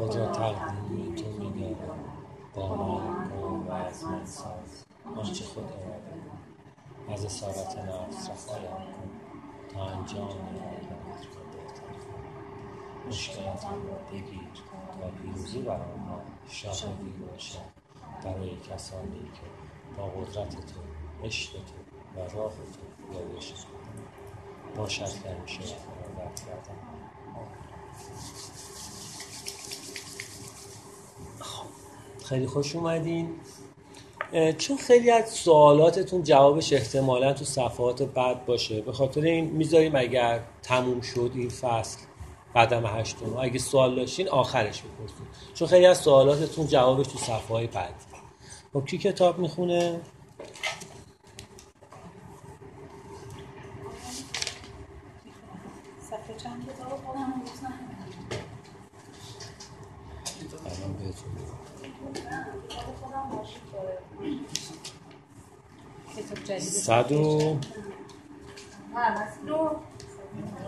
خود را تقدیم تو میدارم با من کن و از من ساز آنچه خود اراده از اسارت نفس رهایم کن. تا انجام ارادت را بهتر کنم مشکلاتم را بگیر تا پیروزی بر آنها شاهدی باشد. برای کسانی که با قدرت تو عشق تو و راه تو یادش باشد. که همیشه ارادت کردم خیلی خوش اومدین. چون خیلی از سوالاتتون جوابش احتمالا تو صفحات بعد باشه به خاطر این می‌ذاریم اگر تموم شد این فصل قدم هشتم اگه سوال داشتین آخرش بپرسید چون خیلی از سوالاتتون جوابش تو صفحه های بعد. خب کی کتاب می‌خونه؟ صد و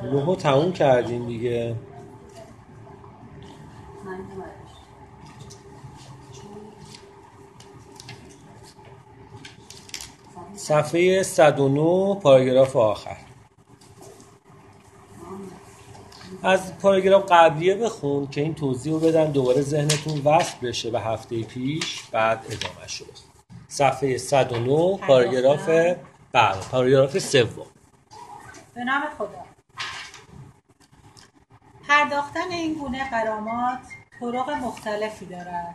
نهو تموم کردیم دیگه. صفحه 109 پاراگراف آخر. از پاراگراف قبلیه بخون که این توضیح رو بدن دوباره ذهنتون وصل بشه به هفته پیش بعد ادامه شد. صفحه 109 پاراگراف بله پاراگراف سوم. به نام خدا. پرداختن این گونه قرامات طرق مختلفی دارد.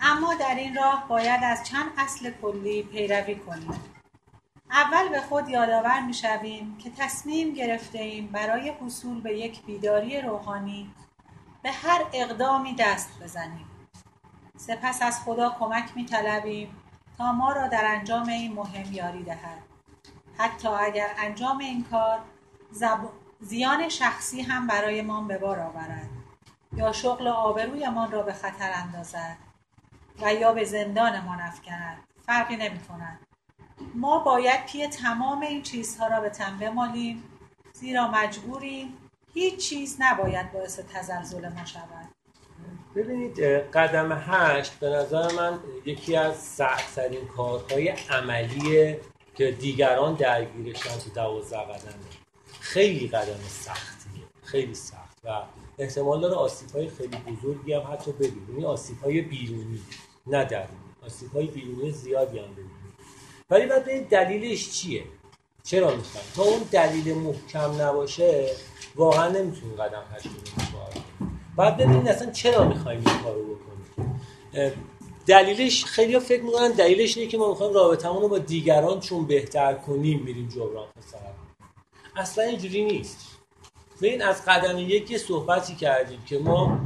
اما در این راه باید از چند اصل کلی پیروی کنیم. اول به خود یادآور می‌شویم که تصمیم گرفته ایم برای حصول به یک بیداری روحانی به هر اقدامی دست بزنیم. سپس از خدا کمک می طلبیم تا ما را در انجام این مهم یاری دهد. حتی اگر انجام این کار زب... زیان شخصی هم برایمان به بار آورد یا شغل آبرویمان را به خطر اندازد و یا به زندانمان افکند فرقی نمی کند ما باید پی تمام این چیزها را به تن بمالیم زیرا مجبوریم هیچ چیز نباید باعث تزلزل ما شود. ببینید قدم هشت به نظر من یکی از سختترین کارهای عملیه که دیگران درگیرشن تو دوازده قدمه خیلی قدم سختیه خیلی سخت و احتمال داره آسیب های خیلی بزرگی هم حتی ببینید یعنی آسیب های بیرونی نه درونی. آسیب های بیرونی زیادی هم ببینید ولی باید ببینید دلیلش چیه؟ چرا می‌خوایم؟ تا اون دلیل محکم نباشه واقعا نمی‌تونیم قدم هشت رو باید ببینید اصلا چرا می‌خوایم این کارو بکنیم؟ دلیلش خیلی فکر می‌کنن دلیلش اینه که ما می‌خوایم رابطمون رو با دیگران چون بهتر کنیم میریم جبران پسر اصلا اینجوری نیست. ببین از قدم یکی صحبتی کردیم که ما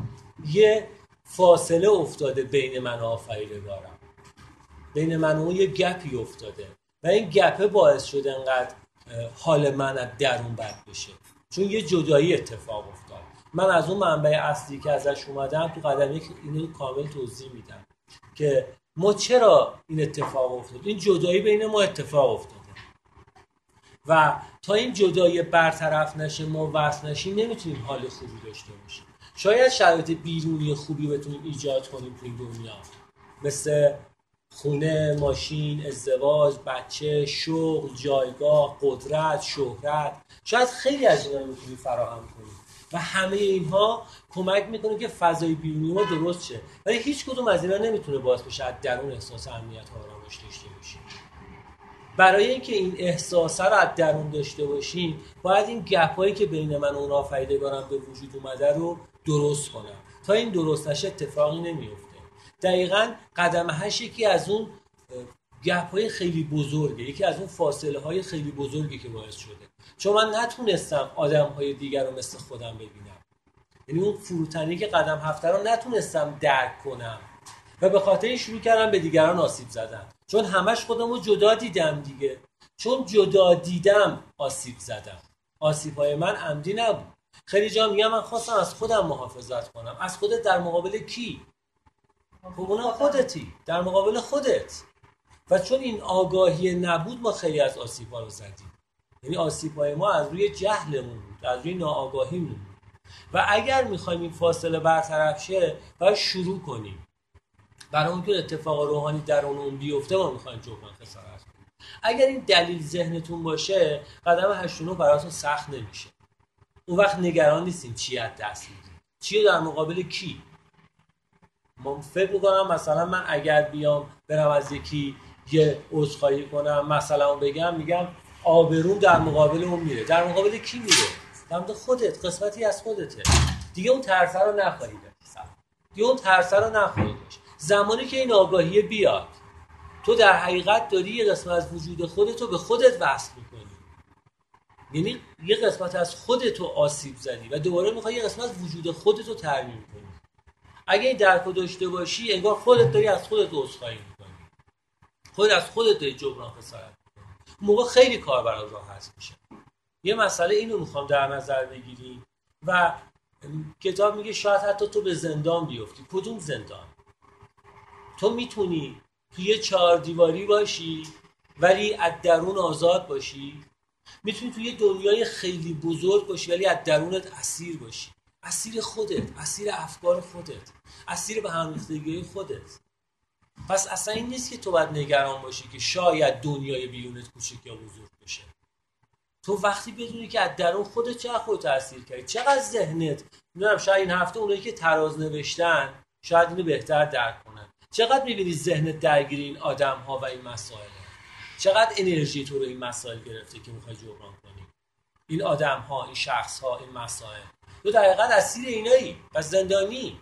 یه فاصله افتاده بین من و آفریدگارم بین من و اون یه گپی افتاده. و این گپه باعث شده انقدر حال من از درون بد بشه. چون یه جدایی اتفاق افتاد من از اون منبع اصلی که ازش اومدم تو قدم یک اینو کامل توضیح میدم که ما چرا این اتفاق افتاد؟ این جدایی بین ما اتفاق افتاده. و تا این جدایی برطرف نشه ما وصل نشیم نمی‌تونیم حال خوبی داشته باشیم. شاید شرایط بیرونی خوبی بتونیم ایجاد کنیم تو این دنیا. مثل خونه، ماشین، ازدواج، بچه، شغل، جایگاه، قدرت، شهرت. شاید خیلی از اینا می‌تونیم فراهم کنیم. و همه اینها کمک می‌کنه که فضای بیرونی ما درست شه. ولی هیچ کدوم از اینا نمی‌تونه باعث بشه از درون احساس امنیت و آرامش داشته باشیم. برای اینکه این احساس رو از درون داشته باشیم باید این گپ هایی که بین من و اون آفریدگارم به وجود اومده رو درست کنم. تا این درست نشه اتفاقی نمیفته دقیقا قدم هش یکی از اون گپ های خیلی بزرگه. یکی از اون فاصله های خیلی بزرگی که باعث شده. چون من نتونستم آدم های دیگر رو مثل خودم ببینم. یعنی اون فروتنی که قدم هفته رو نتونستم درک کنم. و به خاطر این شروع کردم به دیگران آسیب زدن. چون همش خودم رو جدا دیدم دیگه. چون جدا دیدم آسیب زدم. آسیب های من عمدی نبود. خیلی جا میگم من خواستم از خودم محافظت کنم. از خودت در مقابل کی؟ خب اونم خودتی. در مقابل خودت. و چون این آگاهی نبود ما خیلی از آسیب ها رو زدیم. یعنی آسیب های ما از روی جهلمون بود از روی ناآگاهیمون بود. و اگر می‌خوایم این فاصله برطرف شه باید شروع کنیم. برای اون که اتفاق روحانی در اون بیفته ما می‌خوایم جبران خسارت کنیم. اگر این دلیل ذهنتون باشه قدم 89 براتون سخت نمیشه. اون وقت نگران نیستیم چی از دست میدیم چی در مقابل کی؟ من فکر می‌کنم مثلا من اگر بیام برم از یکی یه عذرخواهی کنم مثلا بگم میگم آبرون در مقابل اون میره. در مقابل کی میره؟ در خودت قسمتی از خودته. دیگه اون ترسه رو نخواهی داشت. دیگه اون ترسه رو نخواهی داشت. زمانی که این آگاهی بیاد تو در حقیقت داری یه قسمت از وجود خودتو به خودت وصل می‌کنی. یعنی یه قسمت از خودتو آسیب زدی و دوباره می‌خوای یه قسمت از وجود خودتو ترمیم کنی. اگه این درک داشته باشی انگار خودت داری از خودت عذرخواهی می‌کنی. خود از خودت داری جبران خسارت موقع خیلی کار برات راحت میشه. یه مسئله اینو می‌خوام در نظر بگیریم و کتاب میگه شاید حتی تو به زندان بیفتی. کدوم زندان؟ تو می‌تونی توی چهار دیواری باشی ولی از درون آزاد باشی. می‌تونی توی دنیای خیلی بزرگ باشی ولی از درونت اسیر باشی. اسیر خودت اسیر افکار خودت اسیر به همریختگی خودت. پس اصلا این نیست که تو باید نگران باشی که شاید دنیای بیرونت کوچک یا بزرگ بشه. تو وقتی بدونی که از درون خودت چه خود تاثیر کردی چقدر ذهنت می‌دونم شاید این هفته اونایی که تراز نوشتن شاید اینو بهتر درک کنن. چقدر می‌بینی ذهنت درگیر این آدم ها و این مسائل؟ چقدر انرژی تو رو این مسائل گرفته که می‌خوای جبران کنی؟ این آدم ها این شخص ها این مسائل. تو در حقیقت اسیر اینایی و زندانی.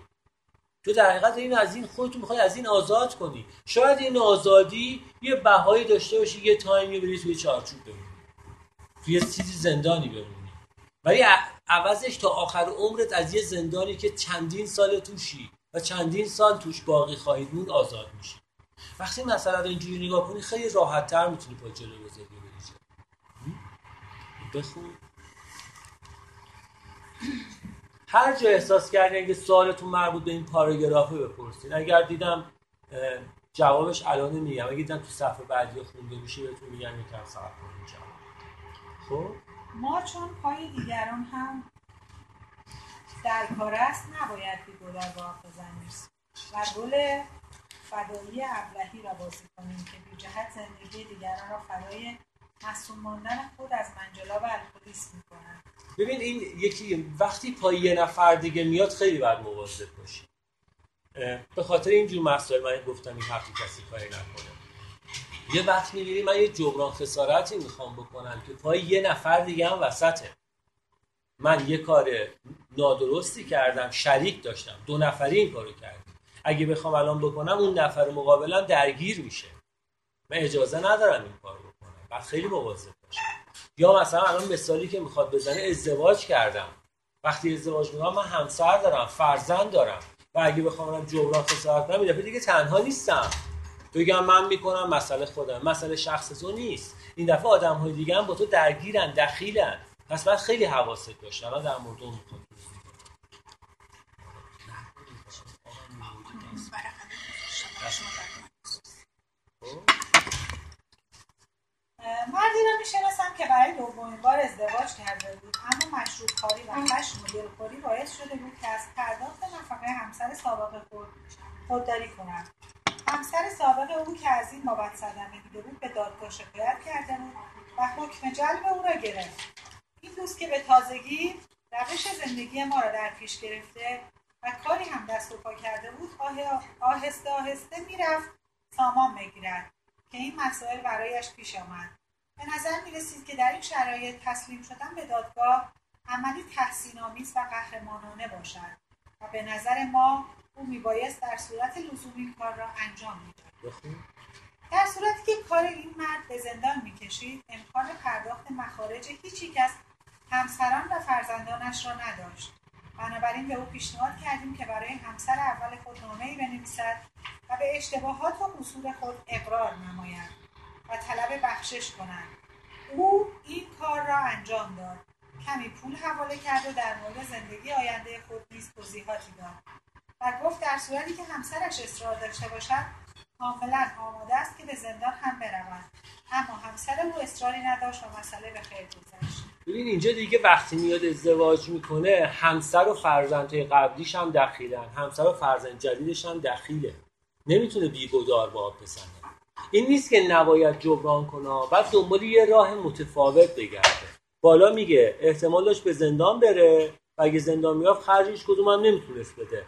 تو در حقیقت این از این خودتو می‌خوای از این آزاد کنی. شاید این آزادی یه بهایی داشته باشی یه تایمی بری توی چارچوب بمونی. توی یه چیزی زندانی بمونی. ولی عوضش تا آخر عمرت از یه زندانی که چندین سال توشی و چندین سال توش باقی خواهید مون آزاد میشی. وقتی مثلا اینجوری نگاه کنی خیلی راحت تر می‌تونی پا جلو بذاری بخون. هر جا احساس کردین اگه سوالتون مربوط به این پاراگرافه بپرسین. اگر دیدم جوابش الان نمیگم. اگه دیدم تو صفحه بعدی خونده میشه بهتون میگم یکم صبر کنین جواب. خب؟ ما چون پای دیگران هم در کار است نباید بی گل راه بزنیم. و گل فدایی ابلهی را بازی کنیم که بی جهت زندگی دیگران را فدای مسئول ماندن خود از منجلا و الکلیس می‌کنن ببین این یکی وقتی پای یه نفر دیگه میاد خیلی باید مواظب باشی. به خاطر اینجور مسائل من گفتم این هفته کسی کاری نکنه. یه وقت می‌بینی من یه جبران خسارتی می‌خوام بکنم که پای یه نفر دیگه هم وسطه. من یه کار نادرستی کردم شریک داشتم. دو نفری این کارو کردم اگه بخوام الان بکنم اون نفر مقابلم درگیر میشه. من اجازه ندارم این کارو بکنم. بعد خیلی مواظب باشم. یا مثلا الان مثالی که می‌خواد بزنه ازدواج کردم. وقتی ازدواج می‌کنم من همسر دارم فرزند دارم. و اگه بخوام جبران خسارت این دیگه تنها نیستم. بگم من می‌کنم مسئله خودم. مسئله شخص تو نیست. این دفعه آدم های دیگه هم با تو درگیرن دخیلن. پس باید خیلی حواست باشه الان در مورد اون می‌خوام. مردی را می‌شناسم که برای دومین بار ازدواج کرده بود. اما مشروب کاری و خشم و دلخوری باعث شده بود که از پرداخت نفقه همسر سابق خود خودداری کند. همسر سابق او که از این بابت صدمه دیده بود به دادگاه شکایت کرده بود و حکم جلب او را گرفت. این دوست که به تازگی روش زندگی ما را در پیش گرفته و کاری هم دست و پا کرده بود آهسته آهسته می‌رفت سامان بگیرد که این مسائل برایش پیش آمد. به نظر می رسید که در این شرایط تسلیم شدن به دادگاه عملی تحسین آمیز و قهرمانانه باشد و به نظر ما او میبایست در صورت لزومی کار را انجام می‌داد در صورتی که کار این مرد به زندان می‌کشید امکان پرداخت مخارج هیچ یک از همسران و فرزندانش را نداشت. بنابراین به او پیشنهاد کردیم که برای همسر اول خود نامهای بنویسد و به اشتباهات و قصور خود اقرار نماید. و طلب بخشش کنند. او این کار را انجام داد. کمی پول حواله کرد و در مورد زندگی آینده خود نیز توضیحاتی داد. و گفت در صورتی که همسرش اصرار داشته باشد کاملا آماده است که به زندان هم برود. اما همسر او اصراری نداشت و مسئله به خیر گذشت. ببین اینجا دیگه وقتی میاد ازدواج می‌کنه همسر و فرزندهای قبلیش هم دخیلن. همسر و فرزند جدیدش هم دخیله. نمی‌تونه بیگدار با آب این نیست که نباید جبران کنه بعد دنبال یه راه متفاوت بگرده. بالا میگه احتمال داشت به زندان بره و اگه زندان میافت خرجش کدوم هم نمی‌تونست بده.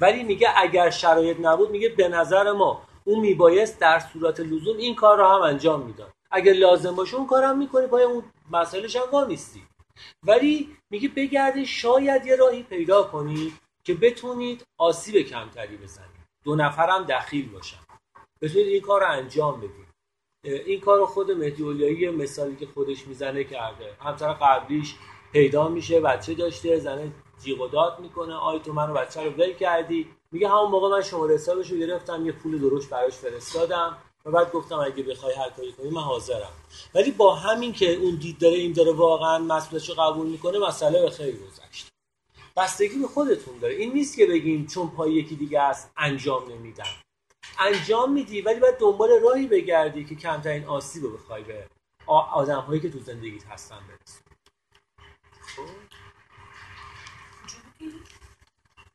ولی میگه اگر شرایط نبود میگه به نظر ما اون میبایست در صورت لزوم این کار رو هم انجام می‌داد. اگر لازم باشه اون کارم می‌کنه پای اون مسائلش هم وامیستی ولی میگه بگردی شاید یه راهی پیدا کنی که بتونید آسیب کمتری بزنید. دو نفرم دخیل باشن. بتونید این کار رو انجام بدید. این کار خود مهدی مثالی که خودش می‌زنه کرده. همسر قبلیش پیدا میشه بچه داشته زنه جیغ و داد می‌کنه. آی تو منو بچه رو ول کردی. میگه همون موقع من شماره حسابش رو گرفتم یه پول دروش براش فرستادم و بعد گفتم اگه بخوای هر کاری کنی من حاضرم. ولی با همین که اون دید داره این داره واقعا مسئولیتش رو قبول می‌کنه مسئله به خیلی گذشت. بستگی به خودتون داره. این نیست که بگیم چون پای یکی دیگه است انجام نمیدم انجام میدی ولی باید دنبال راهی بگردی که کمترین آسیب رو بخوای به آدم هایی که تو زندگیت هستن برسی. خب.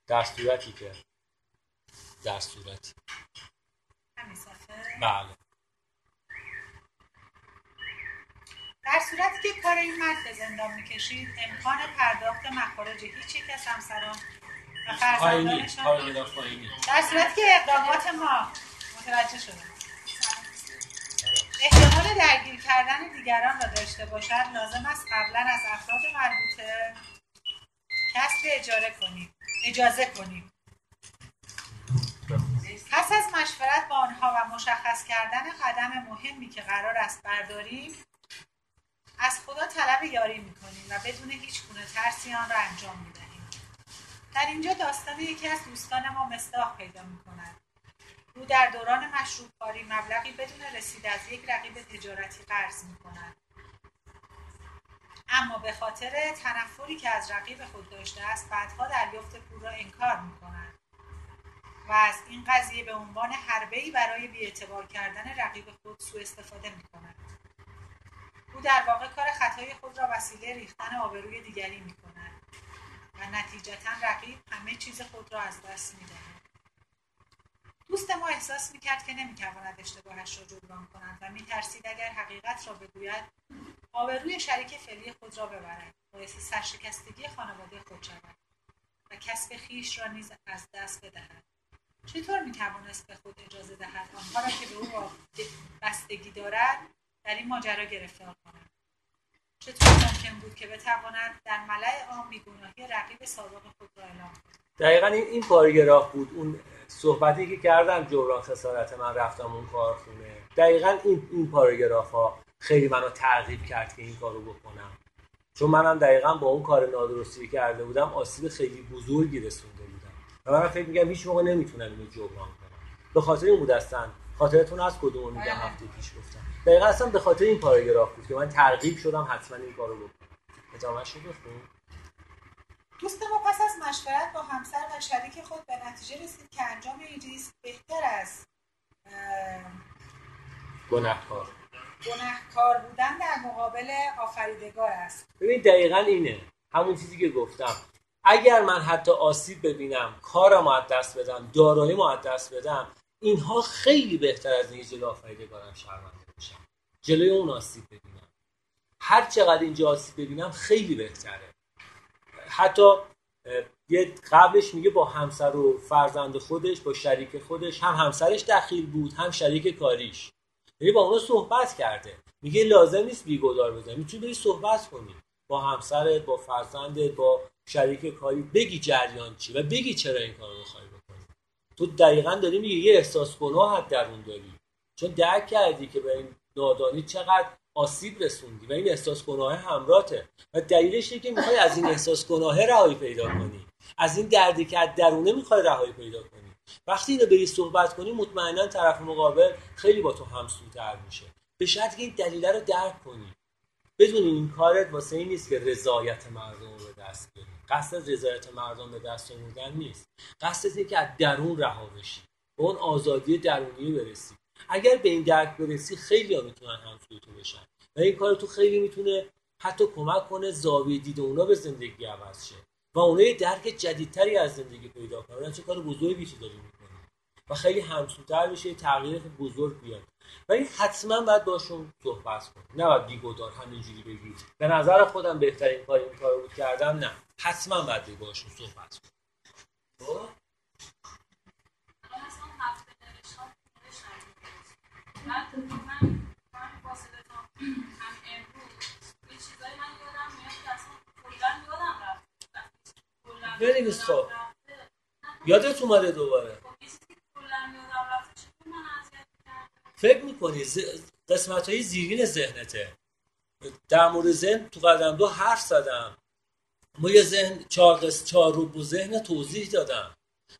در صورتی که در صورتی. بله. در صورتی که کار این مرد به زندان می‌کشید امکان پرداخت مخارج هیچ یک از همسران و فرزندانشان در صورتی که اقدامات ما متوجه شده احتمال درگیر کردن دیگران را داشته باشد لازم است قبلا از افراد مربوطه کسب اجاره کنیم اجازه کنیم. پس از مشورت با آنها و مشخص کردن قدم مهمی که قرار است برداریم از خدا طلب یاری می‌کنیم و بدون هیچ گونه ترسی آن را انجام می‌دهیم. در اینجا داستان یکی از دوستان ما مصداق پیدا می‌کند. او در دوران مشروب کاری مبلغی بدون رسید از یک رقیب تجارتی قرض می‌کند. اما به خاطر تنفری که از رقیب خود داشته است بعدها دریافت پول را انکار می‌کند و از این قضیه به عنوان حربهای برای بیاعتبار کردن رقیب خود سوء استفاده می‌کند. او در واقع کار خطای خود را وسیله ریختن آبروی دیگری می‌کند. و نتیجتا رقیب همه چیز خود را از دست می‌دهد. دوست ما احساس می‌کرد که نمی‌تواند اشتباهش را جبران کند و میترسید اگر حقیقت را بگوید آبروی شریک فعلی خود را ببرد. باعث سرشکستگی خانواده خود شود و کسب خیش را نیز از دست بدهد. چطور می‌توانست به خود اجازه دهد آنها را که به او بستگی دارد در این ماجرا گرفتار کند؟ چطور ممکن بود که بتواند در ملع عام بیگناهی رقیب سابق خود را اعلام دقیقا این این پاراگراف بود. اون صحبتی که کردم جبران خسارت من رفتم اون کارخونه. دقیقا این این پاراگراف ها خیلی منو ترغیب کرد که این کارو بکنم. چون منم دقیقا با اون کار نادرستی کرده بودم آسیب خیلی بزرگی رسونده بودم. و من فکر میگم هیچ موقع نمی‌تونم اینو جبران کنم. به خاطر این بود هستن خاطرتون از کدوم میگم هفته پیش گفتم. دقیقا اصلا به خاطر این پاراگراف بود که من ترغیب شدم حتما این کارو بکنم. ادامه شو دوست ما پس از مشورت با همسر و شریک خود به نتیجه رسید که انجام این ریسک بهتر از گناهکار. گناهکار بودن در مقابل آفریدگار است. ببین دقیقا اینه. همون چیزی که گفتم. اگر من حتی آسیب ببینم کارم از دست بدم دارایی از دست بدم اینها خیلی بهتر از اینکه جلو آفریدگارم شرمنده جلوی اون آسیب ببینم. هر چقدر اینجا آسیب ببینم خیلی بهتره. حتی یه قبلش میگه با همسر و فرزند خودش با شریک خودش هم همسرش دخیل بود هم شریک کاریش. یعنی با اونا صحبت کرده. میگه لازم نیست بیگدار بزنی. می‌تونی بری صحبت کنی. با همسرت با فرزندت با شریک کاری. بگی جریان چی و بگی چرا این کارو می‌خوای بکنی. تو دقیقا داری میگه یه احساس گناه درون داری. چون درک کردی که به این نادانی چقدر آسیب رسوندی و این احساس گناه همراته و دلیلش اینه که می‌خوای از این احساس گناه رهایی پیدا کنی. از این دردی که از درونه می‌خوای رهایی پیدا کنی. وقتی اینو بری صحبت کنی مطمئنا طرف مقابل خیلی با تو همسوتر میشه. به شرطی که این دلیله رو درک کنی. بدون این کارت واسه این نیست که رضایت مردم رو به دست بیاری. قصد رضایت مردم به دست آوردن نیست. قصد اینه که از درون رها بشی. به اون آزادی درونی برسی. اگر به این درک برسی خیلی ها می‌تونن همسوی تو بشن. و این کار تو خیلی می‌تونه حتی کمک کنه زاویه دید اونا به زندگی عوض شه. و اونا یه درک جدیدتری از زندگی پیدا کنن. چه کار بزرگی تو داری می‌کنی. و خیلی همسوتر بشه یه تغییر بزرگ بیاد. ولی حتما باید باشون صحبت نه باید بیگدار همینجوری بگی. به نظر خودم بهترین کاری این کارو بود کردم نه. حتما باید باشون صحبت کنی خب؟ بنویس خب یادت اومده دوباره. فکر می‌کنی ز... قسمت های زیرین ذهنته. در مورد ذهن تو قدم دو حرف زدم. ما یه ذهن چهار, قسم چهار رو ذهن توضیح دادم.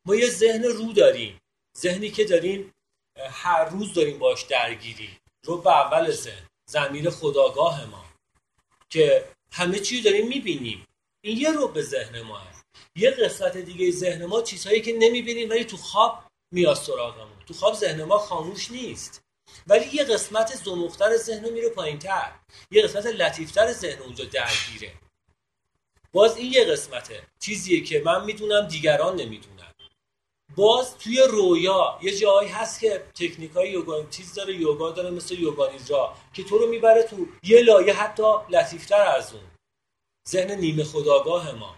ما یه ذهن رو داریم. ذهنی که داریم هر روز داریم باش درگیری. رو به اول زمیر خداگاه ما که همه چی داریم می‌بینیم. این یه رو به ذهن ما هست یه قسمت دیگه ذهن ما چیزهایی که نمی‌بینیم ولی تو خواب میاد سراغمون. تو خواب ذهن ما خاموش نیست. ولی یه قسمت زمختر ذهن میره پایین تر یه قسمت لطیفتر ذهن اونجا درگیره. باز این یه قسمته. چیزیه که من می‌دونم دیگران نمی‌دونن. باز توی رویا یه جایی هست که تکنیک های یوگا چیز داره یوگا داره مثل یوگا که تو رو می‌بره تو یه لایه حتی لطیفتر از اون. ذهن نیمه خداگاه ما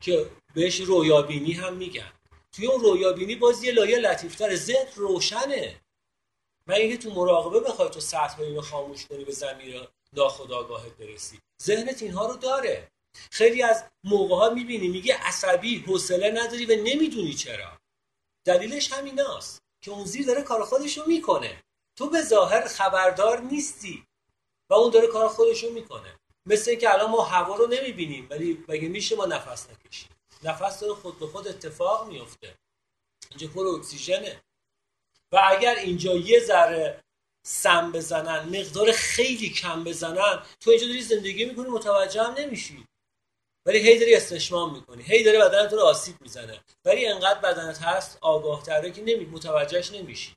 که بهش رویابینی هم میگن. توی اون رویابینی باز یه لایه لطیفتر. ذهن روشنه. من اینکه تو مراقبه بخوای تو سطح رو خاموش کنی به زمیر ناخداگاهت برسی. ذهنت اینها رو داره. خیلی از موقع ها می‌بینی میگه عصبی حوصله نداری و نمی‌دونی چرا. دلیلش همیناست که اون زیر داره کار خودش رو می‌کنه. تو به ظاهر خبردار نیستی و اون داره کار خودش رو می‌کنه. مثل اینکه الان ما هوا رو نمی‌بینیم ولی مگه میشه ما نفس نکشیم؟ نفس داره خود به خود اتفاق میفته اینجا پر اکسیژنه. و اگر اینجا یه ذره سم بزنن مقدار خیلی کم بزنن تو اینجا داری زندگی می‌کنی متوجه هم نمیشی. ولی هی داری استشمام می‌کنی. هی داره بدنت رو آسیب می‌زنه. ولی انقدر بدنت هست آگاه تره که نمی متوجهش نمیشی.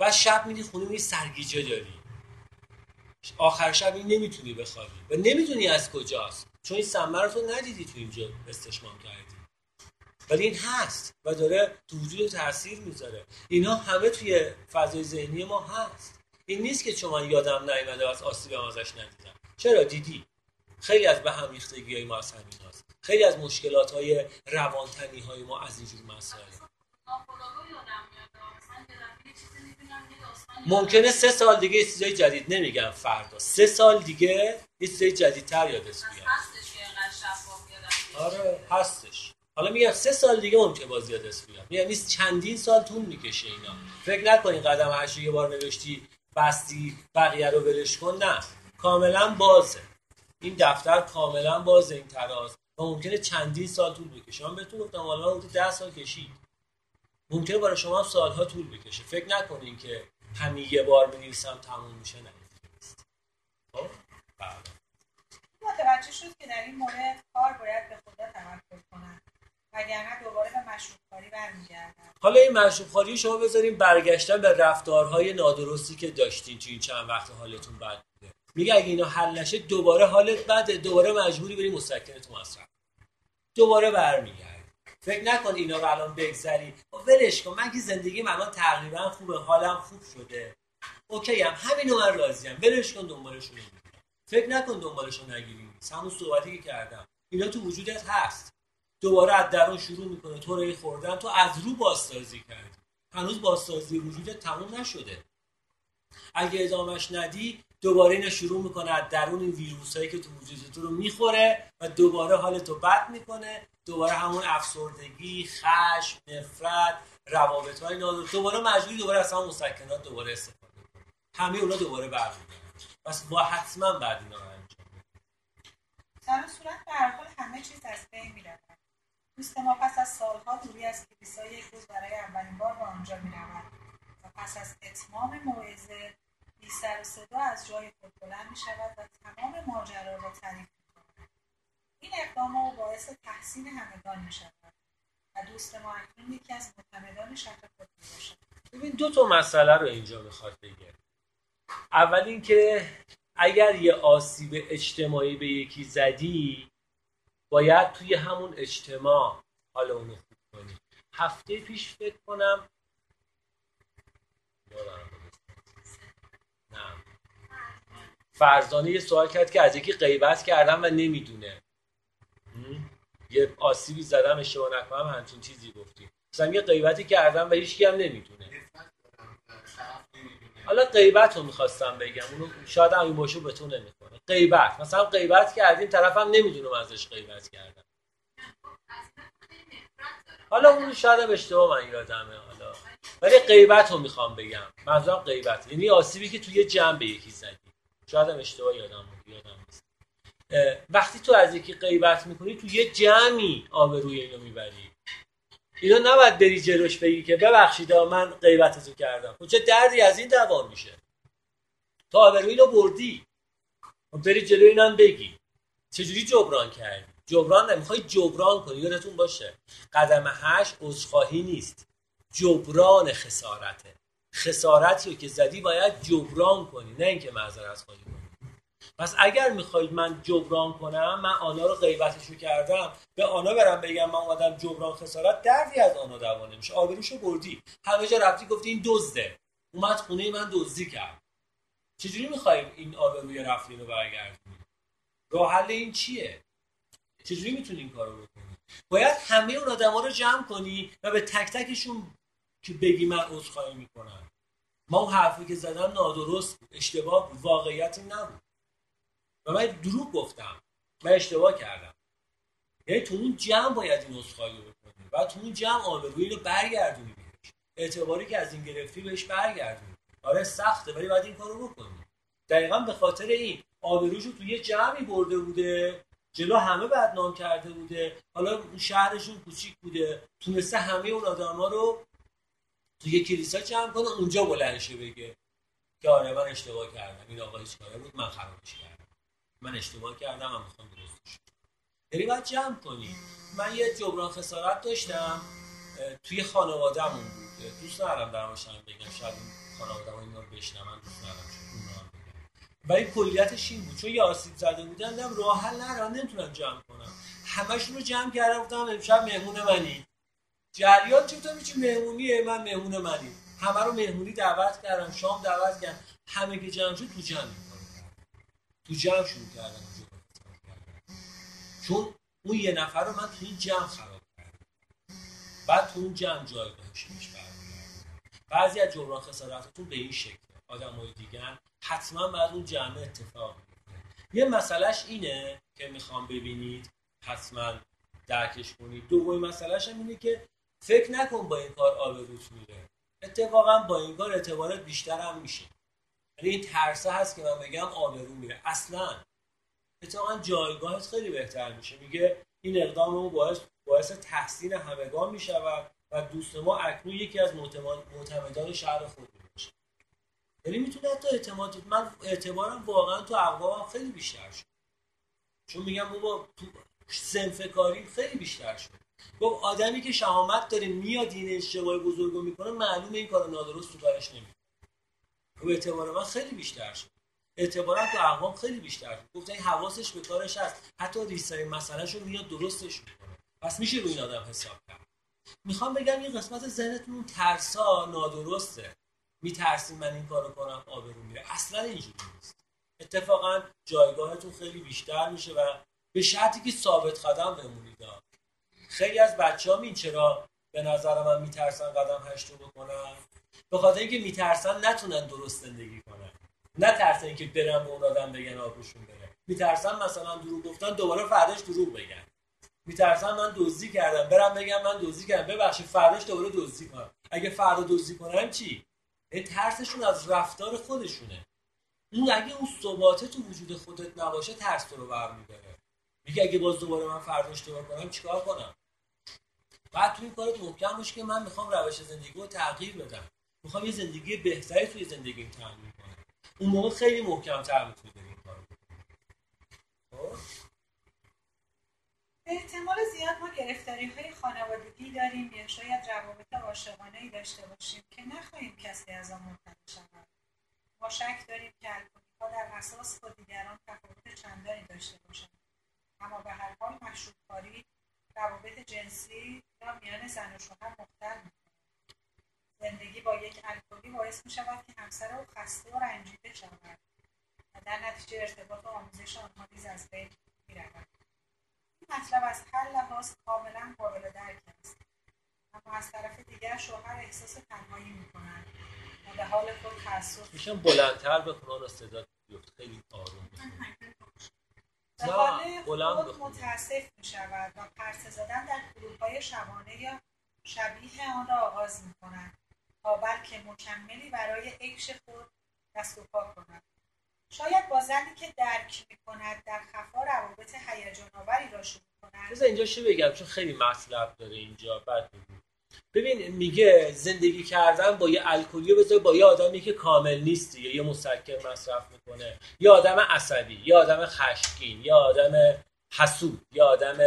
و شب میدی خونه می سرگیجه داری. آخر شب این نمی‌تونی بخوابی. و نمی‌دونی از کجاست. چون این سمه رو تو ندیدی تو اینجا استشمام کردی. ولی این هست و داره تو وجود تاثیر می‌ذاره. اینا همه توی فضای ذهنی ما هست. این نیست که چون من یادم نیومده از آسیب ازش ندیدم. چرا؟ دیدی. خیلی از به هم ریختگی های ما از همین هست خیلی از مشکلات های روانتنی های ما از اینجور مسائل. ممکنه سه سال دیگه یه چیزای جدید نمیگم فردا. سه سال دیگه یه چیزای جدیدتر یادش بیاد آره هستش. حالا میگم سه سال دیگه ممکنه باز یادش بیاد. یعنی چندین سال طول می‌کشه اینا. فکر نکنین قدم هشت یه بار نوشتی بستی بقیه رو ولش کن. نه. کاملا بازه. این دفتر کاملا بازه این تراز و ممکنه چندین سال طول بکشه. من بهتون گفتم حالا حدود ده سال کشید. ممکنه برای شما سالها طول بکشه. فکر نکنین که همین یه بار بنویسم تموم میشه نه. خب؟ بله. متوجه شد که در این مورد کار باید به خدا تمرکز کنن. وگرنه دوباره به مشروب کاری برمیگردن. حالا این مشروب کاری شما بذاریم برگشتن به رفتارهای نادرستی که داشتین تو این چند وقت حالتون بد بوده. میگه اگه اینا حل نشه دوباره حالت بده دوباره مجبوری بری مسکنت مصرف. دوباره برمیگرد فکر نکن اینا رو الان بگذری. ولش کن. من که زندگی من تقریبا خوبه حالم خوب شده. اوکی هم. همینو من راضیم ولش کن دنبالشون فکر نکن دنبالشون نگیری. همون صحبتی که کردم. اینا تو وجودت هست. دوباره از درون شروع می‌کنه. تو رو خوردن. تو از رو بازسازی کردی. هنوز بازسازی وجودت تموم نشده. اگه ادامش ندی دوباره اینا شروع می‌کنه از درون این ویروس هایی که تو وجود تو رو می‌خوره و دوباره حال تو بد می‌کنه. دوباره همون افسردگی خشم نفرت روابط های نادر دوباره مجبوری دوباره از همون مسکنات دوباره استفاده همه اونا دوباره برمیگردن پس با حتما بعد اینا انجام در صورت به حال همه چیز از بین میره دوست ما پس از سالها دوری از کلیسا یک روز برای اولین بار به آنجا می‌رود. و پس از اتمام موعظه بی سر و صدا از جای خود بلند می شود و تمام ماجرا را تعریف می کند این اقدام او باعث تحسین همگان می شود و دوست ما اکنون یکی از معتمدان شهر خود باشد ببین دو تا مسئله رو اینجا می‌خواد بگه اول اینکه اگر یه آسیب اجتماعی به یکی زدی باید توی همون اجتماع حال اونو خوب کنی. هفته پیش فکر کنم فرزانه یه سوال کرد که از یکی غیبت کردم و نمی‌دونه. یه آسیبی زدم اشتباه نکنم همچین چیزی گفتی. مثلا یه غیبتی کردم و هیچ هم نمی‌دونه. حالا غیبت رو می‌خواستم بگم. اونو شاید هم این باشه به تو نمی‌کنه غیبت. مثلا غیبت کردیم طرفم نمی‌دونم ازش غیبت کردم. حالا اون شاید اشتباه من یادمه حالا. ولی غیبت رو می‌خوام بگم. منظورم غیبت. یعنی آسیبی که توی به یکی زدی. شاید هم اشتباه یادم یادم نیست. وقتی تو از یکی غیبت می‌کنی تو یه جمعی آبروی اینو می‌بری. اینو نباید بری جلوش بگی که ببخشید من غیبتتو کردم. خب چه دردی از این دوام میشه؟ تو آبروی رو بردی. خب بری جلو اینم بگی. چجوری جبران کردی؟ جبران نمی‌خوای جبران کنی یادتون باشه. قدم هشت عذرخواهی نیست. جبران خسارته. خسارتی رو که زدی باید جبران کنی نه اینکه معذرت خواهی کنی. پس اگر می‌خواید من جبران کنم من آنها رو غیبتشو کردم به آنها برم بگم من اومدم جبران خسارت دردی از آنها دوا نمیشه آبروشو بردی. همه جا رفتی گفتی این دزده. اومد خونه من دزدی کرد. چجوری می‌خوایم این آبروی رفتی رو برگردونی؟ راه حل این چیه؟ چجوری می‌تونی این کارو بکنی؟ باید همه اون آدما رو جمع کنی و به تک تکشون که بگی من عذرخواهی می‌کنم. ما اون حرفی که زدم نادرست بود اشتباه بود واقعیتی نبود. و من دروغ گفتم. من اشتباه کردم. یعنی تو اون جمع باید این عذرخواهی رو بکنی. و تو اون جمع آبروی رو برگردونی بهش. اعتباری که از این گرفتی بهش برگردونی. آره سخته ولی باید این کارو بکنی. دقیقا به خاطر این آبروش رو توی جمعی برده بوده جلو همه بدنام کرده بوده. حالا شهرشون کوچیک بوده. تونسته همه اون آدما رو توی کلیسا جمع کنه اونجا بلندشه بگه که آره من اشتباه کردم. این آقا هیچ بود؟ من خرابش کردم. من اشتباه کردم من می‌خوام درستش یعنی باید جمع کنی. من یه جبران خسارت داشتم توی خانوادهمون بود. دوست ندارم در بگم. شاید این خانواده این رو بشنون دوست ندارم ولی کلیتش این بود. چون یه زده بودن راه حل ندارم نمی‌تونم جمع کنم. همشون رو جمع کردم گفتم امشب مهمون منی. جریان چطور میچی مهمونیه من مهمون منی همه رو مهمونی دعوت کردم شام دعوت کردم همه که جمع شد تو جمع تو جمع شروع کردم چون اون یه نفر رو من تو این جمع خراب کردم. بعد تو اون جمع جایگاهش میش بعضی از جبران خسارتتون به این شکل. آدم های دیگر حتما بعد اون جمع اتفاق یه مسئلهش اینه که می‌خوام ببینید حتما درکش کنید. دومین مسئلهش هم اینه که فکر نکن با این کار آبروت میره. اتفاقا با این کار اعتبارت بیشتر هم میشه. یعنی این ترسه هست که من بگم آبرو میره. اصلا. اتفاقا جایگاهت خیلی بهتر میشه. میگه این اقدام باعث باعث تحسین همگان می‌شود و دوست ما اکنون یکی از معتمدان شهر خود میشه یعنی می‌تونه حتی اعتماد من اعتبارم واقعا تو اقوامم خیلی بیشتر شد. چون میگم بابا تو سنف کاری خیلی بیشتر شد. گفت آدمی که شهامت داره میاد این اشتباه بزرگو می‌کنه معلومه این کار نادرست تو کارش نمی‌کنه. و اعتبار من خیلی بیشتر شد. اعتبارم تو اقوام خیلی بیشتر شد. گفت این حواسش به کارش هست. حتی ریسای مسئله شو میاد درستش می‌کنه. پس میشه روی این آدم حساب کرد. می‌خوام بگم این قسمت ذهنتون ترسا نادرسته. میترسیم من این کارو کنم آبرو میره. اصلا اینجوری نیست. اتفاقا جایگاهتون خیلی بیشتر میشه و به شرطی که ثابت قدم بمونید. خیلی از بچه ها چرا به نظر من میترسن قدم هشتو بکنن؟ به خاطر اینکه میترسن نتونن درست زندگی کنن. نه ترسن اینکه برن به اون آدم بگن آبروشون بره. میترسن مثلا دروغ گفتن دوباره فرداش دروغ بگن. میترسن من دزدی کردم برم بگم من دزدی کردم. ببخشید فرداش دوباره دزدی کنم. اگه فردا دزدی کنم چی؟ این ترسشون از رفتار خودشونه. اون اگه اون ثباته تو وجود خودت نباشه ترس تو رو برمیداره. میگه اگه باز دوباره من فردا اشتباه کنم چیکار کنم؟ بعد تو این کارت محکم باشه که من می‌خوام روش زندگی رو تغییر بدم. می‌خوام یه زندگی بهتری توی زندگی تعمین کنم. اون موقع خیلی محکم تر می‌تونی این کارو خب؟ احتمال زیاد ما گرفتاری خانوادگی داریم یا شاید روابط عاشقانه ای داشته باشیم که نخواهیم کسی از آن مطلع شود. ما شک داریم که در اساس با دیگران تفاوت چندانی داشته باشند. اما به هر حال مشروب روابط جنسی را میان زن و شوهر مختل زندگی با یک الکلی باعث می شود که همسر او خسته و رنجیده شود و در نتیجه ارتباط و آموزش آنها نیز از بین می‌رود. این مطلب از هر لحاظ کاملا قابل درک است. اما از طرف دیگر شوهر احساس تنهایی می‌کند و به حال خود تاسف میشم بلندتر بخونان و صدا بیفت خیلی آروم به حال خود متاسف می شود و پرسه زدن در گروه های شبانه یا شبیه آن را آغاز می کند تا بلکه مکملی برای عیش خود دست و پا کند. شاید با زنی که درک می کند در خفا روابط هیجان آوری را شروع کند. بذار اینجا چی بگم؟ چون خیلی مطلب داره اینجا بعد ببین میگه زندگی کردن با یه الکلی بذار با یه آدمی که کامل نیست یا یه مسکر مصرف می‌کنه. یه آدم عصبی یه آدم خشمگین یه آدم حسود یه آدم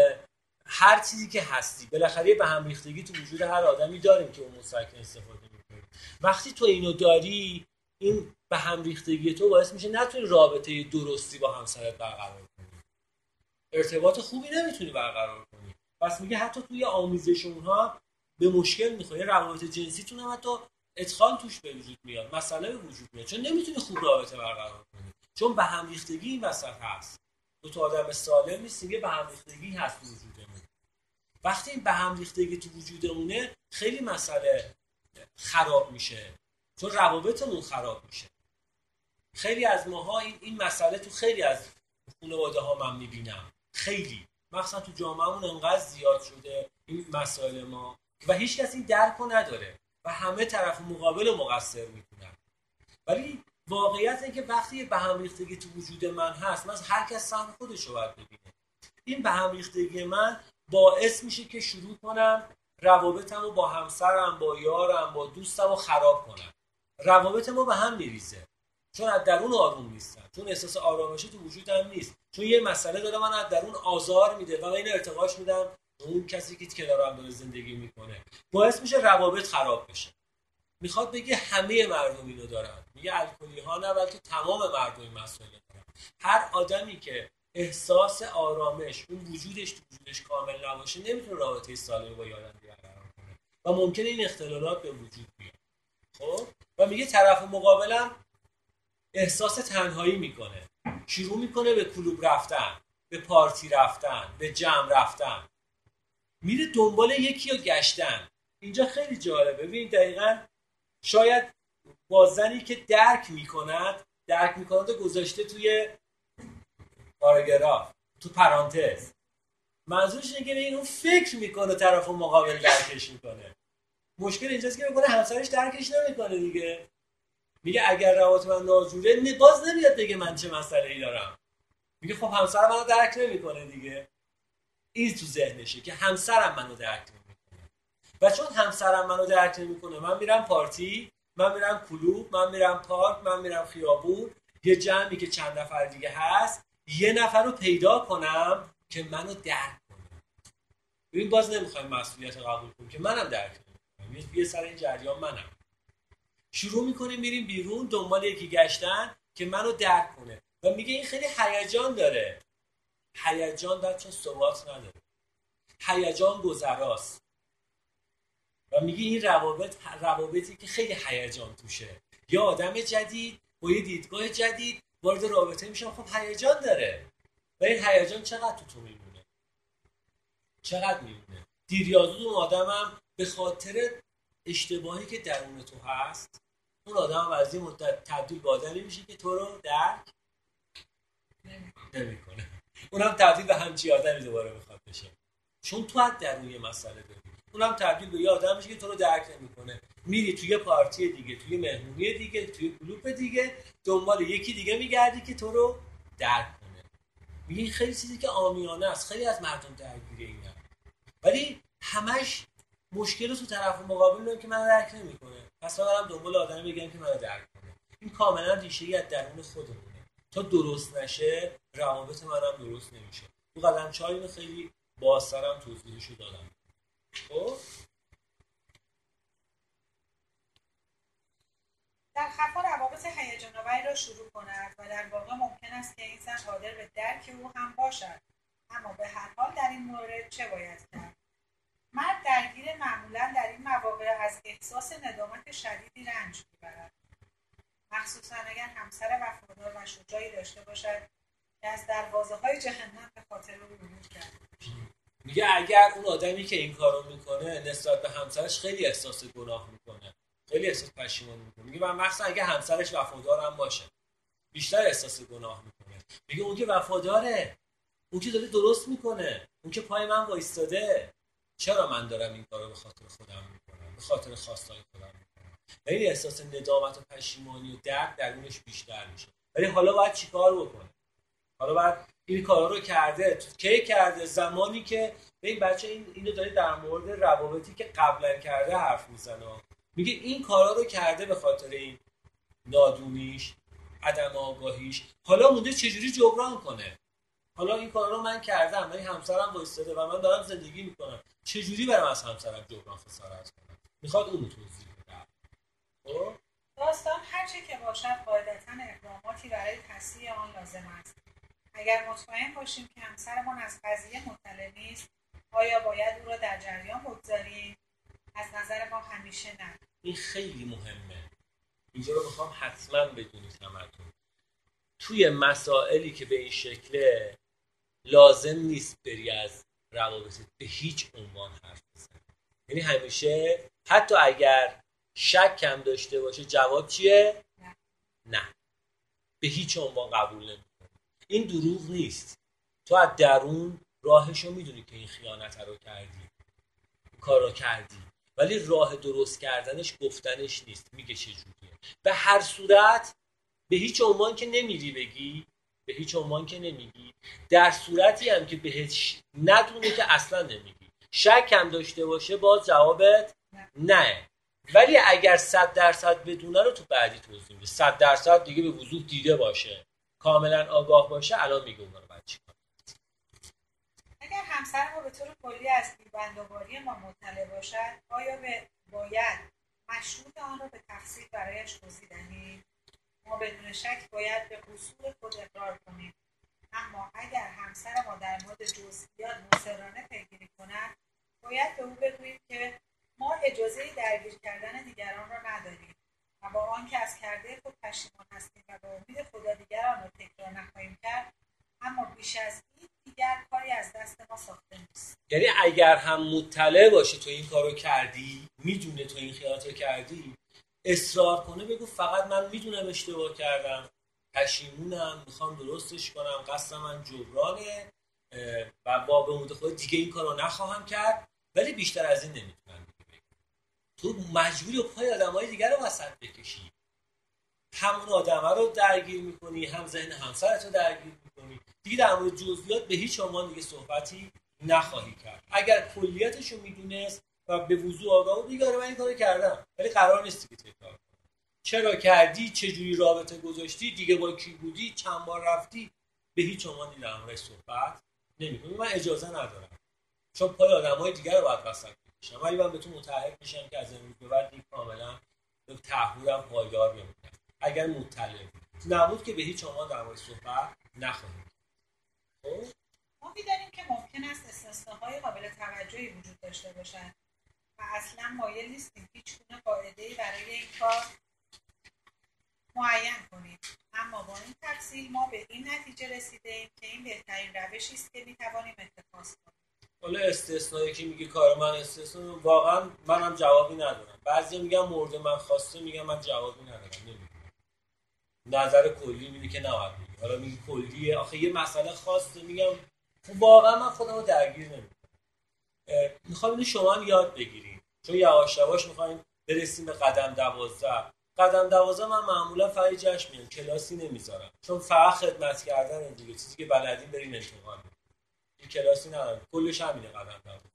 هر چیزی که هستی. بالاخره به هم ریختگی تو وجود هر آدمی داریم که اون مسکن استفاده می‌کنه وقتی تو اینو داری این به هم ریختگی تو باعث میشه نتونی رابطه درستی با همسرت برقرار کنی. ارتباط خوبی نمی‌تونی برقرار کنی. پس میگه حتی توی آمیزش اونها به مشکل می‌خوره. روابط جنسیتون هم حتی ادخال توش به وجود میاد مسئله به وجود میاد. چون نمی‌تونی خوب رابطه برقرار کنی. چون به هم ریختگی این وسط هست. دو تا آدم سالم نیست به هم ریختگی هست تو وجودمون. وقتی این به هم ریختگی تو وجودمونه خیلی مسئله خراب میشه. چون روابطمون خراب میشه. خیلی از ماها این, این مسئله تو خیلی از خانواده ها من می‌بینم. خیلی. مخصوصا تو جامعهمون انقدر زیاد شده این مسائل ما. و هیچ کسی درک رو نداره و همه طرف مقابل مقصر می‌کنن. ولی واقعیت اینه که وقتی به هم ریختگی تو وجود من هست من هر کس سهم خودش رو باید ببینه. این به هم ریختگی من باعث میشه که شروع کنم روابطم رو با همسرم با یارم با دوستم رو خراب کنم. روابط ما به هم میریزه. چون از درون آروم نیستم. چون احساس آرامشی تو وجودم نیست. چون یه مسئله داره من از درون آزار میده و من این ارتقاش میدم اون کسی که کنارم داره زندگی می‌کنه. باعث میشه روابط خراب بشه. می‌خواد بگه همه مردم اینو دارن. میگه الکلی ها نه بلکه تمام مردم این مسئله دارن. هر آدمی که احساس آرامش اون وجودش تو وجودش کامل نباشه نمی‌تونه رابطه سالم با یارم برقرار کنه. و ممکنه این اختلالات به وجود بیاد. خب؟ و میگه طرف مقابلم احساس تنهایی می‌کنه. شروع می‌کنه به کلوب رفتن به پارتی رفتن به جمع رفتن. میره دنبال یکی رو گشتن. اینجا خیلی جالبه. ببین دقیقا شاید با زنی که درک می‌کند درک می‌کند و گذاشته توی پاراگراف تو پرانتز. منظورش اینه که این اون فکر می‌کنه طرف مقابل درکش می‌کنه. مشکل اینجاست که می‌کنه همسرش درکش نمی‌کنه دیگه. میگه اگر روابط من ناجوره باز نمیاد بگه من چه مسئله ای دارم. میگه خب همسر منو درک نمی‌کنه دیگه. این تو ذهنشه که همسرم منو درک نمی‌کنه. و چون همسرم منو درک نمی‌کنه من میرم پارتی من میرم کلوب من میرم پارک من میرم خیابون. یه جمعی که چند نفر دیگه هست یه نفر رو پیدا کنم که منو درک کنه. ببین باز نمی‌خوایم مسئولیت قبول کنیم که منم درک نمی‌کنم. یه سر این جریان منم. شروع می‌کنیم میریم بیرون دنبال یکی گشتن که منو درک کنه. و میگه این خیلی هیجان داره. هیجان بچه ثبات نداره. هیجان گذراست. و میگه این روابط روابطی که خیلی هیجان توشه. یا آدم جدید با یه دیدگاه جدید وارد رابطه میشن خب هیجان داره. و این هیجان چقدر تو تو میمونه؟ چقدر میمونه؟ دیریازو اون آدمم به خاطر اشتباهی که درون تو هست اون آدم از این مدت تبدیل به میشه که تو رو درک نمی‌کنه. اونم تبدیل به همچی آدمی دوباره می‌خواد بشه. چون تو حد درون یه مسئله داری. اونم تبدیل به یه آدم میشه که تو رو درک نمی‌کنه. میری توی پارتی دیگه توی مهمونی دیگه توی کلوپ دیگه دنبال یکی دیگه میگردی که تو رو درک کنه. میگه خیلی چیزی که آمیانه است خیلی از مردم درگیره اینا ولی همش مشکل تو طرف مقابل که من درک نمی‌کنه. پس برم دنبال آدمی بگم که منو درک کنه. این کاملا ریشه از درون خودمونه. تا درست نشه روابط منم درست نمیشه. تو قلم چای خیلی بازترم توضیحشو دادم. خب؟ در خفا روابط هیجان را شروع کند و در واقع ممکن است که این زن قادر به درک او هم باشد. اما به هر حال در این مورد چه باید کرد؟ مرد درگیر معمولا در این مواقع از احساس ندامت شدیدی رنج می‌برد. مخصوصا اگر همسر وفادار و شجاعی داشته باشد که از دروازه های جهنم به خاطر او ورود کرده میگه اگر اون آدمی که این کارو می‌کنه نسبت به همسرش خیلی احساس گناه می‌کنه خیلی احساس پشیمانی می‌کنه. میگه من مخصوصا اگه همسرش وفادارم باشه بیشتر احساس گناه می‌کنه. میگه اون که وفاداره اون که داره درست می‌کنه اون که پای من وایستاده چرا من دارم این کارو به خاطر خودم می‌کنم به خاطر خواستای خودم خیلی احساس ندامت و پشیمانی و درد درونش بیشتر میشه. ولی حالا باید چیکار بکنه؟ حالا باید این کارا رو کرده کی کرده؟ زمانی که به این بچه این اینو داره در مورد روابطی که قبلا کرده حرف می‌زنه. میگه این کارا رو کرده به خاطر این نادونیش عدم آگاهیش. حالا مونده چجوری جبران کنه؟ حالا این کارا رو من کردم ولی همسرم وایستاده و من دارم زندگی می‌کنم. چجوری برم از همسرم جبران خسارت کنم؟ می‌خواد اونو توضیح؟ داستان هرچه که باشد قاعدتا اقداماتی برای تصحیح آن لازم است. اگر مطمئن باشیم که همسرمان از قضیه مطلع نیست آیا باید او را در جریان بگذاریم؟ از نظر ما همیشه نه. این خیلی مهمه. اینجا رو می‌خوام حتما بدونید همتون. توی مسائلی که به این شکله لازم نیست بری از روابط به هیچ عنوان حرف بزنی. یعنی همیشه حتی اگر شک کم داشته باشه جواب چیه؟ نه, نه. به هیچ عنوان قبول نمی‌کنه. این دروغ نیست. تو از درون راهشو می‌دونی که این خیانت رو کردی. کارو کردی. ولی راه درست کردنش گفتنش نیست. میگه چجوریه به هر صورت به هیچ عنوان که نمیری بگی به هیچ عنوان که نمیگی. در صورتی هم که بهش ندونه که اصلا نمیگی. شک هم داشته باشه باز جوابت نه. ولی اگر صد درصد بدونه رو تو بعدی توضیح میده. صد درصد دیگه به وضوح دیده باشه. کاملا آگاه باشه الان میگه اون رو بعد اگر همسر ما به طور کلی از بیبندوباری ما مطلع باشد آیا به باید مشروط آن را به تقصیر برایش توضیح دهیم؟ ما بدون شک باید به قصور خود اقرار کنیم. اما اگر همسر ما در مورد جزئیات مصرانه پیگیری کند باید به او بگوییم که ما اجازه درگیر کردن دیگران را نداریم و با آنکه از کرده خود پشیمان هستیم و به امید خدا دیگران را تکرار نخواهیم کرد اما بیش از این دیگر کاری از دست ما ساخته نیست. یعنی اگر هم مطلع باشه تو این کارو کردی می‌دونه تو این خیالات رو کردی اصرار کنه بگو فقط من می‌دونم اشتباه کردم. پشیمونم می‌خوام درستش کنم قصد من جبرانه و با به امید خود دیگه این کارو نخواهم کرد. ولی بیشتر از این نمی‌تونم. تو مجبوری پای آدم های دیگر رو وسط بکشی. همون آدمه رو درگیر می‌کنی هم ذهن همسرت رو درگیر می‌کنی. دیگه در مورد جزئیات به هیچ عنوان دیگه صحبتی نخواهی کرد. اگر کلیتش رو می‌دونست و به وضوع آگاه بود دیگه آره من این کارو کردم. ولی قرار نیست که تکرار چرا کردی؟ چه جوری رابطه گذاشتی؟ دیگه با کی بودی؟ چند بار رفتی؟ به هیچ عنوان در مورد صحبت نمی‌کنی. من اجازه ندارم. چون پای آدمای دیگر رو باید وسط بکشم ولی من به تو متعهد میشم که از امروز به بعد این کاملا به تعهدم پایدار بمونم اگر مطلع نبود که به هیچ عنوان در مورد صحبت نخواهیم خب؟ ما می‌دانیم که ممکن است استثناهای قابل توجهی وجود داشته باشد و اصلا مایل نیستیم هیچ گونه قاعده برای این کار معین کنیم. اما با این تفصیل ما به این نتیجه رسیده ایم که این بهترین روشی است که می‌توانیم اتخاذ کنیم. حالا استثنایی که میگه کار من استثنا واقعا منم جوابی ندارم. بعضی میگن مورد من خواسته میگن من جوابی ندارم. نمی‌دونم. نظر کلی میگه که نباید میگه حالا میگه کلیه. آخه یه مسئله خواسته میگم. خب واقعا من خودم رو درگیر نمی‌کنم. می‌خوام اینو شما یاد بگیریم چون یواش یواش می‌خوایم برسیم به قدم دوازده. قدم دوازده من معمولا فقط جشن میام کلاسی نمی‌ذارم. چون فقط خدمت کردن دیگه. چیزی که بلدین برین انتقال این کلاسی ندارم کلش همینه قدم دوازده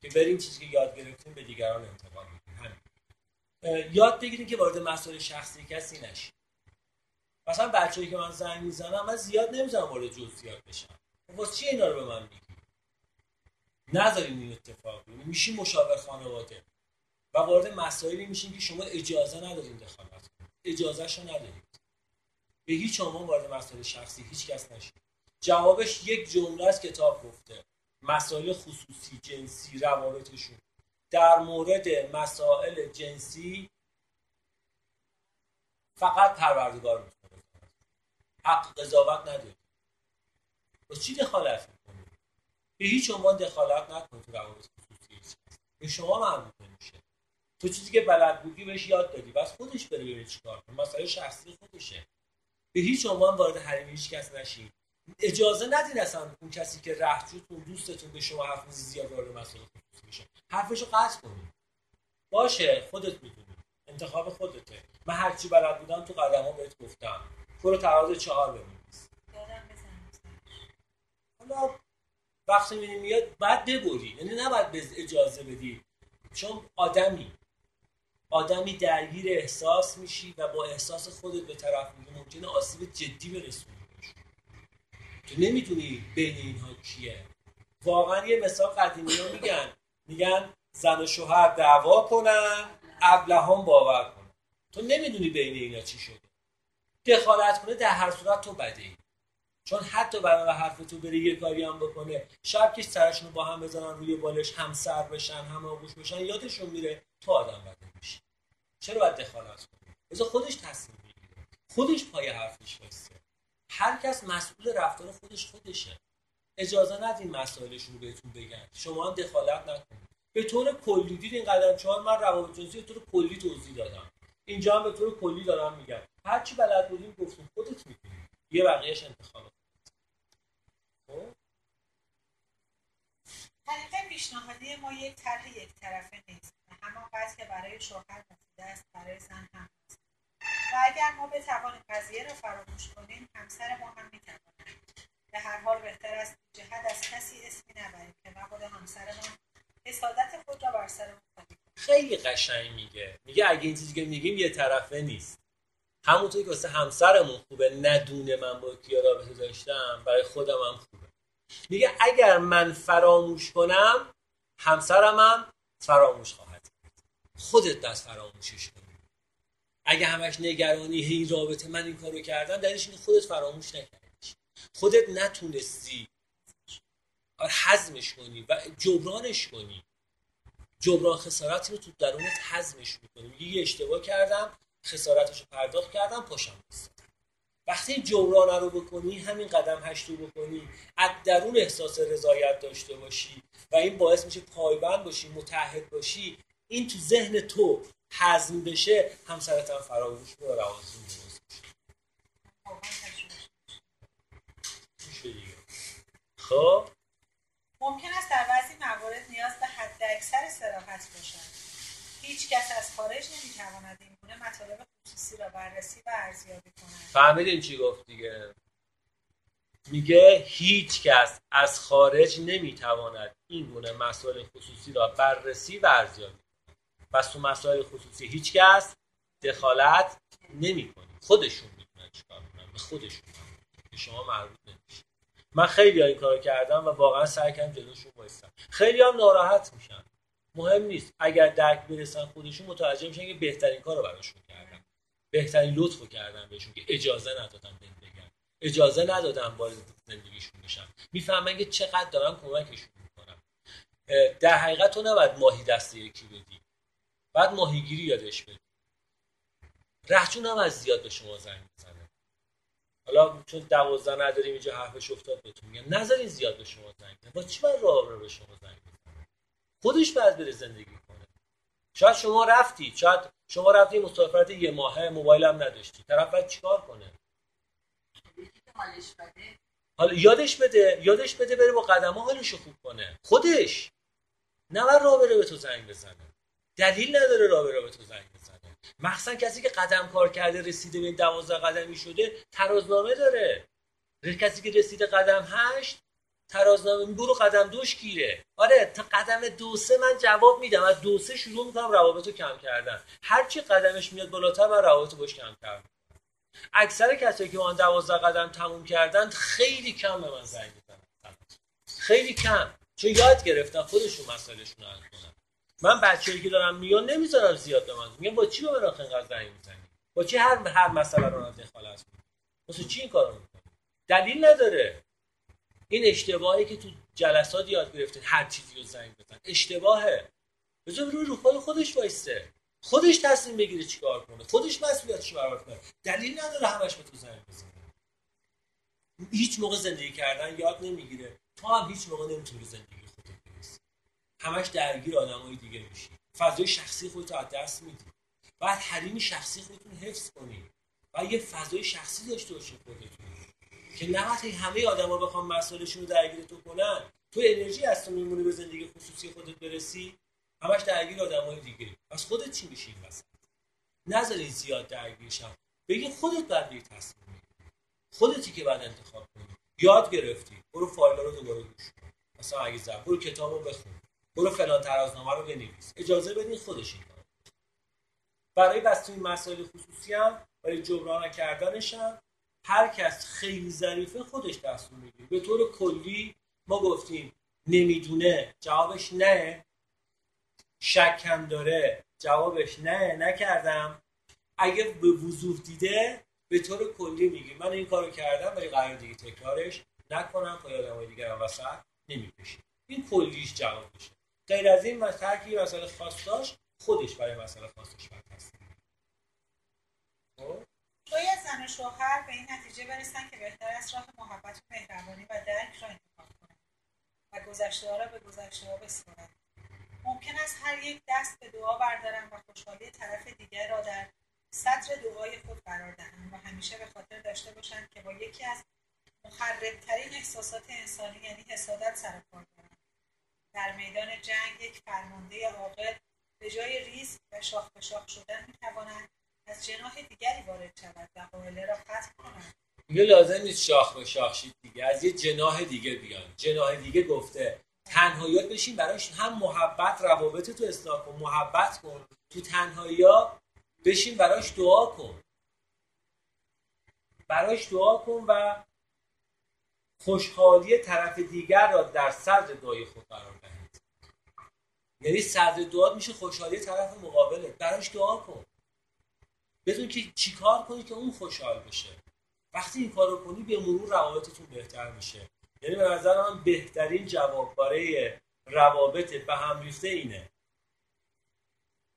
که بریم چیزی که یاد گرفتیم به دیگران انتقال بدیم همین. یاد بگیریم که وارد مسائل شخصی کسی نشید مثلا بچه‌ای که من زنگ می‌زنم من زیاد نمی‌زنم وارد جزئیات بشم. واسه چی اینا رو به من میگی؟ نذاریم این اتفاق بیفته. میشیم مشاور خانواده. و وارد مسائلی میشیم که شما اجازه نداریم دخالت کنید. اجازهشو ندارید. به هیچ عنوان وارد مسائل شخصی هیچ کس نشید. جوابش یک جمله از کتاب گفته. مسائل خصوصی جنسی روابطشون. در مورد مسائل جنسی فقط پروردگار می‌تونه حق قضاوت نداره. با چی دخالت می‌کنی به هیچ عنوان دخالت نکن تو روابط خصوصی به شما مربوط نمیشه. تو چیزی که بلد بودی بهش یاد دادی. بس خودش بره ببین چیکار کنه. مسئله شخصی خودشه. به هیچ عنوان وارد حریم هیچ کس نشید اجازه ندید اصلا اون کسی که رهجوتون دوستتون به شما حرف زیاد وارد خصوصی بشه. حرفشو قطع کنید باشه خودت می‌دونی. انتخاب خودته. من هرچی بلد بودم تو قدم ها بهت گفتم. تو رو تراز چهار ببینیست حالا وقتی می‌بینی میاد بعد ببری. یعنی نباید به اجازه بدی. چون آدمی. آدمی درگیر احساس میشی و با احساس خودت به طرف میگه ممکنه آسیب جدی برسونی تو نمی‌دونی بین اینها کیه. واقعا یه مثال قدیمی ها میگن. میگن زن و شوهر دعوا کنن ابلهان باور کنن. تو نمی‌دونی بین اینا چی شده. دخالت کنه در هر صورت تو بده چون حتی برای حرف تو بره یه کاری هم بکنه شب که سرشون رو با هم بزنن روی بالش هم سر بشن هم آغوش بشن یادشون میره تو آدم بده میشه چرا باید دخالت کنی؟ بذار خودش تصمیم بگیره. خودش پای حرفش واسه هر کس مسئول رفتار خودش خودشه. اجازه ندین مسائلشون رو بهتون بگن. شما هم دخالت نکنید. به طور کلی دیدین قدم چهار من روابط جنسی به طور کلی توضیح دادم. اینجا هم به طور کلی دارم میگم. هر چی بلد بودیم گفتیم خودت می‌کنی یه بقیهش انتخاب خب؟ طریق پیشنهادی ما یک طرح یک طرفه نیست. همانقدر که برای شوهر مفید است برای زن هم است و اگر ما بتوانیم قضیه را فراموش کنیم همسر ما هم می‌تواند. به هر حال بهتر است جهت از کسی اسمی نبریم که مبادا همسرمان حسادت خود را بر سر خیلی قشنگ میگه. میگه اگه این چیزی که میگیم یه طرفه نیست. همونطوری که واسه همسرمون خوبه ندونه من با کیا رابطه داشتم برای خودم هم خوبه. میگه اگر من فراموش کنم همسرم هم فراموش خواهد خودت دست فراموشش کنی اگه همش نگرانی هی رابطه من این کارو کردم درش اینه خودت فراموش نکردی خودت نتونستی حزمش کنی و جبرانش کنی. جبران خسارتی رو تو درونت حزمش می‌کنی. یه اشتباه کردم خسارتش رو پرداخت کردم پاشم وقتی این جبران رو بکنی همین قدم هشت بکنی از درون احساس رضایت داشته باشی و این باعث میشه پایبند باشی متحد باشی این تو ذهن تو حزم بشه همسرت هم فراموش رو روانتون درست خب؟ ممکن است در بعضی موارد نیاز به حد اکثر سراحت باشد. هیچ کس از خارج نمی‌تواند این گونه مطالب خصوصی را بررسی و ارزیابی کند. فهمیدین چی گفت دیگه؟ میگه هیچ کس از خارج نمی‌تواند این گونه مسائل خصوصی را بررسی و ارزیابی پس تو مسائل خصوصی هیچ کس دخالت نمی‌کنه. خودشون می‌تونن چیکار کنن به خودشون به شما مربوط نمیشه. من خیلی این کار کردم و واقعا سعی کردم جلوشون بایستم خیلی هم ناراحت میشن. مهم نیست. اگر درک برسن خودشون متوجه میشن که بهترین کار رو براشون کردم بهترین لطف کردم بهشون که اجازه ندادم بگم اجازه ندادم وارد زندگیشون بشم می‌فهمن که چقدر دارم کمکشون می‌کنم در حقیقت تو نباید ماهی دست یکی بدی. بعد ماهیگیری یادش بدی رهجو نباید زیاد به شما زنگ بزنه. حالا چون دوازده نداریم اینجا حرفش افتاد بهتون میگم. نذارین زیاد به شما زنگ بزنه. با چی باید راه رو به شما زنگ بزنه؟ خودش باید بره زندگی کنه. شاید شما رفتی شاید شما رفتی مسافرت یه ماهه موبایل هم نداشتی. طرف باید چیکار کنه؟ حالا یادش بده یادش بده بره با قدم ها حالشو خوب کنه. خودش. نه راه بره به تو زنگ بزنه. دلیل نداره بره به تو زنگ بزنه. مخصوصا کسی که قدم کار کرده رسیده به دوازده قدمی شده ترازنامه داره. کسی که رسیده قدم هشت ترازنامه برو قدم دوش گیره آره تا قدم دو سه من جواب میدم. از دو سه شروع می‌کنم روابط رو کم کردن. هرچی قدمش میاد بالاتر من روابط باش کم کردم. اکثر کسایی که من دوازده قدم تموم کردن خیلی کم به من زنگ خیلی کم. چون یاد گرفتن خودشون مسائلشون حل کنن. من بچه‌ای که دارم میان نمی‌ذارم زیاد به من میگم با چی به من انقدر زنگ می‌زنی؟ با چی هر هر مسئله رو دخالت کنی واسه چی این کارو می‌کنی؟ دلیل نداره. این اشتباهی که تو جلسات یاد گرفتین هر چیزی رو زنگ بزن. اشتباهه. بذار روی رو خود خودش وایسته خودش تصمیم بگیره چیکار کنه. خودش مسئولیتش برآورده کنه. دلیل نداره همش به تو زنگ بزنه. هیچ موقع زندگی کردن یاد نمی‌گیره. تو هم هیچ موقع نمی‌تونی زندگی همش درگیر آدمای دیگه میشی. فضای شخصی خودت از دست میدی. بعد حریم شخصی خودتون حفظ کنی و یه فضای شخصی داشته باشی خودتون. که نه همه آدما بخوام مسائلشون رو درگیر تو کنن تو انرژی از تو میمونه به زندگی خصوصی خودت برسی همش درگیر آدمای دیگه. پس خودت چی میشی وسط؟ نذاری زیاد درگیر شم. بگی خودت بعد تصمیم خودتی که بعد انتخاب کنی. یاد گرفتی. برو فایل رو دوباره گوش کن. مثلا اگه زب برو کتابو بخون. برو فلان ترازنامه رو بنویس. اجازه بدین خودش این کار برای بسته این مسائل خصوصی هم برای جبران کردنش هم هر کس خیلی ظریفه خودش تصمیم می‌گیره. به طور کلی ما گفتیم نمی‌دونه جوابش نه. شکم داره جوابش نه. نکردم. اگه به وضوح دیده به طور کلی میگی من این کارو کردم ولی قرار دیگه تکرارش نکنم تا های دیگر هم وسط نمیپشی این کلیش جواب میشه غیر از این ترکی مسئله خاص خودش برای مسئله خاصش باید هست باید زن و شوهر به این نتیجه برسن که بهتر است راه محبت و مهربانی و درک را انتخاب و گذشته را به گذشته ها بسپارند ممکن است هر یک دست به دعا بردارن و خوشحالی طرف دیگر را در سطر دعای خود قرار دهند و همیشه به خاطر داشته باشند که با یکی از مخربترین احساسات انسانی یعنی حسادت سر کار دارند. در میدان جنگ یک فرمانده عاقل به جای ریز و شاخ به شاخ شدن می‌تواند از جناح دیگری وارد شود و قائله را ختم کند دیگه لازم نیست شاخ به شاخ شید دیگه از یه جناح دیگه بیان. جناح دیگه گفته تنهاییات بشین براش هم محبت روابط تو اصلاح کن محبت کن. تو تنهایی ها بشین براش دعا کن. براش دعا کن و خوشحالی طرف دیگر را در صدر دعای خود قرار یعنی صدر دعا میشه خوشحالی طرف مقابله. براش دعا کن. بدون که چیکار کنی که اون خوشحال بشه. وقتی این کارو کنی به مرور روابطتون بهتر میشه. یعنی به نظر من بهترین جواب برای روابط به هم ریخته اینه.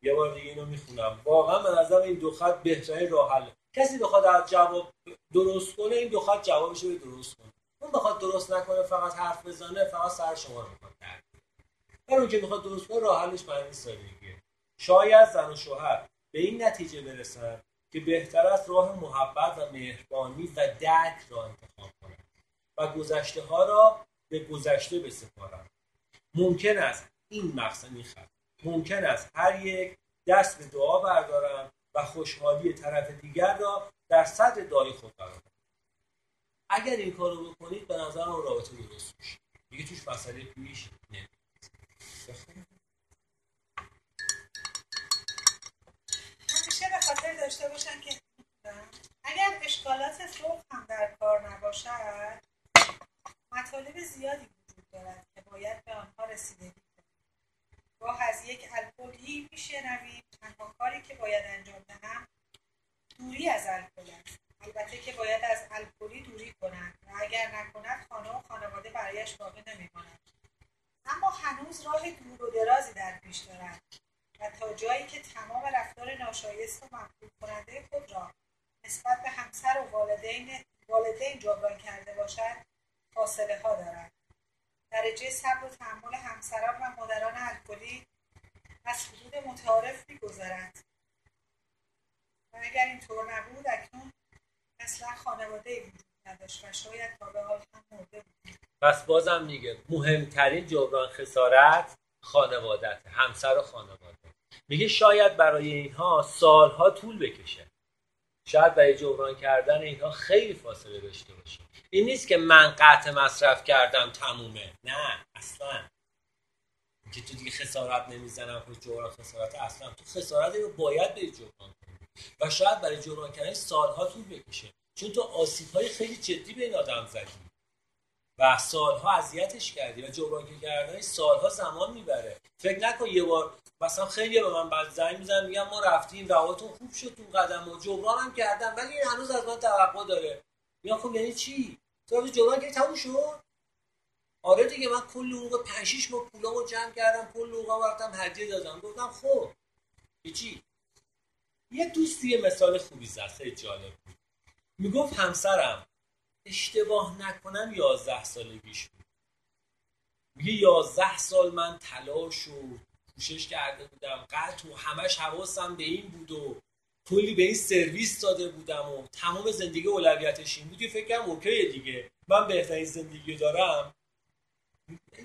یه بار دیگه اینو می‌خونم. واقعا به نظر این دو خط بهترین راه حل کسی بخواد از جواب درست کنه این دو خط جوابش رو درست کنه. اون بخواد درست نکنه فقط حرف بزنه فقط سر شما رو می‌خواد اون که می‌خواد درست کنه راه حلش برای سادگیه شاید زن و شوهر به این نتیجه برسن که بهتر است راه محبت و مهربانی و درک را انتخاب کنند و گذشته ها را به گذشته بسپارند ممکن است این مقصد خط ممکن است هر یک دست به دعا بردارند و خوشحالی طرف دیگر را در صدر دعای خود قرار اگر این کارو بکنید به نظر اون رابطه درست میشه. دیگه توش مسئله پیش نمیاد همیشه به خاطر داشته باشن که اگر اشکالات فوق هم در کار نباشد مطالب زیادی وجود دارد که باید به آنها رسیدگی کنیم گاه از یک الکلی میشنویم تنها کاری که باید انجام دهم دوری از الکل است البته که باید از الکلی دوری کنند و اگر نکند خانه و خانواده برایش باقی نمیماند اما هنوز راه دور و درازی در پیش دارد و تا جایی که تمام رفتار ناشایست و مفهوم کننده خود را نسبت به همسر و والدین والدین جبران کرده باشد فاصله ها دارد درجه صبر و تحمل همسران و مادران الکلی از حدود متعارف میگذرد و اگر اینطور نبود اکنون اصلا خانواده وجود نداشت و شاید تا به حال هم مرده بود پس بازم میگه مهمترین جبران خسارت خانوادت همسر و خانواده. میگه شاید برای اینها سالها طول بکشه. شاید برای جبران کردن اینها خیلی فاصله داشته باشه. این نیست که من قطع مصرف کردم تمومه. نه اصلا. که تو دیگه خسارت نمی‌زنم خود جبران خسارت اصلا. تو خسارت رو باید بری جبران کنی. و شاید برای جبران کردن سالها طول بکشه. چون تو آسیب های خیلی جدی به این آدم زدی. و سالها اذیتش کردی و جبران کردن سالها زمان می‌بره. فکر نکن یه بار مثلا خیلی به من بعد زنگ میزن میگم ما رفتیم رواتون خوب شد تو قدم و جبران هم کردم ولی هنوز از من توقع داره. میگم خب یعنی چی؟ تو جبران که تموم شد؟ آره دیگه من کل اون 5 6 ماه پولامو جمع کردم کل اون رفتم هدیه دادم. گفتم خب چی؟ یه دوستی مثال خوبی زد خیلی جالب بود. می‌گفت همسرم اشتباه نکنم یازده سالگیش بود. میگه یازده سال من تلاش و کوشش کرده بودم قطع و همش حواسم به این بود و کلی به این سرویس داده بودم و تمام زندگی اولویتش این بود که فکر کنم اوکیه دیگه. من بهترین زندگی دارم.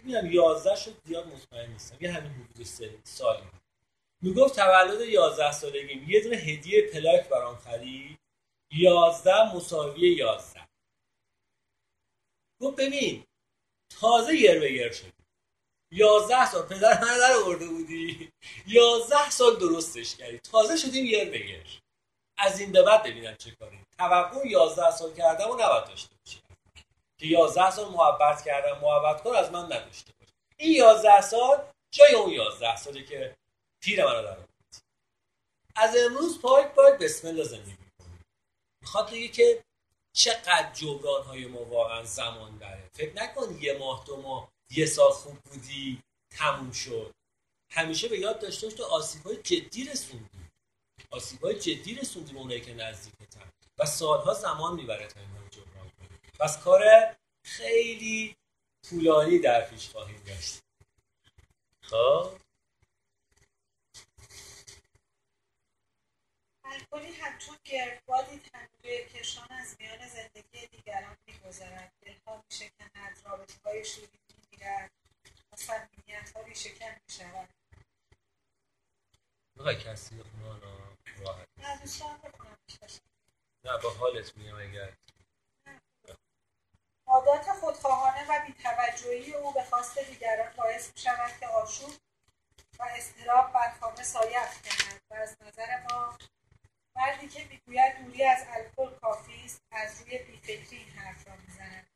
میگم یازده شد زیاد مطمئن نیستم. یه همین حدود سالی می‌گفت تولد یازده سالگی. یه دونه هدیه پلاک برام خرید. یازده مساوی یازده. گفت ببین تازه یر به یر شد یازده سال پدر من در آورده بودی. یازده سال درستش کردی. تازه شدیم یر به یر از این به بعد ببینم چه کاری. توقع یازده سال کردم و نباید داشته باشی. که یازده سال محبت کردم محبت کن از من نداشته باش این یازده سال جای اون یازده سالی که پیر منو در از امروز پاک پاک بسم الله زندگی می‌خواد که چقدر جبران های ما واقعا زمان داره. فکر نکن یه ماه دو ماه یه سال خوب بودی تموم شد. همیشه به یاد داشته باش تو آسیب های جدی رسوندی. آسیب های جدی رسوندی به اونایی که نزدیکتن. و سالها زمان می‌بره تا این رو جبران کنی. پس کار خیلی طولانی در پیش خواهیم داشت خب؟ الکلی همچون گردبادی تنوی کشان از میان زندگی دیگران میگذرد. دلها میشکند رابطه های شیرین می‌گیرد. و صمیمیت ها ریشهکن می‌شود. می‌خوای کسی بخونه راحت نه دوستان بکنم نه با حالت میگم اگر. عادات خودخواهانه و بیتوجهی او به خواست دیگران باعث می شود که آشوب و اضطراب بر خانه سایه افکند و از نظر ما مردی که می‌گوید دوری از الکل کافی است از روی بیفکری این حرف را می‌زند.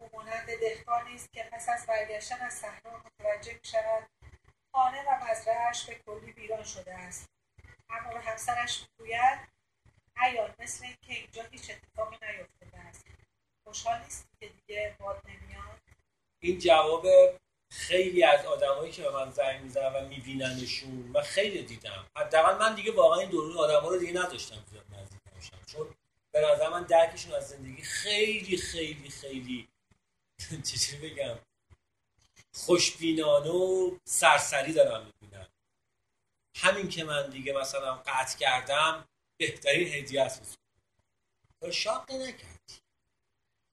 او مانند دهقانی است که پس از برگشتن از صحرا متوجه می‌شود خانه و مزرعهاش به کلی ویران شده است. اما به همسرش می‌گوید عیار مثل اینکه اینجا هیچ اتفاقی نیفتاده است. خوشحال نیستی که دیگه باد نمیاد؟ این جواب خیلی از آدمایی که به من زنگ می‌زنن و میبیننشون من خیلی دیدم. حداقل من دیگه واقعا این دورون آدما رو دیگه نداشتم زیاد نزدیک باشم چون به نظر من درکشون از زندگی خیلی خیلی خیلی چجوری بگم؟ خوشبینانه و سرسری دارم می‌بینم همین که من دیگه مثلا قطع کردم بهترین هدیه است. کار شاقی نکردی.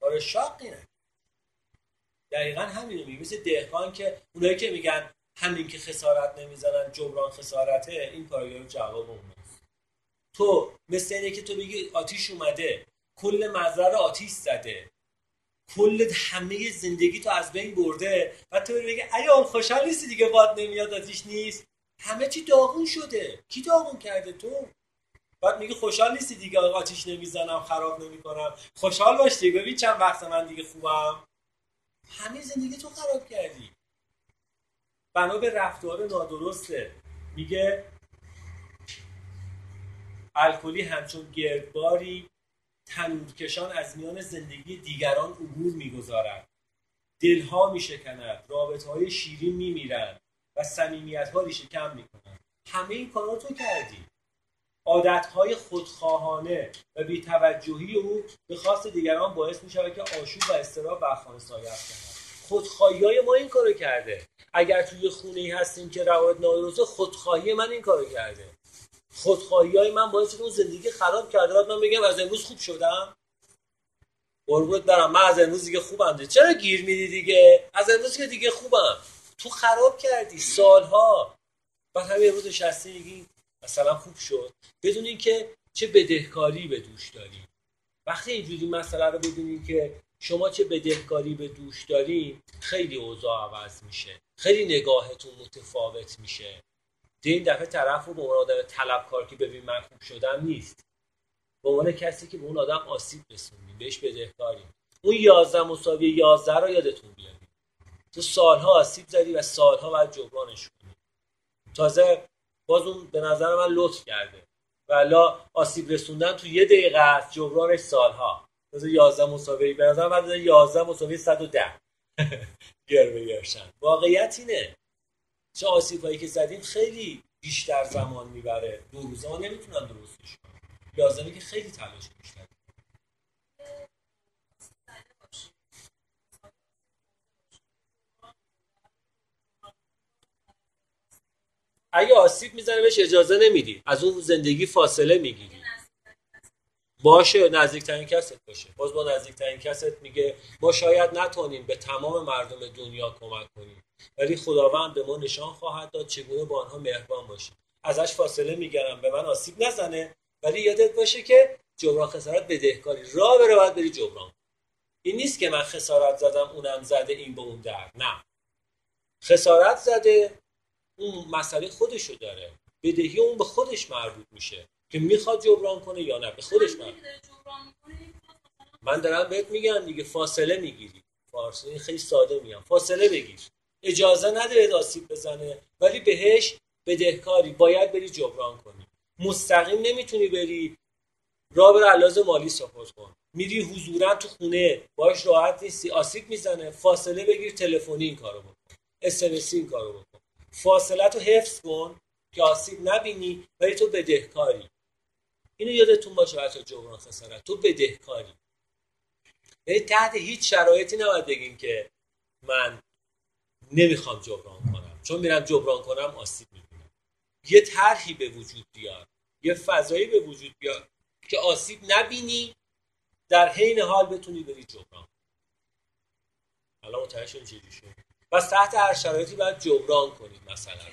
کار شاقی نکردی. دقیقا همینو میگه. مثل دهقان که اونایی که میگن همین که خسارت نمی‌زنن جبران خسارته این کارگاه جواب اوناست تو مثل اینه که تو بگی آتیش اومده کل مزرعه آتیش زده. کل همه زندگی تو از بین برده. و تو بگی ایام خوشحال نیستی دیگه باد نمیاد آتیش نیست. همه چی داغون شده. کی داغون کرده تو؟ بعد میگه خوشحال نیستی دیگه آتیش نمی‌زنم خراب نمی‌کنم. خوشحال باش دیگه ببین چند وقت من دیگه خوبم. همه زندگی تو خراب کردی. بنا به رفتار نادرسته. میگه الکلی همچون گردباری تنورکشان از میان زندگی دیگران عبور می‌گذارد. دلها میشکند رابطه های شیرین میمیرند و صمیمیت ها ریشه کم می‌کنند. همه این کارا تو کردی. عادت های خودخواهانه و بیتوجهی او به خواست دیگران باعث می شود که آشوب و استراب بر خانه افکند خودخواهی های ما این کارو کرده. اگر توی خونه ای هستیم که روایت نادرسته خودخواهی من این کارو کرده. خودخواهی های من باعث اون زندگی خراب کرده. من بگم از امروز خوب شدم؟ قربونت برم. من از امروز دیگه خوبم چرا گیر میدی دیگه؟ از امروز که دیگه خوبم. تو خراب کردی. سالها. بعد همین امروز نشستی میگی مثلا خوب شد. بدون اینکه چه بدهکاری به دوش داری وقتی اینجوری مسئله رو بدونین که شما چه بدهکاری به دوش داری خیلی اوضاع عوض میشه. خیلی نگاهتون متفاوت میشه. این دفعه طرف رو به عنوان آدم طلبکار که ببین من خوب شدم نیست. به عنوان کسی که به اون آدم آسیب رسوندیم بهش بدهکاریم. اون 11 مساوی 11 رو یادتون بیارید تو سالها آسیب زدی و سالها باید جبرانش کنی. تازه باز اون به نظر من لطف کرده. ولا آسیب رسوندن تو یه دقیقه است جبرانش سالها. مثلا 11 مساوی به نظر من 11 مساوی 110 گر گرشن واقعیت اینه. چه آسیب هایی که زدیم خیلی بیشتر زمان می‌بره. دو روزه ها نمی‌تونن درستش کنن. لازمه که خیلی تلاش بیشتر اگه آسیب می‌زنه بهش اجازه نمیدی. از اون زندگی فاصله می‌گیری. باشه نزدیکترین کست باشه. باز با نزدیکترین کست میگه ما شاید نتونیم به تمام مردم دنیا کمک کنیم. ولی خداوند به ما نشان خواهد داد چگونه با آنها مهربان باشیم. ازش فاصله می‌گیرم. به من آسیب نزنه. ولی یادت باشه که جبران خسارت بدهکاری را بره باید بری جبران. این نیست که من خسارت زدم اونم زده این به اون در نه. خسارت زده اون مسئله خودشو داره. بدهی اون به خودش مربوط میشه که می‌خواد جبران کنه یا نه. به خودش مربوط. من دارم بهت میگم دیگه فاصله می‌گیری. فارسی خیلی ساده میگم. فاصله بگیر. اجازه نده آسیب بزنه. ولی بهش بدهکاری. باید بری جبران کنی. مستقیم نمی‌تونی بری را بر علاز مالی سپورت کن. میری حضورا تو خونه. باش راحت نیستی. آسیب می‌زنه. فاصله بگیر تلفنی این کارو بکن. اس این کارو بکن. فاصله تو حفظ کن که آسیب نبینی ولی تو بدهکاری. اینو یادتون باشه بچه جبران خسارت. تو بدهکاری. یعنی تحت هیچ شرایطی نباید بگیم که من نمی‌خوام جبران کنم. چون میرم جبران کنم آسیب می‌بینم. یه طرحی به وجود بیار یه فضایی به وجود بیار که آسیب نبینی در حین حال بتونی بری جبران. الان متوجه شدید شد؟ پس تحت هر شرایطی باید جبران کنید مثلا.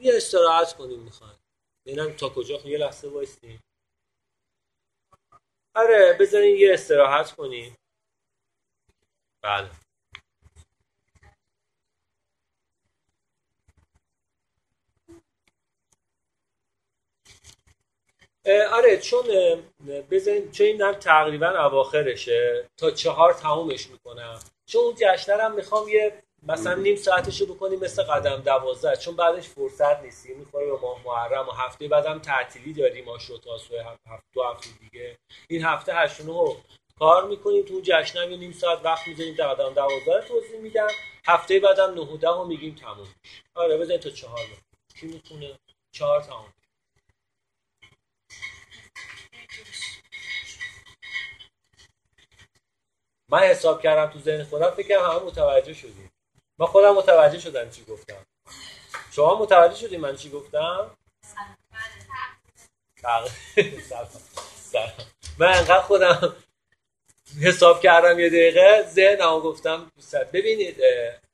یه استراحت کنیم می‌خواد ببینم تا کجا. یه لحظه وایستیم آره بذارین یه استراحت کنیم. بله. آره چون بزنین چون این تقریبا اواخرشه. تا چهار تمومش می‌کنم. چون اون جشنرم می‌خوام یه مثلا نیم ساعتشو بکنیم مثل قدم دوازده چون بعدش فرصت نیستی می‌خوره به ماه محرم و هفته بعدم تعطیلی داریم آشو تاسو هفته دو هفته دیگه. این هفته هشتونو کار می‌کنیم. تو جشنم یه نیم ساعت وقت می‌ذاریم در قدم دوازده توضیح میدم. هفته بعدم نه ده میگیم تموم آره بزنید تا چهار کی می‌تونه چهار تموم. من حساب کردم تو ذهن خودم فکر همه متوجه شدیم. من خودم متوجه شدم چی گفتم. شما متوجه شدیم من چی گفتم؟ من انقدر خودم حساب کردم یه دقیقه ذهنمو گفتم ببینید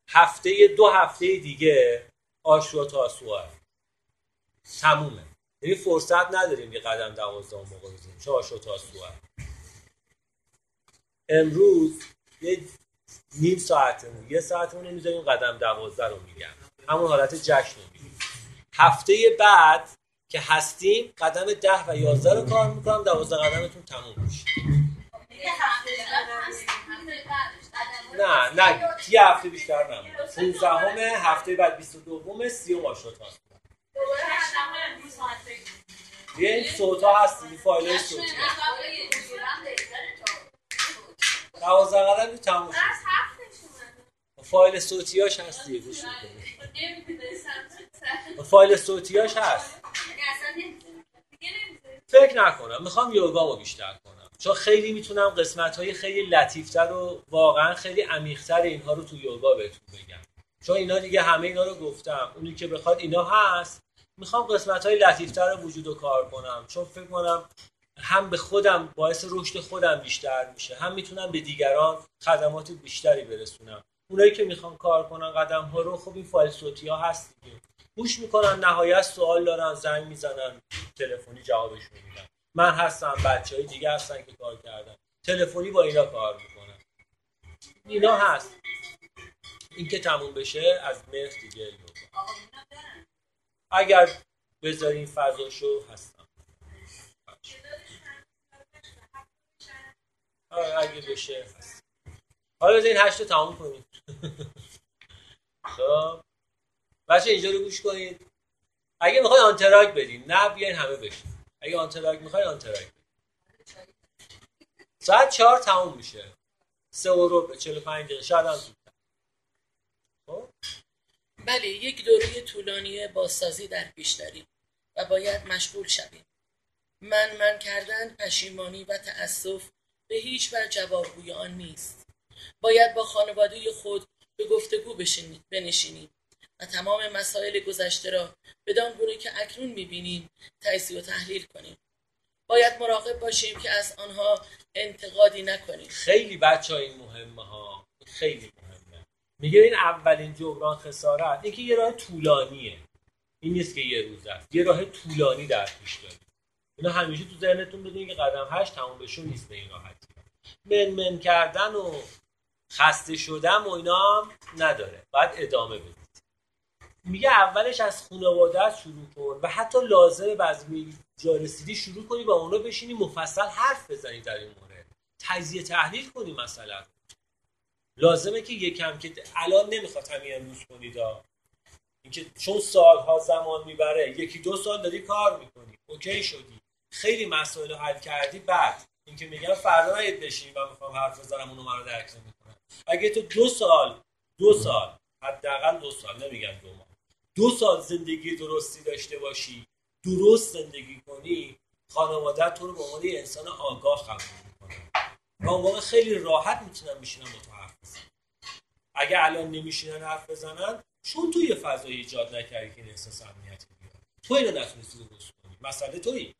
هفته دو هفته دیگه آشورا تاسوعا تمومه. یعنی فرصت نداریم یه قدم دوازده موقع بزنیم چه آشورا تاسوعا امروز یه نیم ساعتمون یه ساعتمون می‌ذاریم قدم دوازده رو میگم همون حالت جشن رو میگیم هفته بعد که هستیم قدم ده و یازده رو کار می‌کنم دوازده قدمتون تموم میشه. نه نه یه هفته بیشتر نمونه 15 همه هفته بعد 22 سی و هست یه این صوت ها هست این فایل صوتی دوازده قدم تموم فایل صوتیاش هست دیگه گوش فایل صوتیاش هست. فکر نکنم. می‌خوام یوگا رو بیشتر کنم. چون خیلی می‌تونم قسمت های خیلی لطیفتر و واقعا خیلی عمیقتر اینها رو تو یوگا بهتون بگم. چون اینا دیگه همه اینا رو گفتم. اونی که بخواد اینا هست. می‌خوام قسمت های لطیفتر رو وجود و کار کنم. چون فکر کنم هم به خودم باعث رشد خودم بیشتر میشه هم می‌تونم به دیگران خدمات بیشتری برسونم. اونایی که می‌خوان کار کنن قدم ها رو خب این فایل صوتی ها هست دیگه. گوش می‌کنن نهایت سوال دارن زنگ می‌زنن تلفنی جوابشون میدن. من هستم بچه های دیگه هستن که کار کردن. تلفنی با اینا کار می‌کنن. اینا هست. این که تموم بشه از مهر دیگه اگر بذارین فضاشو هستم. اگه بشه. حالا بذار این هشت رو تموم کنیم. خب. بچه اینجا رو گوش کنید. اگه می‌خوای آنتراک بدین. نه بیاین همه بشین. اگه آنتراک می‌خوای آنتراک بدین ساعت چهار تموم میشه. سه و به چهل و پنج دقیقه. شاید هم خب. بله یک دوره طولانی بازسازی در پیش داریم و باید مشغول شویم. من من کردن پشیمانی و تأسف به هیچ بر جوابگوی آن نیست. باید با خانواده خود به گفتگو بنشینیم و تمام مسائل گذشته را بدان گونه که اکنون می‌بینیم تجزیه و تحلیل کنیم. باید مراقب باشیم که از آنها انتقادی نکنیم. خیلی بچه این مهمه ها. خیلی مهمه. میگه این اولین جبران خسارت. اینکه یه راه طولانیه. این نیست که یه روز است. یه راه طولانی در پیش داریم. اینا همیشه تو ذهنتون بدونید که قدم هشت تموم بشون نیست به این راحتی. من من کردن و خسته شدم و اینا نداره. باید ادامه بدید. میگه اولش از خانوادت شروع کن و حتی لازمه بعضی جا رسیدی شروع کنی با اونا بشینی مفصل حرف بزنی در این مورد. تجزیه تحلیل کنی مثلا. لازمه که یکم که الان نمی‌خواد همین امروز کنید اینکه چون سالها زمان می‌بره یکی دو سال داری کار می‌کنی. اوکی شدی. خیلی مسائل رو حل کردی بعد اینکه میگم فردا نید بشین و می‌خوام حرف بزنم اونو رو درک نمی‌کنم. اگه تو دو سال دو سال حداقل دو سال نمیگم دو ماه دو سال زندگی درستی داشته باشی درست زندگی کنی خانواده تو رو به عنوان انسان آگاه قبول می‌کنه. و موقع خیلی راحت می‌تونن بشینن با تو حرف بزنن اگه الان نمیشینن حرف بزنن چون تو یه فضای ایجاد نکردی که احساس امنیتی بیاد تو اینو نتونستی درست کنی. مسئله تویی.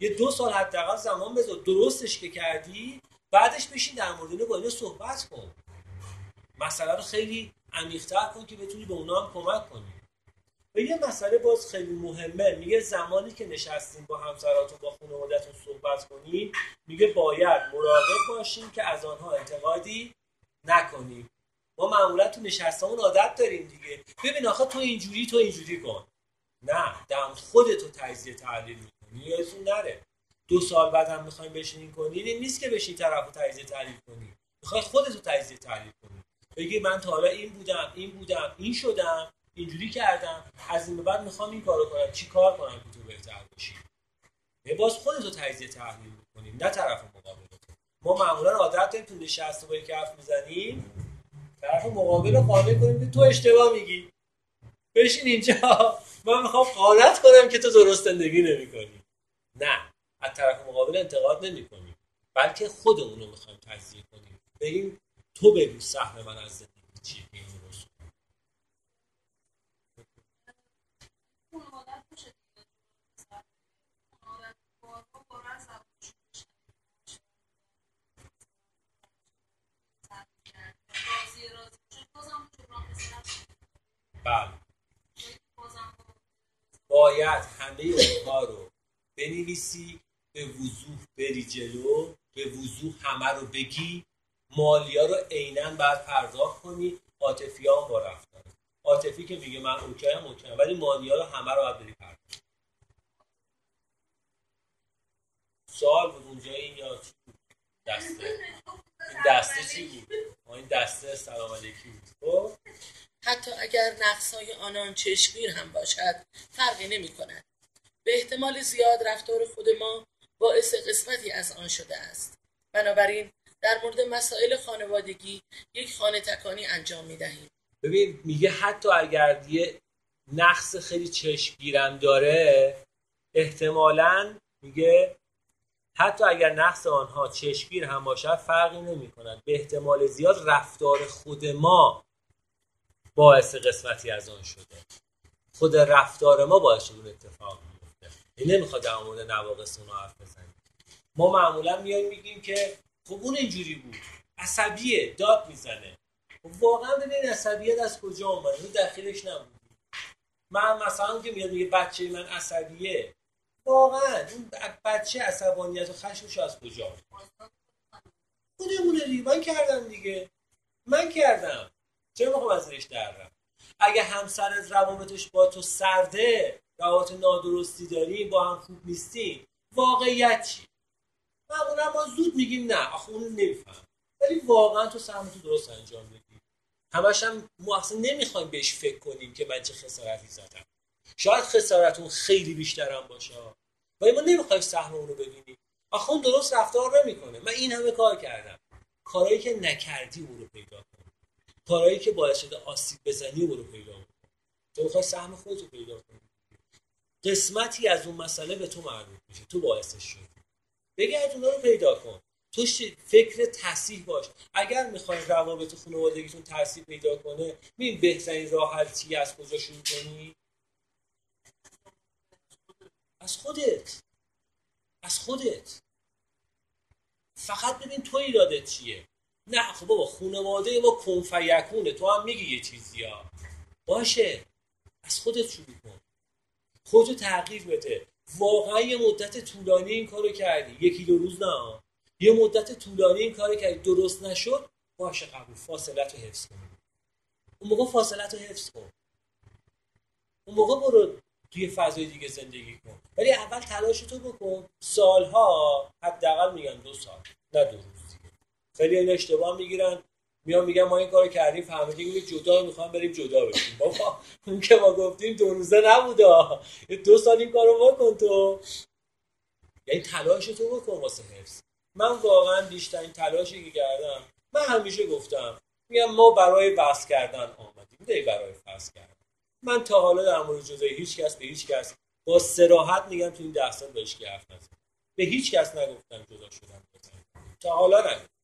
یه دو سال حداقل زمان بذار. درستش که کردی بعدش بشین در مورد با اینو صحبت کن. مسئله رو خیلی عمیق‌تر کن که بتونی به اونا هم کمک کنی. و یه مسئله باز خیلی مهمه. میگه زمانی که نشستیم با همسراتون با خانوادهتون صحبت کنیم میگه باید مراقب باشیم که از آنها انتقادی نکنیم. ما معمولا تو نشستمون عادت داریم دیگه. ببین آخه تو اینجوری تو اینجوری کن. نه دم خودتو تجزیه تحلیل یادتون نره. دو سال بعد هم می‌خوایم بشینین کنین این نیست که بشین طرف رو تجزیه تحلیل کنی می‌خوای خودتو تجزیه تحلیل کنی بگی من تا حالا این بودم این بودم این شدم اینجوری کردم. از این بعد می‌خوام این کارو کنم. چی کار کنم که تو بهتر باشی؟ باز خودتو تجزیه تحلیل می‌کنیم نه طرف مقابل ما معمولا عادت داریم تو نشسته با یک حرف می‌زنیم. طرف مقابل رو قانع کنیم تو اشتباه میگی. بشین اینجا. من می‌خوام قانت کنم که تو درست زندگی نمی‌کنی. نه از طرف مقابل انتقاد نمی‌کنیم بلکه خودمون رو می‌خوایم تجزیه کنیم. بگیم تو بگو سهم من از زندگی چیه که این درست بله. باید همه اونها رو بنویسی به وضوح بری جلو به وضوح همه رو بگی. مالیا رو عینا بعد پرداخت کنی. عاطفی ها با رفتار. عاطفی که میگه من اوکی هم اوکی ولی مالیا رو همه رو بری پرداخت. سوال بود اونجا این یا دسته. این دسته چی بود؟ این دسته سلام علیکی بود. خب؟ حتی اگر نقصهای آنان چشمگیر هم باشد فرقی نمی کند. به احتمال زیاد رفتار خود ما باعث قسمتی از آن شده است. بنابراین در مورد مسائل خانوادگی یک خانه تکانی انجام می دهیم. ببین میگه حتی اگر یه نقص خیلی چشمگیرم داره احتمالا میگه حتی اگر نقص آنها چشمگیر هم باشد فرقی نمی کند به احتمال زیاد رفتار خود ما باعث قسمتی از آن شده خود رفتار ما باعث اون اتفاق این نمی‌خواد در مورد نواقص اون حرف بزنیم ما معمولا میایم میگیم که خب اون اینجوری بود. عصبیه داد می‌زنه. خب واقعا ببین عصبیت از کجا اومده اون داخلش نبود. من مثلا که میاد میگه بچه من عصبیه. واقعا اون بچه عصبانیت و خشمش از کجا خودمونه دیگه. من کردم دیگه. من کردم. چرا می‌خوام ازش در رفت اگه همسرت روابطش با تو سرده روابط نادرستی داری با هم خوب نیستی واقعیت چی معمولا ما زود میگیم نه. آخه اون نمیفهم ولی واقعا تو سهم تو درست انجام بدی همش هم ما اصلا نمی‌خوایم بهش فکر کنیم که من چه خسارتی زدم. شاید خسارتون خیلی بیشترم باشه. ولی ما نمی‌خوایم سهم اون رو ببینیم. آخه اون درست رفتار نمی‌کنه. من این همه کار کردم. کارهایی که نکردی اون رو پیدا کن. کارهایی که باعث شده آسیب بزنی اون رو پیدا کن. تو می‌خوای سهم خودت رو پیدا کنی. قسمتی از اون مسئله به تو مربوط میشه. تو باعثش شدی. بگرد اونا رو پیدا کن. تو فکر تصیح باش. اگر می‌خوای روابط خانوادگیتون تصیح پیدا کنه ببین بهترین راه حل از کجا شروع کنی؟ از خودت. از خودت. فقط ببین تو ایرادت چیه. نه خب بابا خانواده ما کنفیکونه. تو هم میگی یه چیزی ها. باشه. از خودت شروع کن. خودتو تغییر بده؟ واقعا یه مدت طولانی این کارو کردی. یکی دو روز نه. یه مدت طولانی این کارو کردی. درست نشد باشه قبول. فاصلت رو حفظ کن. اون موقع فاصلت رو حفظ کن. اون موقع برو توی فضای دیگه زندگی کن. ولی اول تلاش تو بکن. سالها حداقل میگن دو سال نه دو روز دیگه. خیلی این اشتباه می‌گیرن. میان میگن ما این کارو کردیم فهمیدیم که جدا می‌خوام بریم جدا بشیم. بابا اون که ما گفتیم دو روزه نبودا دو سال این کارو بکن تو. یعنی تلاش تو بکن واسه حفظ. من واقعا بیشترین تلاشی که کردم من همیشه گفتم میگم ما برای وصل کردن آمدیم. نه برای فصل کردن. من تا حالا در مورد جدایی هیچ کس به هیچ کس با صراحت میگم تو این ده سال بهش حرف به هیچ کس نگفتم جدا شدم تا حالا نگفتم.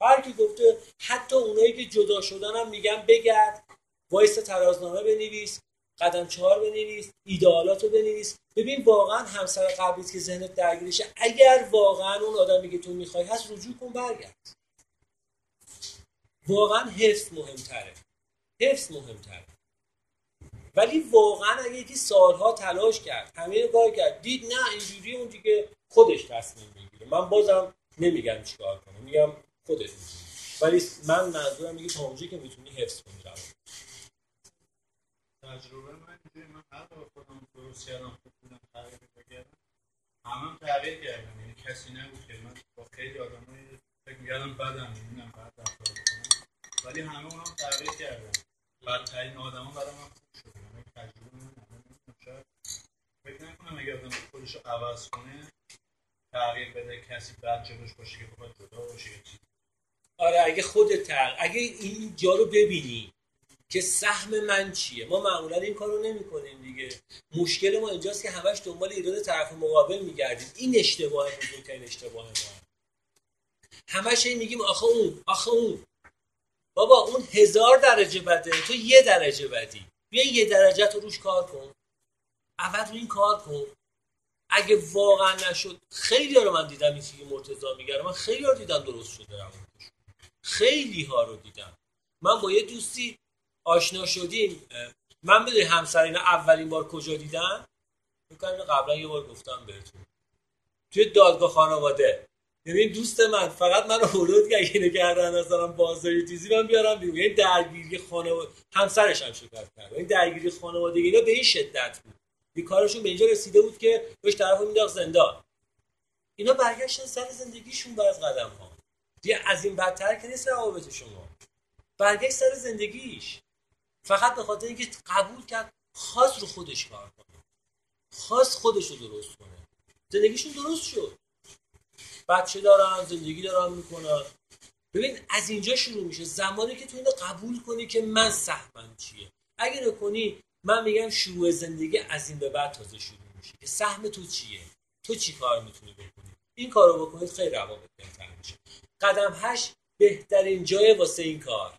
هر کی گفته حتی اونایی که جدا شدن هم میگن بگرد وایسا ترازنامه بنویس قدم چهار بنویس ایدئالات رو بنویس. ببین واقعا همسر قبلیت که ذهنت درگیرشه اگر واقعا اون آدمی که تو می‌خوای هست رجوع کن برگرد. واقعا حفظ مهمتره. حفظ مهمتره. ولی واقعا اگه یکی سالها تلاش کرد همه کار کرد دید نه اینجوری اون دیگه خودش تصمیم می‌گیره. من بازم نمیگم چیکار کنه میگم خودت. ولی من منظورم میگه تا اونجایی که می‌تونی حفظ کنی رو تجربه من اینجوری من هر با خودم درست کردم خوب بودم تغییر بگردم همه تغییر کردم یعنی کسی نبود که من با خیلی آدمای فکر میگردم بدم می‌بینم بعد رفتار بکنم. ولی همه اونم تغییر کردم بدترین آدما برای من خوب شده. یعنی تجربه من شاید فکر نکنم اگه آدم خودش رو عوض کنه تغییر بده کسی بعد جلوش باشه که بخواد جدا باشه یا چیزی. آره اگه خودت اگه این جا رو ببینی که سهم من چیه؟ ما معمولا این کارو نمی‌کنیم دیگه. مشکل ما اینجاست که همش دنبال ایراد طرف مقابل میگردیم. این اشتباه بزرگترین اشتباه ما. همش این میگیم آخه اون آخه اون. بابا اون هزار درجه بده تو یه درجه بدی. بیا یه درجه تو روش کار کن. اول رو این کار کن. اگه واقعا نشد خیلی رو من دیدم این که مرتضا میگره من خیلی ها دیدم درست شده. خیلی ها رو دیدم. من با یه دوستی آشنا شدیم. من بدونی همسر اینا اولین بار کجا دیدن؟ می‌کنم قبلا یه بار گفتم بهتون. توی دادگاه خانواده. یعنی دوست من فقط من ورود که اینو کردن مثلا بازاری چیزی من بیارم بیرون. یعنی درگیری خانواده همسرش هم شکایت کرد. یعنی درگیری خانوادگی اینا به این شدت بود. این کارشون به اینجا رسیده بود که بهش طرف مینداخت زندان. اینا برگشتن سر زندگیشون بر از قدم ها دیگه از این بدتر که نیست روابط شما. برگشت سر زندگیش. فقط به خاطر اینکه قبول کرد خاص رو خودش کار کنه. خاص خودش رو درست کنه. زندگیشون درست شد. بچه دارن زندگی دارن می‌کنن. ببین از اینجا شروع میشه. زمانی که تو اینو قبول کنی که من سهمم چیه. اگه نکنی من میگم شروع زندگی از این به بعد تازه شروع میشه. که سهم تو چیه؟ تو چی کار می‌تونی بکنی؟ این کارو بکنید خیلی روابط بهتر. قدم هشت بهترین جای واسه این کار.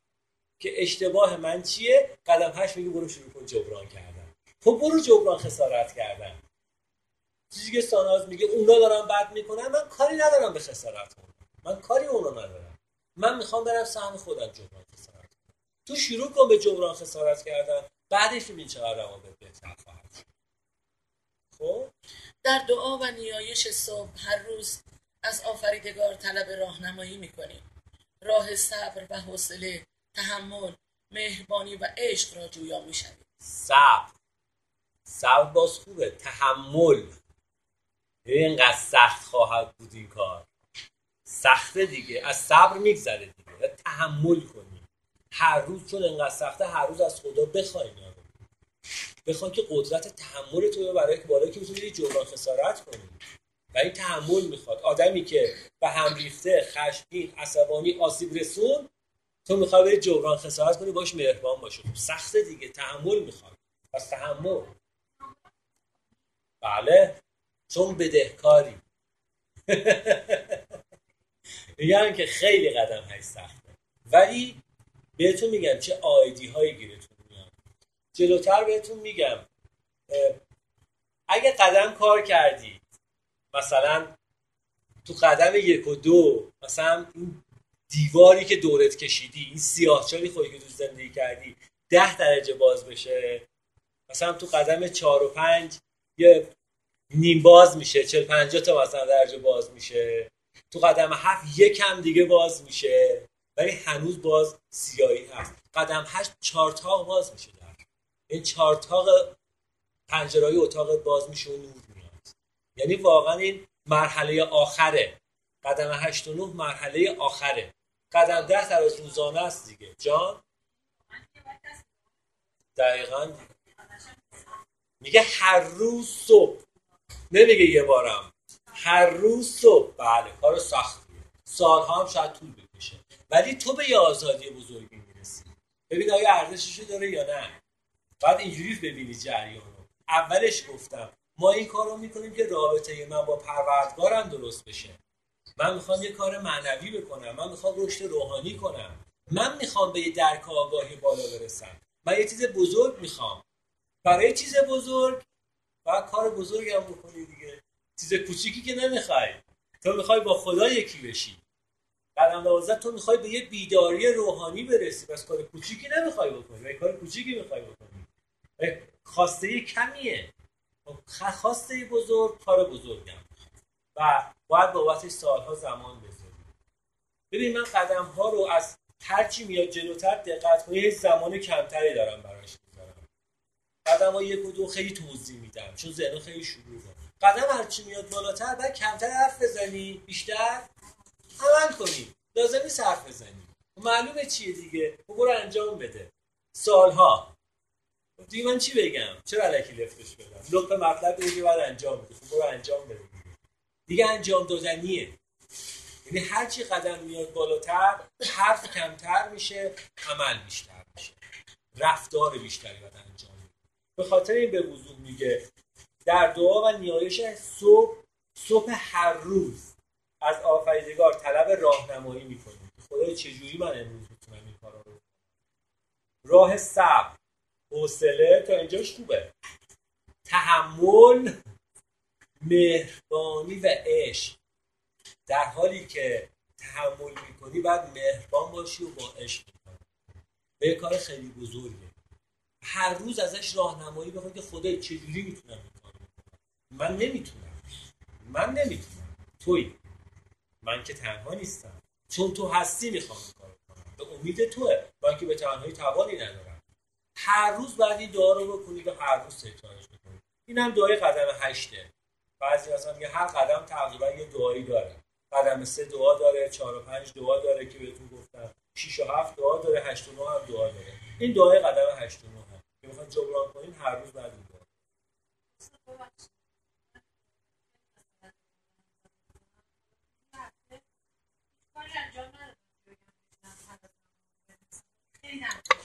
که اشتباه من چیه؟ قدم هشت میگه برو شروع کن جبران کردن. خب برو جبران خسارت کردن. چیزی که ساناز میگه اونا دارن بد می‌کنن من کاری ندارم به خسارت من کاری اونا ندارم. من می‌خوام برم سهم خودم جبران خسارت کنم. تو شروع کن به جبران خسارت کردن بعدش ببین چقدر روابط بهتر خواهد خب؟ در دعا و نیایش صبح هر روز از آفریدگار طلب راهنمایی می‌کنیم. راه صبر و حوصله تحمل مهربانی و عشق را جویا می‌شویم. صبر. صبر باز خوبه. تحمل. اینقدر سخت خواهد بود این کار. سخته دیگه. از صبر میگذره دیگه. تحمل کنی هر روز چون انقدر سخته هر روز از خدا بخوایم. بخوان که قدرت تحمل تو برای که بالای که بتونی جبران خسارت کنی. و این تحمل می‌خواد. آدمی که به هم ریخته خشمگین عصبانی آسیب رسون تو می‌خوای به جبران خسارت کنی باش مهربان باشه خب سخته دیگه تحمل می‌خواد. پس تحمل. بله. چون بدهکاری. میگن که خیلی قدم های سخته. ولی بهتون میگم چه آیدی هایی گیرتون میاد. جلوتر بهتون میگم اگه قدم کار کردی مثلا تو قدم یک و دو مثلا این دیواری که دورت کشیدی این سیاهچالی خودی که تو زندگی کردی ده درجه باز بشه. مثلا تو قدم چهار و پنج یه نیم باز میشه چل پنجاه تا مثلا درجه باز میشه. تو قدم هفت یکم دیگه باز میشه ولی هنوز باز سیاهی هست. قدم هشت چارتاق باز میشه در. این چارتاق پنجرهای اتاق باز میشه و نور. یعنی واقعا این مرحله آخره. قدم هشت و نه مرحله آخره. قدم ده تراز روزانه است دیگه. جان؟ دقیقا. میگه هر روز صبح. نمیگه یه بارم. هر روز صبح. بله کار سختیه. سالها هم شاید طول بکشه. ولی تو به یه آزادی بزرگی می‌رسی. ببین آیا ارزششو داره یا نه؟ بعد اینجوری ببینی جریان رو اولش گفتم ما این کار رو می‌کنیم که رابطه من با پروردگارم درست بشه. من می‌خوام یه کار معنوی بکنم من می‌خوام رشد روحانی کنم. من می‌خوام به یه درک آگاهی بالا برسم. من یه چیز بزرگ می‌خوام. برای چیز بزرگ؟ باید کار بزرگی هم بکنی دیگه. چیز کوچیکی که نمی‌خوای. تو می‌خوای با خدا یکی بشی. قدم دوازده تو می‌خوای به یه بیداری روحانی برسی. بس کار کوچیکی نمی‌خوای بکنی. کار کوچیکی می‌خوای بکنی. خواسته کمیه. خواسته بزرگ کار بزرگم. و باید بابتش سالها زمان بذاری ببین من قدم ها رو از هرچی میاد جلوتر دقت کنی زمان کمتری دارم براش می‌ذارم. قدم ها یک و دو خیلی توضیح میدم چون ذهن خیلی شروعه قدم هرچی میاد بالاتر بعد کمتر حرف بزنی بیشتر عمل کنی. لازم نیست حرف بزنی. معلومه چیه دیگه؟ خب برو انجام بده. سالها دیگه من چی بگم؟ چرا علکی لفتش بدم؟ لپ مطلب دیگه بعد انجام بده. خب برو انجام بده دیگه. انجام دادنیه. یعنی هر چی قدم میاد بالاتر حرف کمتر میشه عمل بیشتر میشه. رفتار بیشتری باید انجام میده به خاطر این به وضوح میگه در دعا و نیایش صبح صبح هر روز از آفریدگار طلب راهنمایی می‌کنیم خدای چجوری من امروز می‌تونم این کارا رو راه صبر. حوصله تا اینجاش خوبه. تحمل مهربانی و عشق. در حالی که تحمل می‌کنی باید مهربان باشی و با عشق به کار خیلی بزرگه. هر روز ازش راهنمایی بخوای که خدای چجوری می‌تونم کار من نمی‌تونم. من نمی‌تونم. توی. من که تنها نیستم. چون تو هستی می‌خوام کار کنم به امید توه. من که به تنهایی توانی ندارم. هر روز بعد این دعا رو بکنی و هر روز تکرارش بکنی این هم دعای قدم هشته. بعضی اصلا میگه هر قدم تقریبا یه دعایی داره. قدم سه دعا داره چهار و پنج دعا داره که بهتون گفتم. شیش و هفت دعا داره هشت و نه هم دعا داره. این دعای قدم هشت و نه هم. که می‌خواد جبران کنین هر روز بعد این دعا از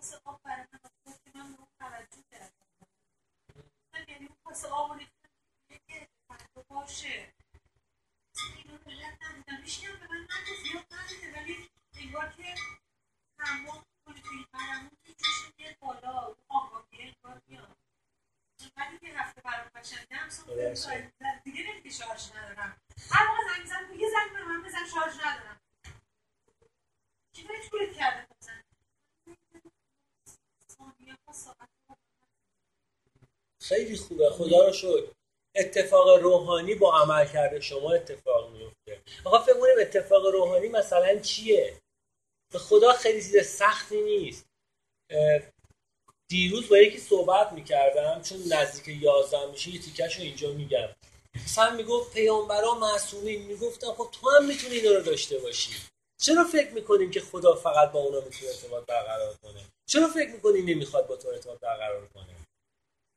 کاسه آب برای من که من به اون توجه کردم. یعنی اون آب رو ریختم فردا باشه. اینو علت نبودم هیچ به من نگفت. زیاد ندیده. ولی انگار که تمام کنه توی قلمون که جوش میاد بالا اون انگار میاد. ولی که هفته برام قشنگم دیگه نمیگه شارژ ندارم. هر موقع زنگ زن یه زنگ به من بزن شارژ ندارم. کی مجبورت کرده بزن خیلی خوبه. خدا رو شکر. اتفاق روحانی با عمل کرده شما اتفاق میفته. آقا فکر کنیم اتفاق روحانی مثلا چیه؟ به خدا خیلی چیز سختی نیست. دیروز با یکی صحبت می‌کردم چون نزدیک یازده میشه یه تیکش رو اینجا میگم. مثلا می‌گفت پیامبرا معصومین. می‌گفتم خب تو هم می‌تونی اینا رو داشته باشی. چرا فکر می‌کنیم که خدا فقط با اونا می‌تونه ارتباط برقرار کنه؟ چرا فکر می‌کنی نمی‌خواد با تو ارتباط برقرار کنه؟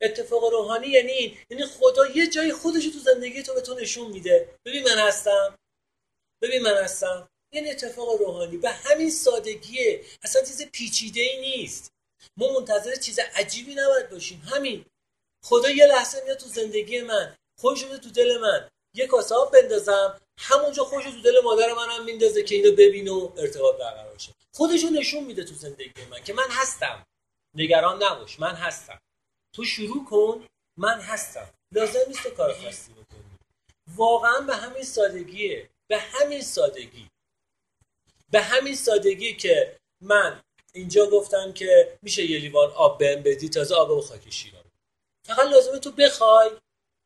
اتفاق روحانی یعنی یعنی خدا یه جایی خودش تو زندگی تو به تو نشون میده. ببین من هستم. ببین من هستم. این اتفاق روحانی به همین سادگیه. اصلا چیز پیچیده ای نیست. ما منتظر چیز عجیبی نباید باشیم. همین. خدا یه لحظه میاد تو زندگی من خوش تو دل من. یه کاسه آب بندازم همونجا خوش تو دل مادر منم میندازه که اینو ببینه و ارتباط برقرار شه. خودشو نشون میده تو زندگی من که من هستم. نگران نباش من هستم. تو شروع کن من هستم. لازم نیست تو کار خاصی بکنی. واقعا به همین سادگیه. به همین سادگی. به همین سادگی که من اینجا گفتم که میشه یه لیوان آب بهم بدی تازه آب و خاک شیران. فقط لازمه تو بخوای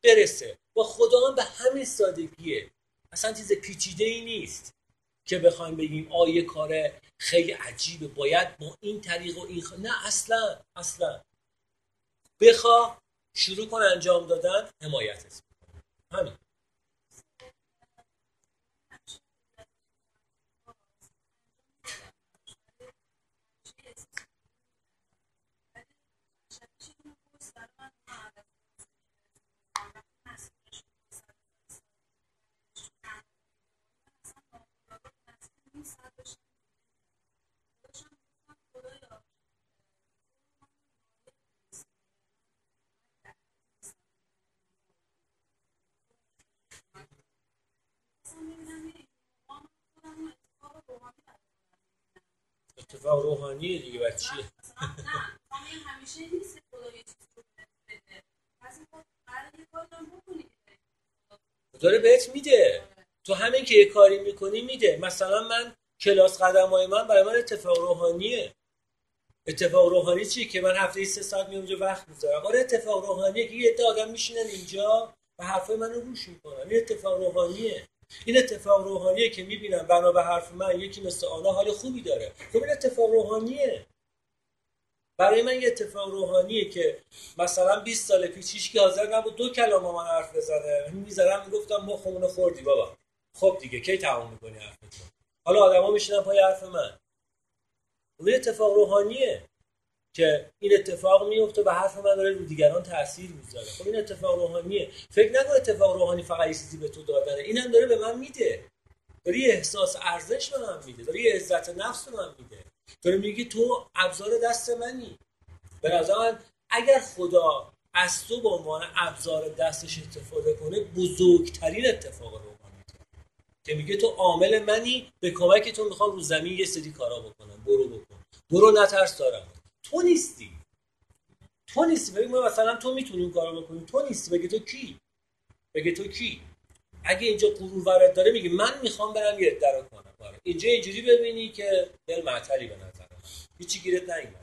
برسه. با خدا هم به همین سادگیه. اصلا چیز پیچیده ای نیست که بخوایم بگیم آ یه کار خیلی عجیبه. باید با این طریق و این خ... نه اصلا اصلا. بخوا شروع کن انجام دادن حمایت همین. اتفاق روحانیه دیگه بچه چیه داره بهت میده. تو همین که یه کاری می‌کنی میده. مثلا من کلاس قدم های من برای من اتفاق روحانیه. اتفاق روحانی چیه که من هفته سه ساعت میام اونجا وقت می‌ذارم؟ آره اتفاق روحانیه که یه آدم میشینن اینجا و حرفای منو گوش می‌کنن. این اتفاق روحانیه. این اتفاق روحانیه که می‌بینم بنا به حرف من یکی مثل آنا حال خوبی داره. خب این اتفاق روحانیه. برای من یه اتفاق روحانیه که مثلا 20 سال پیش هیچ که حاضر نبود دو کلام من حرف بزنه. می‌ذارم می‌گفتم ما خمون خوردی بابا. خب دیگه کی تمام می‌کنی حرفتو حالا آدما میشینن پای حرف من. اون اتفاق روحانیه. که این اتفاق میفته و حرف من داره رو دیگران تاثیر می‌ذاره. خب این اتفاق روحانیه. فکر نکن اتفاق روحانی فقط چیزی به تو دادنه. اینم داره به من میده. داره یه احساس ارزش به من میده. داره یه عزت نفس به من میده. داره میگه تو ابزار دست منی. به نظر اگر خدا از تو به عنوان ابزار دستش استفاده کنه بزرگترین اتفاق روحانی که میگه تو عامل منی به کمک تو می‌خوام رو زمین یه سری کارا بکنم. برو بکن. برو نترس دارم. تو نیستی. تو نیستی. بگی مثلا تو می‌تونی اون کارو بکنی. تو نیستی. بگی تو کی؟ بگی تو کی؟ اگه اینجا قرور ورد داره میگه من می‌خوام برم یه ادعا کنم. باره. اینجا اینجوری ببینی که دل معطلی به نظر هیچی گیرت نیومده.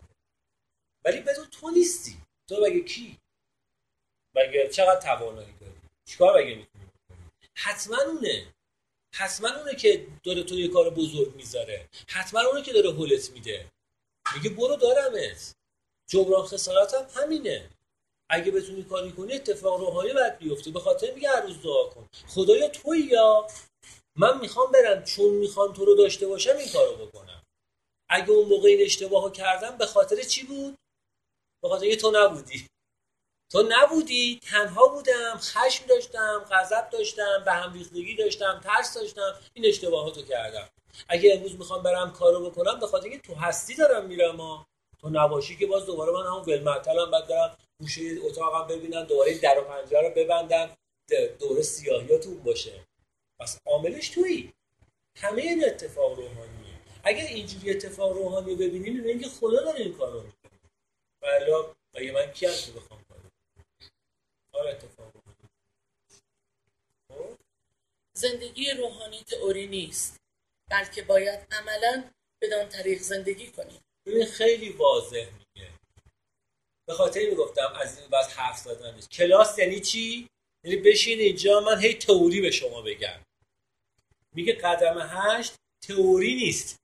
ولی بدون تو نیستی. تو بگه کی؟ بگه چقدر توانایی داری؟ چیکار بگه می‌تونی حتما اونه. حتما اونه که داره تو یه کار بزرگ می‌ذاره. حتما اونه که داره هولت میده. میگه برو دارمت. جبران خسارت هم همینه. اگه بتونی کاری کنی اتفاق روحانی باید بیفته. به خاطر میگه هر روز دعا کن. خدایا توی یا؟ من می‌خوام برم. چون می‌خوام تو رو داشته باشم این کارو بکنم. اگه اون موقع این اشتباهو کردم به خاطر چی بود؟ به خاطر تو نبودی. تو نبودی تنها بودم خشم داشتم غضب داشتم به هم ریختگی داشتم ترس داشتم این اشتباهاتو کردم. اگه امروز می‌خوام برم کارو بکنم به خاطر اینکه تو هستی دارم میرم ها تو نباشی که باز دوباره من همون ولمعتلم بعد برم گوشه اتاقم ببینم دوباره در و پنجره رو ببندم دوره سیاهیاتون باشه. پس عاملش تویی. همه این اتفاق روحانیه. اگر اینجوری اتفاق روحانی ببینیم می‌بینیم که خدا داره این کارو می‌کنه. ولی اگه من کی هستم بخوام آره اتفاق روحانی زندگی روحانی تئوری نیست بلکه باید عملا بدان طریق زندگی کنیم. این خیلی واضح میگه. به خاطر می‌گفتم از این بس حرف زدن نیست. کلاس یعنی چی؟ یعنی بشین اینجا من هی تئوری به شما بگم. میگه قدم هشت تئوری نیست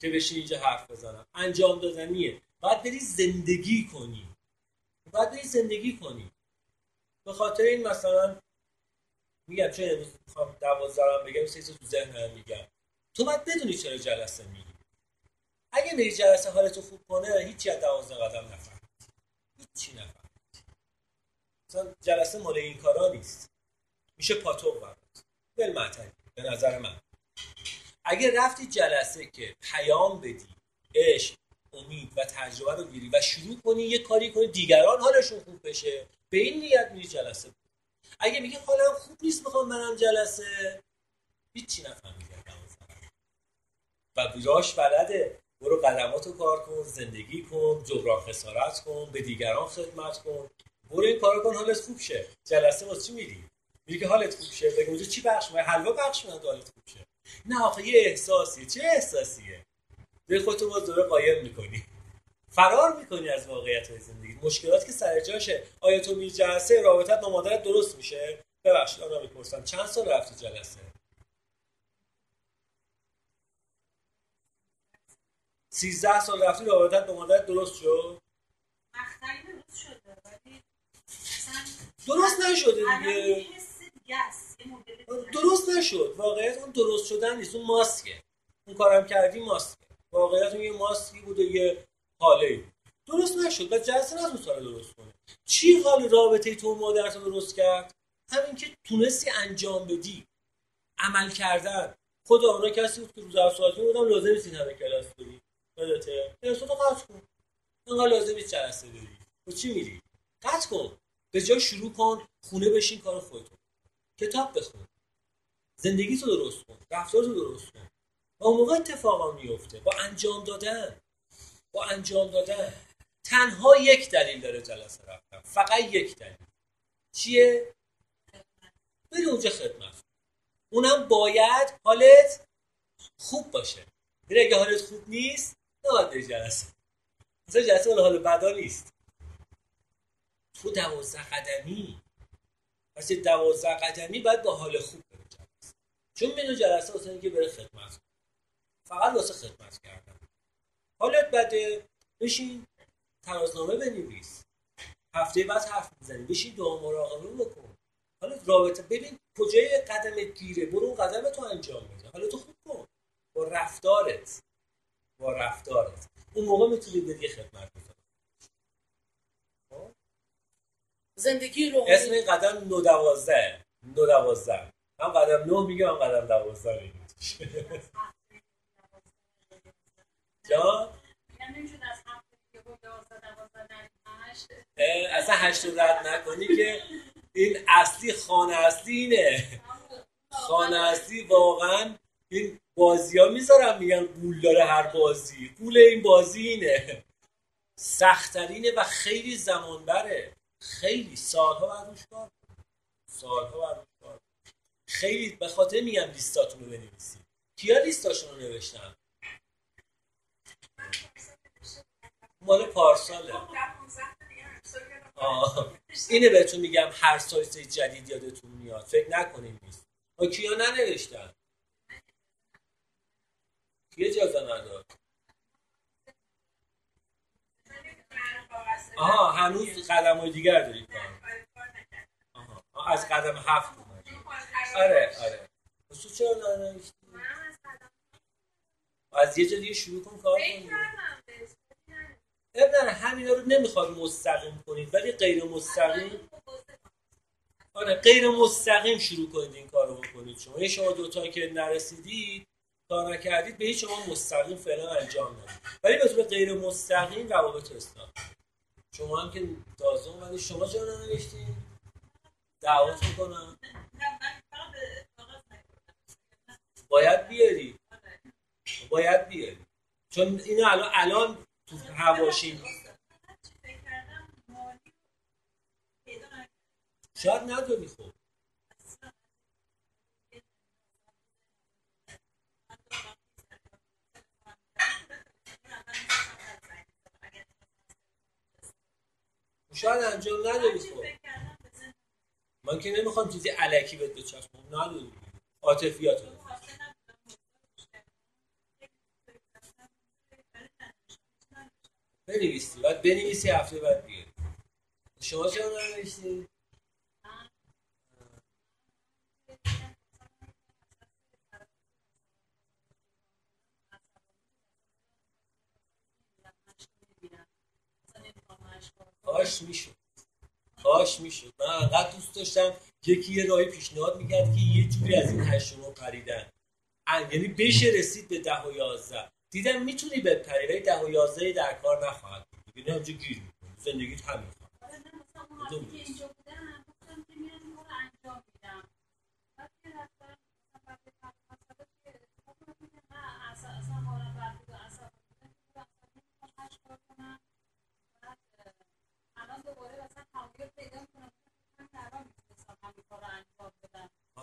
که بشین اینجا حرف بزنم. انجام دادنیه. باید بری زندگی کنی. باید بری زندگی کنی. به خاطر این مثلا میگم چون امروز می‌خوام دوازدارم بگم سه تو ذهنم میگم. تو باید بدونی چرا جلسه میگی. اگه بری جلسه حالتو خوب کنه هیچی از دوازده قدم نفهم هیچی نفهم مثلا جلسه مال این کارا نیست. میشه پاتوق برات بل به نظر من. اگه رفتی جلسه که پیام بدی عشق امید و تجربه رو گیری و شروع کنی یه کاری کنی دیگران حالشون خوب بشه. به این نیت میری جلسه. اگه میگی حالم خوب نیست می‌خوام برم جلسه. هیچی نفهمیدم و بیراش بلده. برو قدمات رو کار کن زندگی کن جبران خسارت کن به دیگران خدمت کن. برو این کارو کن حالت خوب شه. جلسه واسه چی میری؟ میگه که حالت خوب شه. بگم اونجا چی بخش می‌کنه حلوا بخش می‌کنه حالت خوب شه. نه آخه یه احساسیه. چه احساسیه؟ به خودتو باز دوره قایم می‌کنی. فرار می‌کنی از واقعیت های زندگی. مشکلات که سر جاشه آیا تو می جلسه رابطت با مادرت درست میشه؟ ببخشید آنها می‌پرسم. چند سال رفتی جلسه؟ سیزده سال رفتی رابطت با مادرت درست شد؟ درست نشده دیگه. درست نشد. واقعیت اون درست شدن نیست اون ماسکه. اون کارم کردی ماسکه. واقعیت اون یه ماسکی بوده یه حاله درست نشد و جلسه نتونست درست کنه. چی حال رابطه تو مادرت رو درست کرد؟ همین که تونستی انجام بدی. عمل کردن. خدا اونا کسی بود که روز افساتی بودم لازم نیست این همه کلاس بری یادته؟ کلاس رو قطع کن. اینقدر لازم نیست جلسه بری. تو چی میری قطع کن. به جای شروع کن خونه بشین کار خودتون کتاب بخون. زندگی تو درست کن. رفتار تو درست کن. و اون موقع اتفاقا میفته با انجام دادن. با انجام دادن. تنها یک دلیل داره جلسه رفتن. فقط یک دلیل. چیه؟ بری اونجا خدمت اونم باید حالت خوب باشه. بری اگه حالت خوب نیست نباید بری جلسه. مثلا جلسه حال بدا نیست. تو دوازده قدمی. پس دوازده قدمی باید با حال خوب بره جلسه. چون منو جلسه واسه اینکه بره خدمت فقط واسه خدمت کردن. حالت بده. بشین ترازنامه بنویس. هفته بعد حرف می‌زنی بشین دعا مراقبه بکن. حالا رابطه ببین کجای قدمت گیره. برو اون قدم تو انجام بده. حالا تو خوب کن. با رفتارت. با رفتارت. اون موقع می‌تونی بدی خدمت بکنی. زندگی روحانی اسم این قدم نو دوازده نو دوازده هم قدم نه میگه هم قدم دوازده میگه جا اصلا هشت رد نکنی که این اصلی خانه اصلی اینه. خانه اصلی واقعا این بازی ها می‌ذارم میگن گول داره هر بازی. گول این بازی اینه. سختترینه و خیلی زمان بره خیلی سالها بعد روش کار سالها بعد کار خیلی به خاطر میگم لیستاتون رو بنویسید. کیا لیستاشون رو نوشتن؟ مال پارساله. آه. اینه بهتون میگم هر سایت جدید یادتون میاد. فکر نکنیم نیست. ها کیا ننوشتن؟ کیا اجازه نداد؟ آها هنوز قدم های دیگر دارید؟ آها. از قدم هفت آره آره. تو چرا ننوشتی؟ از یه جا دیگه شروع کن کار کن ابن همینا رو نمی‌خواد مستقیم کنید ولی غیر مستقیم؟ آره غیر مستقیم شروع کنید این کار رو بکنید شما. یه شما دوتا که نرسیدید کار نکردید به شما مستقیم فعلا انجام ندید. ولی به صورت غیر مستقیم روابط اصلاح شما هم که تازه ولی شما جا ننوشتید دعوت می‌کنم. باید بیاری. باید بیاری. چون اینو الان الان تو هواشیم. شاید نداری خب شاید انجام نداری خب من که نمی‌خوام چیزی علکی به دو بچسبم نداری عاطفیات بنویسی بعد بنویسی هفته بعد دیگه شما چرا ننوشتی؟ کاش می‌شد. کاش می‌شد. من انقدر دوست داشتم یکی یه راهی پیشنهاد می‌کرد که یه جوری از این هشت و خریدن یعنی بشه رسید به ده و یازده. دیدم می‌تونی بپری ولی ده و یازده در کار نخواهد بود. دیگه اونجا گیر می‌کنی زندگیت همین خواهد همین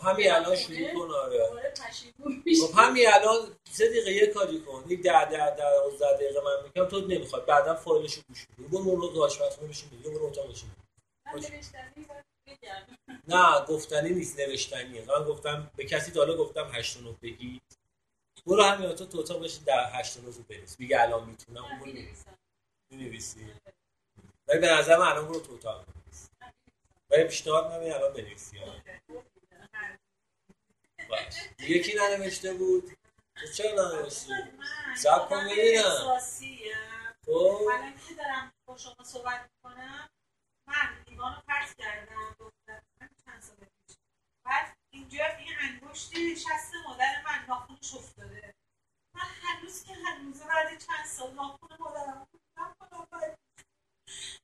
الان شروع کن آره. خب همین الان سه دقیقه یه کاری کن. این ده ده ده ده دقیقه من می‌کنم تو نمی‌خواد بعدا فایلش رو گوش بدی. برو اون رو آشپزخونه بشین دیگه برو اتاق بشین. نه گفتنی نیست نوشتنیه. من گفتم به کسی تا حالا گفتم 8 9 بگی. برو همین تو تو اتاق بشین در 8 9 رو بنویس میگه الان می‌تونم. اون بنویسی ولی به نظر من الان برو تو اتاق بنویس ولی پیشنهاد نمی الان بنویسی باش یکی ننوشته بود. تو چرا ننوشتی؟ سب کن ببینم. خب. الان که دارم با شما صحبت می‌کنم من لیوان رو پرس کردم. چند سال پیش. بعد اینجا این انگشتی شست مادر من ناخونش افتاده. من هنوز که هنوز بعد چند سال ناخون مادرم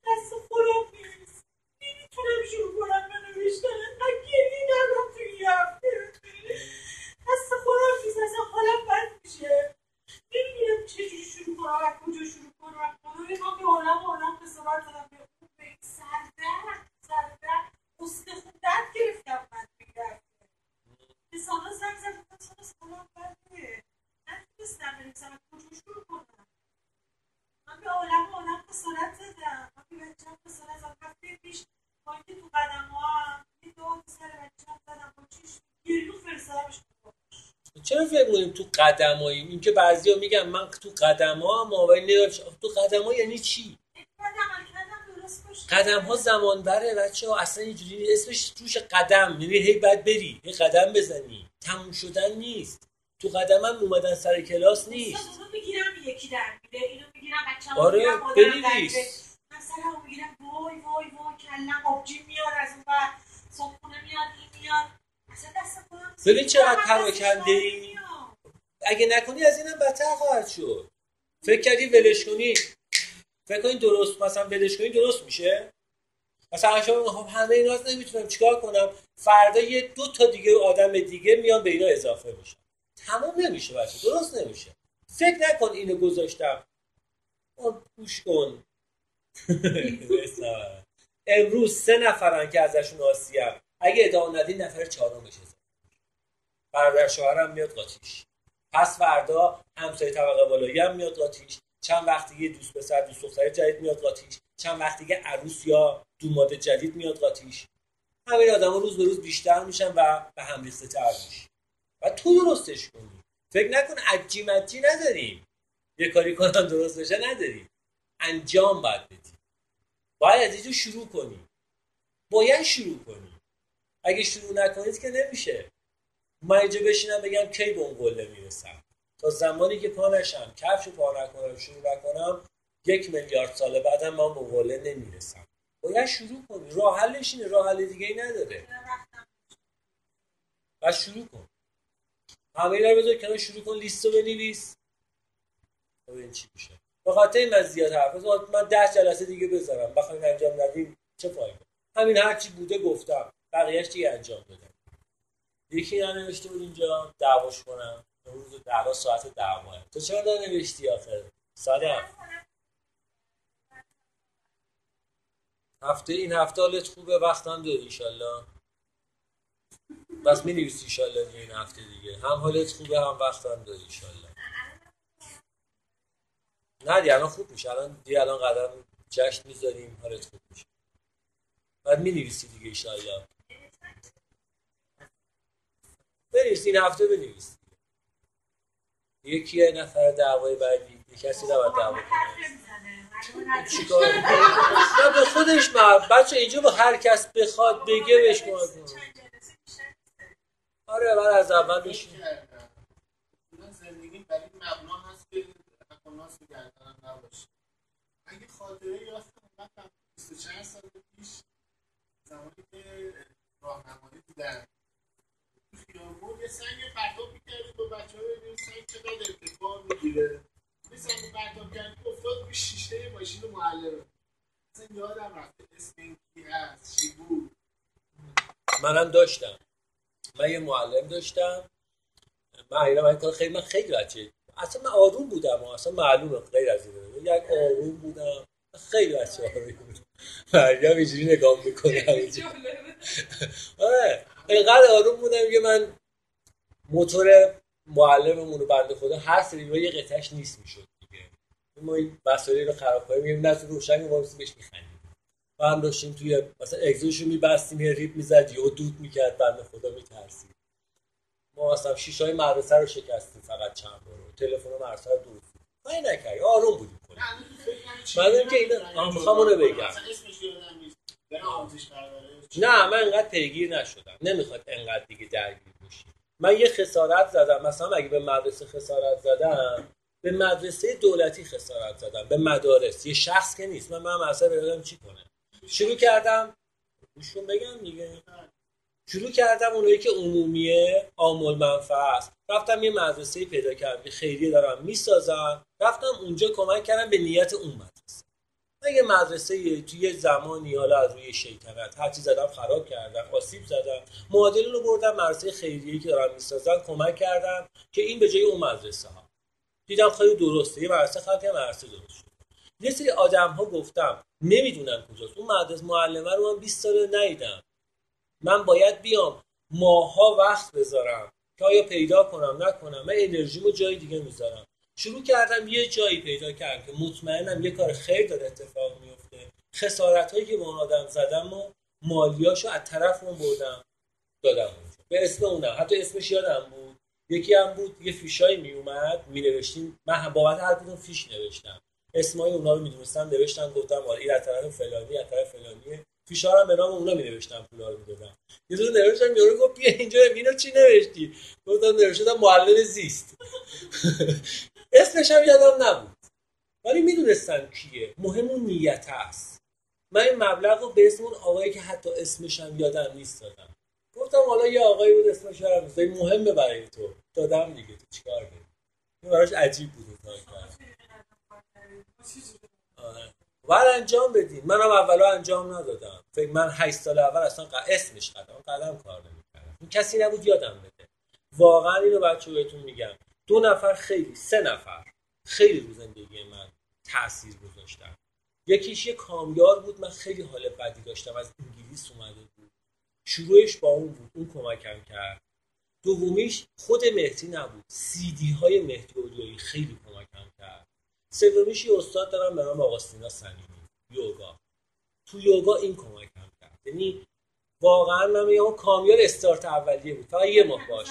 دست خودم نیست نمی‌تونم شروع کنم به نوشتن. انقدر گریه کردم توی هفته. دست خودم نیست اصلا حالم بد میشه. نمی‌دونم چجوری شروع کنم از کجا شروع کنم. ما به عالم عالم قسمت دادم به اون به سردرد سردرد استخون درد گرفتم من میگرد به سانا زنگ زد گفتم سانا حالم بده. نتونستم بنویسم از کجا شروع کنم. من به عالم عالم قسمت دادم. من به بچه‌م قسمت دادم. هفته پیش با اینکه تو قدم ها یه دو سر بچه‌م زدم با چیش گریو فرستادمش چرا فکر کنیم تو قدماییم این که بعضیا میگن من تو قدم ها هم آوری تو قدم ها یعنی چی؟ قدم ها زمان بره بچه ها اصلا اینجوری اسمش توش قدم یعنی هی باید بری هی قدم بزنی. تموم شدن نیست. تو قدم هم اومدن سر کلاس نیست. اینو می‌گیرم یکی در میده. اینو می‌گیرم بچه‌مو آره بنویس. سرمو می‌گیرم. وای وای وای کلم آبجی میاد از اون بعد صبحونه میاد این میاد. اصلا دست خودم ببین چقدر پراکنده ای اگه نکنی از اینم بدتر خواهد شد. فکر کردی ولش کنی. فکر کنی درست مثلا ولش کنی درست میشه؟ مثلا شما خب همه اینا نمی‌تونم چیکار کنم؟ فردا یه دو تا دیگه آدم دیگه میان به اینا اضافه میشن. تمام نمیشه بچه درست نمیشه. فکر نکن اینو گذاشتم. اون گوش کن. امروز سه نفرن که ازشون آسیم اگه ادامه ندی نفر چهارم بشه برادر شوهرم میاد قاطیش پس فردا همسایه طبقه بالایی هم میاد قاطیش چند وقت یه دوست پسر دوست دختر جدید میاد قاطیش چند وقت دیگه عروس یا دوماد جدید میاد قاطیش همین آدم روز به روز بیشتر میشن و به هم ریخته تر میشه و تو درستش کنی. فکر نکن عجی مجی نداریم. یه کاری کنن درست بشه نداریم. انجام باید بدی. باید از اینجا شروع کنی. باید شروع کنی. اگه شروع نکنید که نمیشه. من اینجا بشینم بگم کی به اون قله می‌رسم. تا زمانی که پا نشم کفش پا نکنم شروع نکنم یک میلیارد سال بعدم من به قله نمی‌رسم. باید شروع کنی. راه حلش اینه. راه حل دیگه ای نداره. و شروع کن. همه رو بذار کنار شروع کن لیست رو بنویس. ببین چی میشه. به خاطر این من زیاد حرف من ده جلسه دیگه بذارم بخوایم انجام ندیم چه فایده؟ همین هرچی بوده گفتم. بقیهش دیگه انجام بدم. یکی ننوشته بود اینجا دعواش کنم. روز دعوا ساعت دعواه تو چرا ننوشتی آخر صدف هفته این هفته حالت خوبه وقتم داری ایشالله بس می نویسی ایشالله این هفته دیگه. هم حالت خوبه هم وقتم داری ایشالله نه دی الان خوب میشه. الان دی الان قدم جشن می‌ذاریم. حالت خوب میشه. بعد می نویسی دیگه ایشالله بنویس این هفته بنویس. یکی نفر دعوای بعدی. یه کسی نباید دعوا کنه. چیکار؟ به خودش بچه اینجا با هر کس بخواد بگه بهش کمک آره من از اول بشین. زندگی برای مبنا ناس گردنم نباشه. اگه خاطره یافتم من 24 سال پیش زمانی که راهنمایی بودن تو خیابون یه سنگ پرتاب می‌کردیم با بچه ها ببینیم سنگ چقدر ارتفاع می‌گیره؟ یه سنگ پرتاب کردیم افتاد روی شیشه ماشین معلمه اصلا یادم رفته اسم این کی هست چی بود؟ منم داشتم. من یه معلم داشتم. من حقیقا من کار خیلی من خیلی بچه اصلا من آروم بودم و اصلا معلومه غیر از این یک آروم بودم. خیلی بچه آروم بودم. مریم اینجوری نگاه می‌کنه آره. اینقدر آروم بودم که من موتور معلممون رو بنده خدا هر سری یه قطعش نیست می‌شد دیگه. ما این وسایلی رو خراب کنیم میگیم نه روشن می‌واسیم بهش میخندیم. و هم داشتیم توی مثلا اگزوشو میبستیم یه ریپ می‌زد یا دود می‌کرد بنده خدا میترسید. ما اصلا شیشای مدرسه رو شکستیم فقط چند بار. تلفن رو مرسا رو دور کاری نکردی. آروم بودیم کنیم من که اینا می‌خوام اونو بگم. نه من انقدر پیگیر نشدم. نمی‌خواد انقدر دیگه درگیر باشی من یه خسارت زدم. مثلا اگه به مدرسه خسارت زدم به مدرسه دولتی خسارت زدم. به مدارس. یه شخص که نیست. من من مدرسه بدم چی کنه. شروع کردم. گوشون بگم دیگه. شروع کردم اونایی که عمومیه آمول منفعه است. رفتم یه مدرسه پیدا کردم که خیریه دارم می‌سازن رفتم اونجا کمک کردم به نیت اون مدرسه. من یه مدرسه توی زمانی حالا از روی شیطنت هرچی زدم خراب کردم آسیب زدم. معادل رو بردم مدرسه خیریه که دارم می‌سازن کمک کردم که این به جای اون مدرسه ها دیدم خیلی درسته. یه مدرسه خلق یه مدرسه درست شد. یه سری آدم ها گفتم نمی‌دونم کجاست. اون مدرسه معلمه رو من 20 سال ندیدم. من باید بیام. ماها وقت بذارم. که آیا پیدا کنم نکنم. من انرژیمو جای دیگه می‌ذارم. شروع کردم یه جایی پیدا کردم که مطمئنم یه کار خیر داره اتفاق میفته خسارت هایی که به اون آدم زدم و مالیاشو از طرف اون بردم دادم به اسم اونم. حتی اسمش یادم بود. یکی هم بود یه فیشایی می اومد می نوشتیم من بابت هر کدوم فیش نوشتم. اسمای اونا رو می‌دونستم نوشتم گفتم آره این از طرف فلانی از طرف فلانیه. فیشارم به نام اونا می نوشتم پولا رو می‌دادم یه دونه نوشتم یارو گفت بیا اینجا اینو چی نوشتی؟ گفتم نوشتم معلم زیست. اسمش هم یادم نبود. ولی می‌دونستم کیه. مهم اون نیت است من این مبلغ رو به اسم اون آقایی که حتی اسمش هم یادم نیست دادم. گفتم حالا یه آقایی بود اسمش هم نیست. مهمه برای تو. دادم دیگه تو چیکار کنی این براش عجیب بود آره. بعد انجام بدین. منم اولا انجام ندادم. فکر من 8 سال اول اصلا اسمش قدم قدم کار نمی‌کردم. این کسی نبود یادم بده. واقعا اینو بچه بهتون میگم. دو نفر خیلی سه نفر خیلی رو زندگی من تاثیر گذاشتن. یکیش یه کامیار بود. من خیلی حال بدی داشتم. از انگلیس اومده بود. شروعش با اون بود. اون کمکم کرد. دومیش خود مهدی نبود. سیدی های مهدی خیلی کمکم کرد. سومیش یه استاد دارم به نام آقاستینا سنینی یوگا. تو یوگا این کمکم کرد. یعنی واقعا من میگم کامیار استارت اولیه بود. فقط یه ماه باش.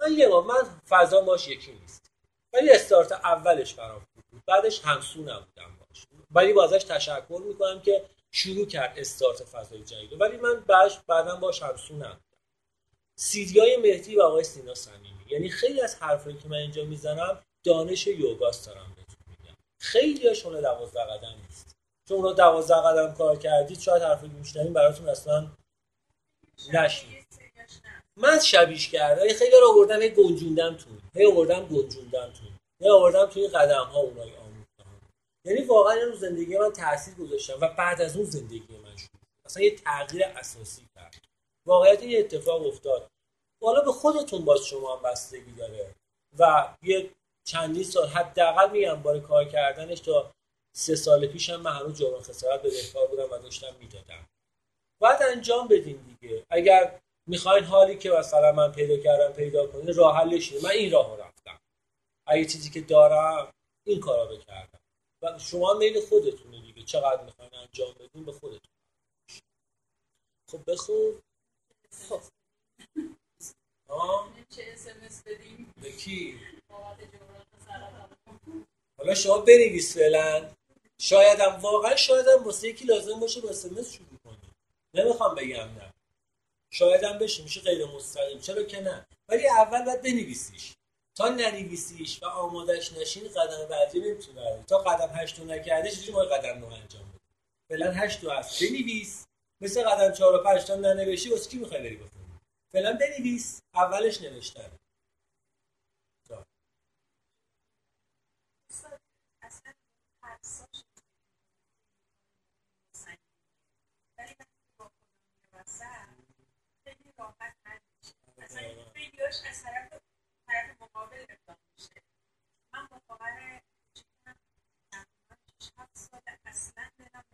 من یه ماه. من فضا ماش یکی نیست. ولی استارت اولش برام بود. بعدش همسو نبودم باش. ولی با ازش تشکر می‌کنم که شروع کرد استارت فضای جدید. ولی من بعدش بعدا باش همسو نبودم سیدیای مهدی و آقای سینا صمیمی یعنی خیلی از حرفایی که من اینجا می‌زنم دانش یوگاست دارم خیلی هاشون دوازده قدم نیست. چون اونا دوازده قدم کار کردید شاید حرفی که براتون اصلا نشنید من شبیش کردم. خیلی رو آوردم هی گنجوندم تو. هی آوردم گنجوندم تو. هی آوردم توی قدم ها اونای آموختم یعنی واقعا رو زندگی من تاثیر گذاشتم و بعد از اون زندگی من شد. اصلا یه تغییر اساسی کرد. واقعیت یه اتفاق افتاد. حالا به خودتون باز شما هم بستگی داره. و یه چندین سال حداقل میگم بار کار کردنش تا سه سال پیشم من هنوز جبران خسارت به بهکار بودم و داشتم می‌دادم. بعد انجام بدین دیگه. اگر می‌خواین حالی که مثلا من پیدا کردم پیدا کنید راه حلش من این راه رفتم. اگه چیزی که دارم این کارا بکردم. و شما میل خودتونه دیگه. چقدر می‌خواین انجام بدین به خودتون. خب بخون. خب. آه. چه اسمس بدیم؟ به کی؟ حالا شما بنویس فعلا. شاید هم واقعا شاید هم واسه یکی لازم باشه با اسمس شروع کنی. نمی‌خوام بگم نه. شاید هم بشه میشه غیر مستقیم. چرا که نه؟ ولی اول باید بنویسیش. تا ننویسیش و آمادش نشین قدم بعدی نمی‌تونی تا قدم هشت رو نکرده چجوری باید قدم رو انجام بدی فعلا هشت رو هست بنویس. مثل قدم چهار و پنج تا ننوشی واسه کی می‌خوای بری بخونی؟ فعلا بنویس. اولش نوشتن اصلا حرساش ولی وقتی با خودم میره وسط خیلی راحت حل میشه اصلا این خیلیاش از طرف طرف مقابل ابداع میشه من با خواهر کوچیکم هفت اصلا دلم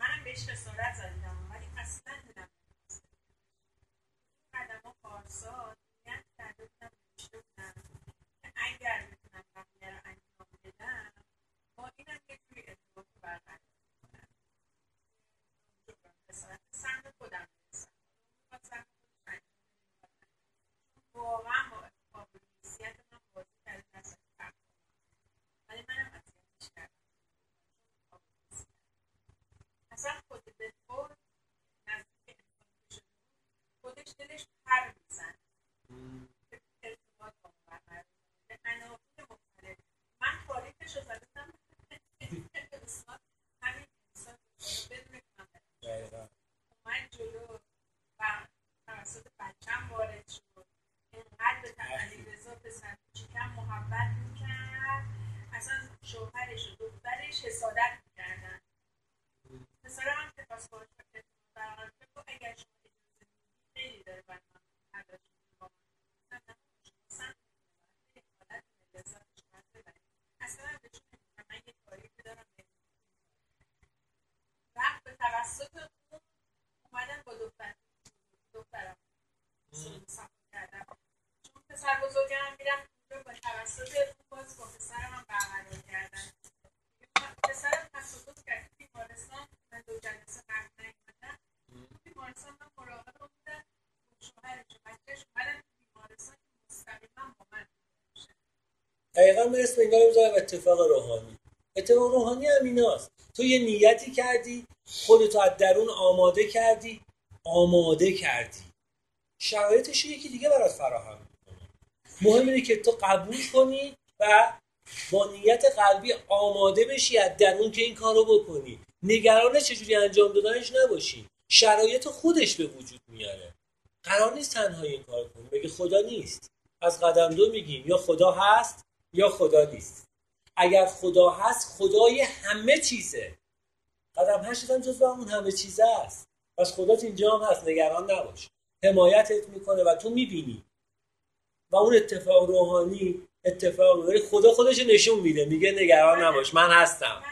منم بهش خسارت زدیدم ولی اصلا دلم نمی‌خواست. قدم پارسال نیت کرده بودم نوشته بودم که اگر بتونم بقیه رو انجام بدم با اینم یه جوری ارتباط رو برقرار کنم خسارت سهم خودم برسم می‌خواد سهم خودش انجام بده. واقعا با قابلیت من بازی کرده دست فرق ولی منم اذیتش کردم اصلا خود به خود نزدیک انسان که شده بود، خودش دلش پر میزن ارتباط با ما برقرار کنه. به عناوین مختلف من خالیتش رو زده بودم انسان همین انسان رو بدون که من برم. دقیقاً. اومد جلو و توسط بچم وارد شد اینقدر به علی رضا پسر کوچیکم محبت می‌کرد اصلا شوهرش و دخترش حسادت می‌کردن پسرم هم که پاس باش برقرار کرد گفت اگر شما اجازه می‌دید خیلی داره برای من تلاش می‌کنه با من. گفتم نه، شما سمت ببرید. یک حالت لذت شما ببرید. اصلا هم بهشون نمی‌گم. من یه کاری که دارم چون میرم. دقیقا من اسم انگار اتفاق روحانی اتفاق روحانی هم ایناست تو یه نیتی کردی خودتو از درون آماده کردی آماده کردی. شرایطش یکی دیگه برات فراهم می‌کنه. مهم اینه که تو قبول کنی و با نیت قلبی آماده بشی از درون که این کارو بکنی. نگران چجوری انجام دادنش نباشی. شرایط خودش به وجود میاره. قرار نیست تنهایی این کار کنی. بگی خدا نیست؟ از قدم دو میگیم. یا خدا هست یا خدا نیست. اگر خدا هست خدای همه چیزه. قدم هشت هم جزو همون همه چیزه است. پس خدات اینجا هم هست نگران نباش. حمایتت می‌کنه و تو می‌بینی. و اون اتفاق روحانی اتفاق داره خدا خودش نشون میده. میگه نگران نباش من هستم.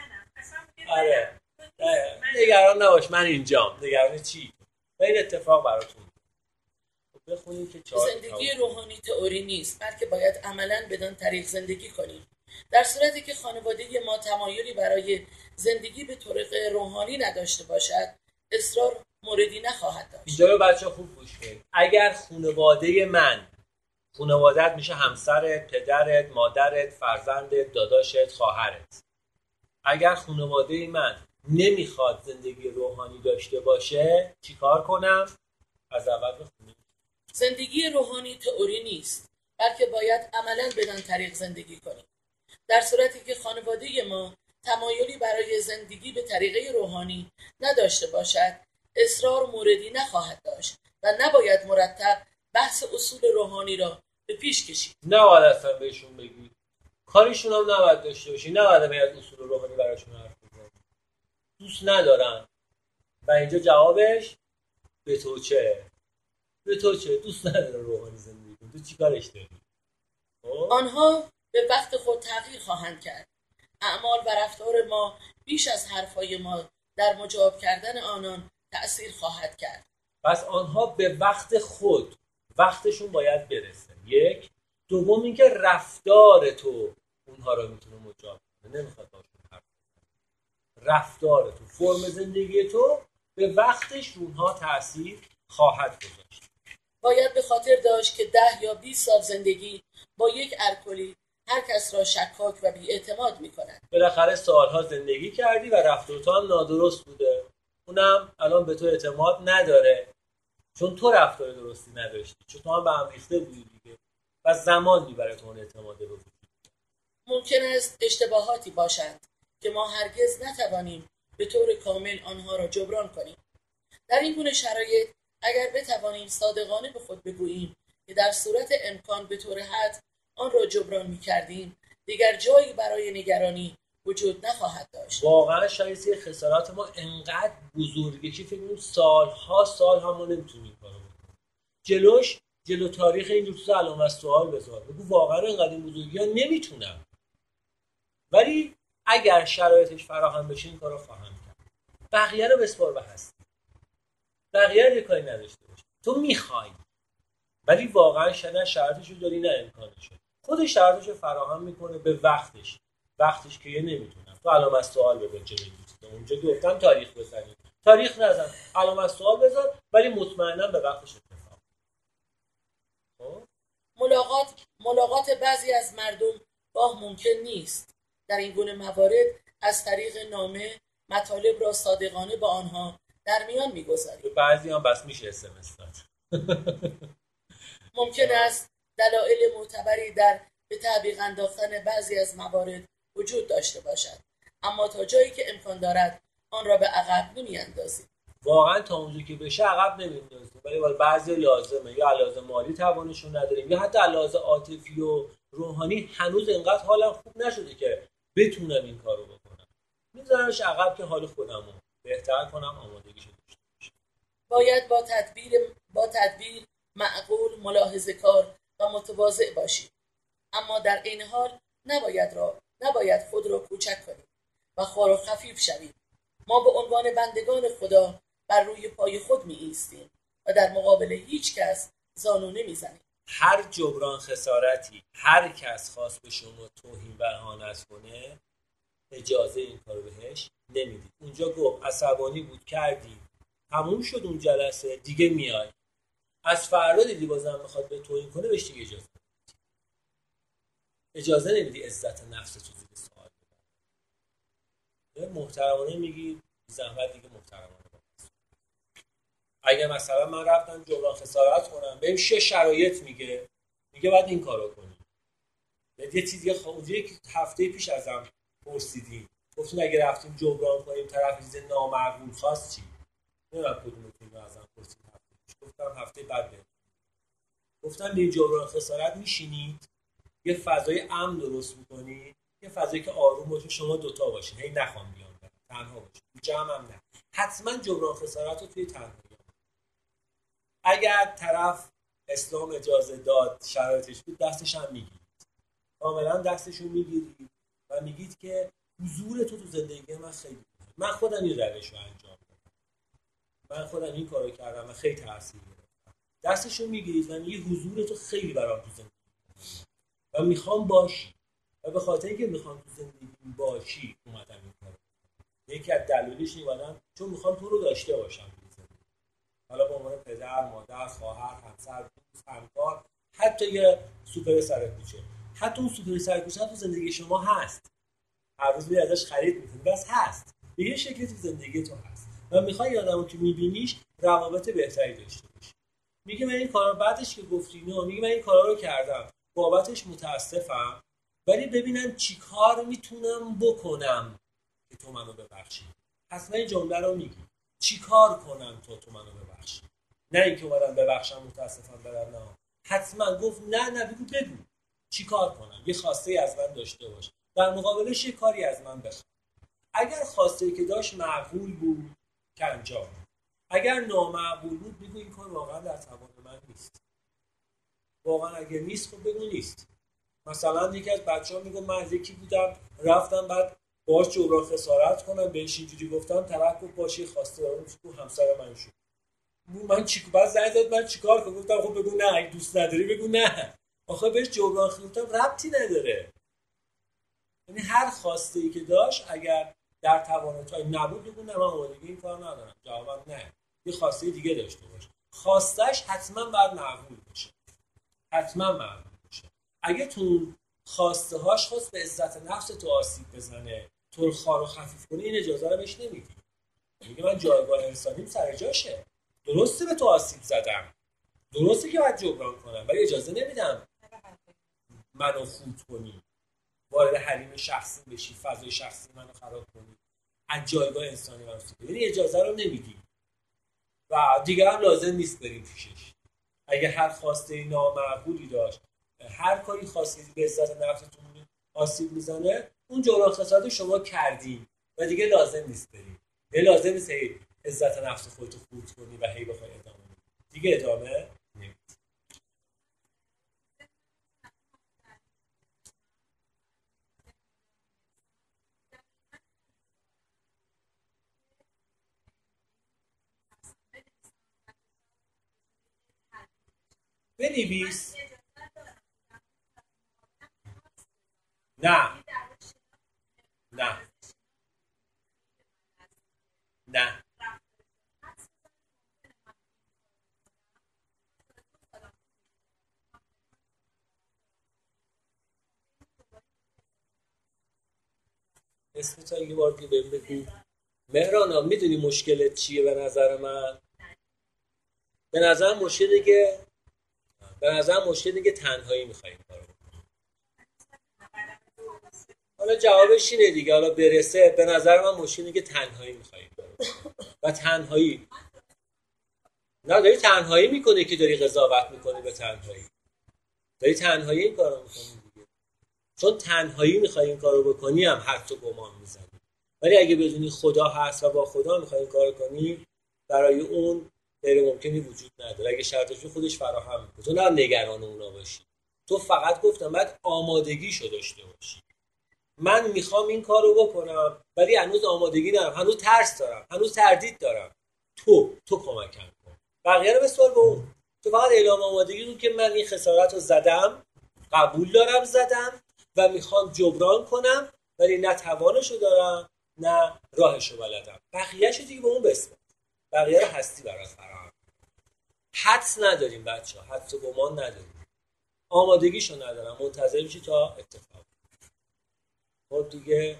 آره. آره. نگران نباش من اینجام. نگران چی؟ و این اتفاق براتون. خب بخونیم که زندگی روحانی تئوری نیست بلکه باید عملا بدان طریق زندگی کنیم. در صورتی که خانواده ما تمایلی برای زندگی به طرق روحانی نداشته باشد اصرار موردی نخواهد داشت. اینجا بچه خوب گوش کنید. اگر خانواده من خانوادت میشه همسرت پدرت مادرت فرزندت داداشت خواهرت. اگر خانواده من نمی‌خواد زندگی روحانی داشته باشه چیکار کنم؟ از اول بخونیم زندگی روحانی تئوری نیست بلکه باید عملا بدان طریق زندگی کنیم. در صورتی که خانواده ما تمایلی برای زندگی به طریقه روحانی نداشته باشد اصرار موردی نخواهد داشت و نباید مرتب بحث اصول روحانی را به پیش کشید. نباید اصلا بهشون بگی. کاریشون هم نباید داشته باشی. نباید باید اصول روحانی براشون حرف بزنی. دوست ندارن. و اینجا جوابش به تو چه؟ به تو چه؟ دوست نداره روحانی زندگی کنی تو چیکارش داری؟ خب؟ آنها به وقت خود تغییر خواهند کرد. اعمال و رفتار ما بیش از حرفهای ما در مجاب کردن آنان تأثیر خواهد کرد. پس آنها به وقت خود وقتشون باید برسه. یک. دوم اینکه رفتار تو اونها رو می‌تونه مجاب کنه. نمی‌خواد باشون حرف. رفتار تو فرم زندگی تو به وقتش رونها تاثیر خواهد گذاشت. باید به خاطر داشت که ده یا 20 سال زندگی با یک الکلی هر کس را شکاک و بیاعتماد می کند. بالاخره سالها زندگی کردی و رفتار تو هم نادرست بوده. اونم الان به تو اعتماد نداره. چون تو رفتار درستی نداشتی. چون تو هم به هم ریخته بودی دیگه. و زمان می‌بره تو اون اعتماد رو ممکن است اشتباهاتی باشند که ما هرگز نتوانیم به طور کامل آنها را جبران کنیم. در این گونه شرایط اگر بتوانیم صادقانه به خود بگوییم که در صورت امکان به طور حد آن را جبران می کردیم دیگر جایی برای نگرانی وجود نخواهد داشت. واقعا شاید یه خسارات ما انقدر بزرگه که فکر سالها سالها ما نمی‌تونیم کارو جلوش جلو تاریخ این دوست علامت سوال بذار. بگو واقعا انقدر این بزرگی ها نمی‌تونم ولی اگر شرایطش فراهم بشه این کارو خواهم کرد. بقیه رو بسپار به هستی. بقیه رو کاری نداشته باش. تو می‌خوای. ولی واقعا شاید شرایطش رو داری نه امکانشه خودش رو فراهم می‌کنه به وقتش. وقتش که یه نمی‌تونم تو علامت سوال بذار جلوی اونجا گفتم تاریخ بزنی تاریخ نزن. علامت سوال بذار ولی مطمئنا به وقتش اتفاق. خب؟ ملاقات ملاقات بعضی از مردم گاه ممکن نیست. در این گونه موارد از طریق نامه مطالب را صادقانه با آنها در میان می‌گذاریم. به بعضی هم بس میشه اسمس داد. ممکن است دلایل معتبری در به تعبیق انداختن بعضی از موارد وجود داشته باشد. اما تا جایی که امکان دارد آن را به عقب نمیاندازیم. واقعا تا اونجا که بشه عقب نمیندازیم ولی بعضی لازمه. یا لازم مالی توانشون نداریم یا حتی لازم عاطفی و روحانی هنوز انقدر حالم خوب نشده که بتونم این کارو بکنم. میذارمش عقب که حال خودمو بهتر کنم آمادگی شده باشم. باید با تدبیر با تدبیر معقول ملاحظه کار و متواضع باشیم اما در این حال نباید را نباید خود را کوچک کنیم و خار و خفیف شویم ما به عنوان بندگان خدا بر روی پای خود می ایستیم و در مقابل هیچ کس زانو نمی‌زنیم. هر جبران خسارتی هر کس خواست به شما توهین و اهانت کنه اجازه این کارو بهش نمی‌دید. اونجا گفت عصبانی بود کردی. تموم شد اون جلسه دیگه میای. از فردا دیدی بازم می‌خواد به توهین کنه بهش دیگه اجازه نمیدی. اجازه نمیدی عزت نفس تو زیر سوال ببری محترمانه میگی زحمت دیگه محترمانه اگه مثلا من رفتم جبران خسارت کنم بهم شش شرایط میگه. میگه باید این کارو کنی. یه چیزی خود یک هفته پیش ازم پرسیدیم. گفتین اگه رفتیم جبران کنیم طرف چیز نامعقول خواست چی؟ نمی‌دونم کدومتون ازم گفتم هفته بعد بهتون گفتم به جبران خسارت میشینید؟ یه فضای امن درست می‌کنید؟ یه فضایی که آروم باشه شما دوتا باشین. هی نخوام بیان برم. تنها باشین. جمع هم نه. حتما جبران خسارت رو توی تنهایی اگر طرف اسلام اجازه داد شرایطش بود دستش هم می‌گیرید. کاملا دستش رو می‌گیرید و میگید که حضور تو تو زندگی من خیلی. من خودم این روش رو انجام من خودم این کارو کردم و خیلی تاثیر گرفتم دستش رو می‌گیرید و میگی حضور تو خیلی برام تو زندگی. و می‌خوام باشی. و به خاطر اینکه می‌خوام تو زندگی باشی اومدم این کارو یکی از دلایلش این اومدم چون می‌خوام تو رو داشته باشم حالا به عنوان پدر مادر خواهر همسر دوست همکار حتی یه سوپر سر کوچه. حتی اون سوپر سر کوچه تو زندگی شما هست. هر روز ازش خرید می‌کنی. بس هست. به یه شکلی تو زندگی تو هست. و می‌خوای آدمو که میبینیش روابط بهتری داشته باشی. میگه من این کارا بعدش که گفتی نه میگه من این کارا رو کردم. بابتش متاسفم. ولی ببینم چیکار می‌تونم بکنم که تو منو ببخشی. پس من جمله رو میگی چیکار کنم تو تو منو ببخشی؟ نه اینکه اومدم ببخشم متاسفم برم نه. حتما گفت نه نه بگو بگو. چیکار کنم؟ یه خواسته از من داشته باش. در مقابلش یه کاری از من بخواد اگر خواسته که داشت معقول بود که انجام. اگر نامعقول بود بگو این کار واقعا در توان من نیست. واقعا اگر نیست خب بگو نیست. مثلا یکی از بچه ها میگو من از یکی بودم رفتم بعد باش جبران خسارت کنم بهش اینجوری گفتم گفت باشه خواسته دارم تو همسر من شد. من چی بعد زنگ زد من چیکار کنم؟ گفتم خب بگو نه اگه دوست نداری بگو نه. آخه بهش جبران خسارت ربطی نداره. یعنی هر خواسته ای که داشت اگر در توان تو نبود بگو نه من آمادگی این کار ندارم. جوابم نه. یه خواسته دیگه داشته باش خواستش حتما باید معقول باشه. حتما معقول باشه. اگه تو خواسته هاش خواست به عزت نفس تو آسیب بزنه تو خار و خفیف کنی این اجازه رو بهش نمیدی. میگه من جایگاه انسانیم سر جاشه. درسته به تو آسیب زدم. درسته که باید جبران کنم ولی اجازه نمیدم منو خود کنی. وارد حریم شخصی بشی فضای شخصی منو خراب کنی. از جایگاه انسانی منو یعنی اجازه رو نمیدی. و دیگه هم لازم نیست بریم پیشش. اگه هر خواسته نامعقولی داشت هر کاری خواسته به عزت نفستون آسیب می‌زنه اون جرم خسارت شما کردی. و دیگه لازم نیست بریم. دیگه لازم نیست هی عزت نفس خودتو خورد کنی و هی بخوای ادامه دیگه ادامه؟ بنویس. نه. نه. نه. اسم تا یه بار دیگه بگو. مهرانا می‌دونی مشکلت چیه به نظر من؟ به نظر مشکلی که به نظر مشکلی که تنهایی می‌خوایم کارو حالا جوابش اینه دیگه. حالا برسه. به نظر من مشکلی که تنهایی می‌خوایم و تنهایی. نه داری تنهایی می‌کنه که داری قضاوت می‌کنی به تنهایی. داری تنهایی این کارو می‌کنی دیگه. چون تنهایی می‌خوای این کارو بکنی هم حتی گمان می‌زنی. ولی اگه بدونی خدا هست و با خدا می‌خوای این کار کنی برای اون غیر ممکنی وجود نداره. اگه شرطش خودش فراهم می‌کنه. تو نه نگران اونا باشی. تو فقط گفتم باید آمادگیشو داشته باشی. من می‌خوام این کار رو بکنم ولی هنوز آمادگی ندارم. هنوز ترس دارم. هنوز تردید دارم. تو تو کمکم کن. بقیه رو بسوار به اون. تو فقط اعلام آمادگی رو که من این خسارت رو زدم. قبول دارم زدم و می‌خوام جبران کنم ولی نه توانشو دارم نه راهشو بلدم. بقیهشو دیگه به اون بسپار. بقیه هستی برات فراهم. حدس نداریم بچه ها حدس و گمان نداریم. آمادگیشو ندارم منتظر میشی تا اتفاق خب دیگه.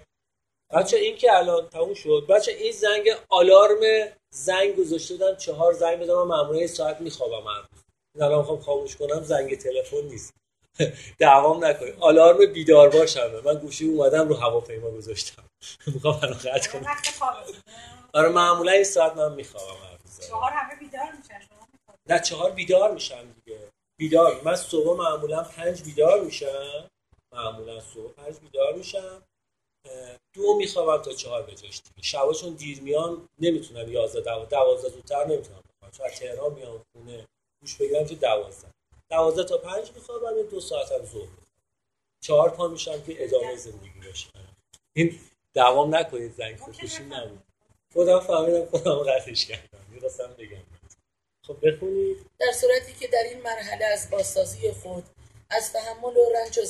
بچه این که الان تموم شد. بچه این زنگ آلارم زنگ گذاشته بودم چهار زنگ بزنم معمولا ساعت میخوابم این الان می‌خوام خاموش کنم زنگ تلفن نیست. دوام نکنیم آلارم بیدار باشم. من گوشی اومدم رو هواپیما گذاشتم. می‌خوام الان قطع کنم. آره معمولا این ساعت من میخوابم چهار همه بیدار میشن نه چهار بیدار میشم دیگه. بیدار. من صبح معمولا پنج بیدار میشم. معمولا صبح پنج بیدار میشم. دو میخوابم تا چهار به جاش دیگه. شبا چون دیر میان نمی‌تونم یازده دو... دوازده زودتر نمی‌تونم بخوام چون تهران میام خونه گوش بگیرم که دوازده. دوازده تا پنج میخوابم دو ساعت هم ظهر چهار پا میشم که ادامه زندگی باشه این دوام نکنید زنگ خودکشی نبود خودم فهمیدم خودم قطعش کردم. می‌خواستم بگم. خب بخونید. در صورتی که در این مرحله از بازسازی خود از تحمل و رنج و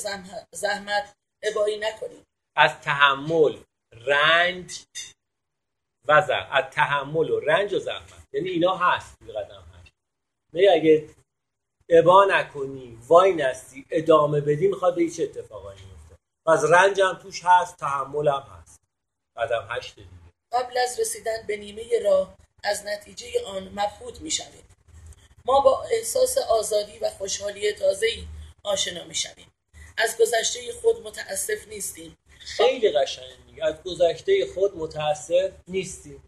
زحمت ابایی نکنید. از تحمل رنج و زحمت از تحمل و رنج و زحمت. یعنی اینا هست قدم هست. نه اگه ابا نکنی وای نستی ادامه بدی می‌خواد به هیچ اتفاقایی میفته از رنج هم توش هست تحمل هم هست. قدم هشت دیگه. قبل از رسیدن به نیمه راه از نتیجه آن مبهوت می‌شویم. ما با احساس آزادی و خوشحالی تازه‌ای آشنا می‌شویم. از گذشته خود متاسف نیستیم. خیلی قشنگ میگه از گذشته خود متاسف نیستیم.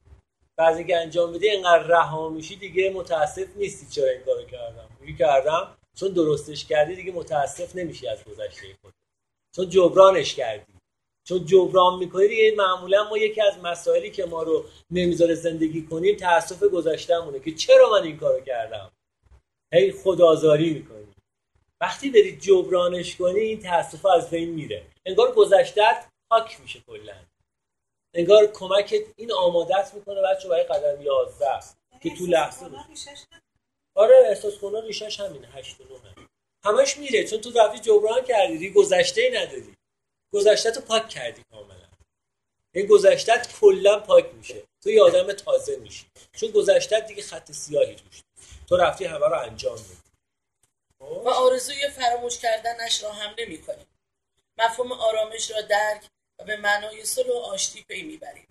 بعضی که انجام بدی اینقدر رها میشی دیگه متاسف نیستی چرا این کارو کردم. میگی کردم؟ چون درستش کردی دیگه متاسف نمیشی از گذشته خود. چون جبرانش کردی. چون جبران می‌کنی دیگه معمولا ما یکی از مسائلی که ما رو نمی‌ذاره زندگی کنیم تاسف گذشتهمونه که چرا من این کارو کردم؟ هی خدازاری می‌کنی. وقتی بری جبرانش کنی این تاسف از بین میره. انگار گذشتت پاک میشه کلا. انگار کمکت این آمادت می‌کنه بچه برای قدم 11 که تو لحظه آره احساس کنه ریشش همینه 8 و 9 همش میره چون تو رفتی جبران کردی گذشته نداری. گذشته تو پاک کردی کاملا. این گذشتت کلا پاک میشه. تو یه آدم تازه میشی. چون گذشتت دیگه خط سیاهی توش تو رفتی همه رو انجام دادی. و آرزوی فراموش کردنش را هم نمی کنیم. مفهوم آرامش را درک و به معنای صلح و آشتی پی می‌بریم.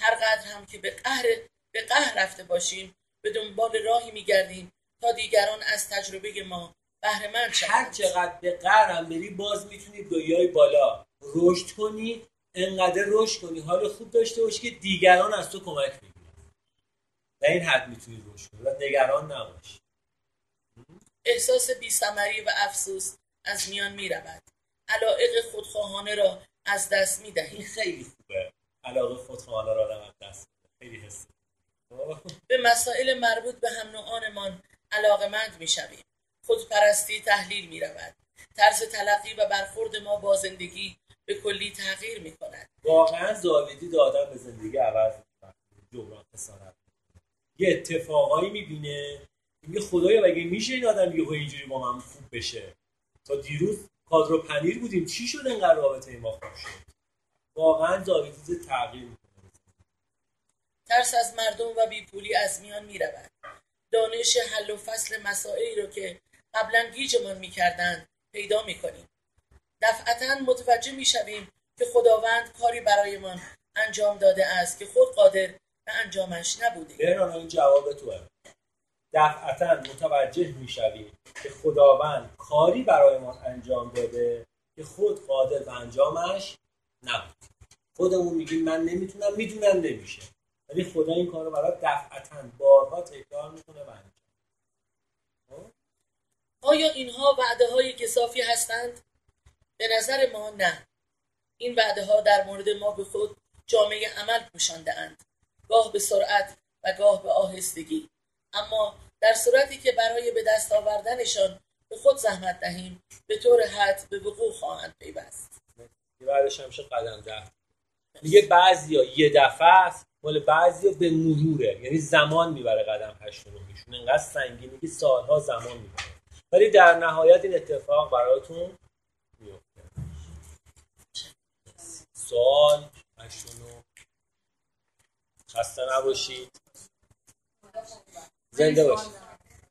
هر قدر هم که به قهر به قهر رفته باشیم به دنبال راهی میگردیم تا دیگران از تجربه ما بهره مند هر چقدر به قرم بری باز می‌تونی بیای بالا. رشد کنی انقدر رشد کنی حال خوب داشته باشی که دیگران از تو کمک بگیرن و این حد می‌تونی رشد کنی و نگران نباشی احساس بیثمری و افسوس از میان می رود. علائق خودخواهانه را از دست می این. خیلی خوبه علاقه خودخواهانه را آدم از دست بده. خیلی حس به مسائل مربوط به هم نوعانمان علاقمند می شویم. خودپرستی تحلیل می رود. طرز تلقی و برخورد ما با زندگی به کلی تغییر می کند. واقعا زاویدی دادن به زندگی عوض جبران خسارت. یه اتفاقایی می‌بینه. میگه خدایا مگه میشه این آدم یهو اینجوری با من خوب بشه؟ تا دیروز کادر و پنیر بودیم. چی شد انقدر رابطه ما خوب شد؟ واقعا زاویدی تغییر می‌کنه. ترس از مردم و بیپولی از میان می رود. دانش حل و فصل مسائلی را که قبلا گیجمان می کردن پیدا می کنیم. دفعتا متوجه می شویم که خداوند کاری برایمان انجام داده است که خود قادر به انجامش نبوده. بهران این جواب توه دفعتا متوجه می‌شویم که خداوند کاری برایمان انجام داده که خود قادر به انجامش نبود خودمون میگیم من نمی‌تونم می‌دونم نمیشه. ولی خدا این کار رو برای دفعتا بارها تکرار می‌کنه و انجام آیا اینها وعده های کسافی هستند؟ به نظر ما نه. این وعده ها در مورد ما به خود جامعه عمل پوشانده اند. گاه به سرعت و گاه به آهستگی. اما در صورتی که برای به دست آوردنشان به خود زحمت دهیم به طور حد به وقوع خواهند پیوست. بعدش هم قدم ده میگه بعضیا یه دفعه است مال بعضیا به مروره یعنی زمان می‌بره قدم هشت و نهشون انقدر سنگینه که سالها زمان می‌بره ولی در نهایت این اتفاق براتون میفته سوال هشت و نه خسته نباشید. زنده باشید.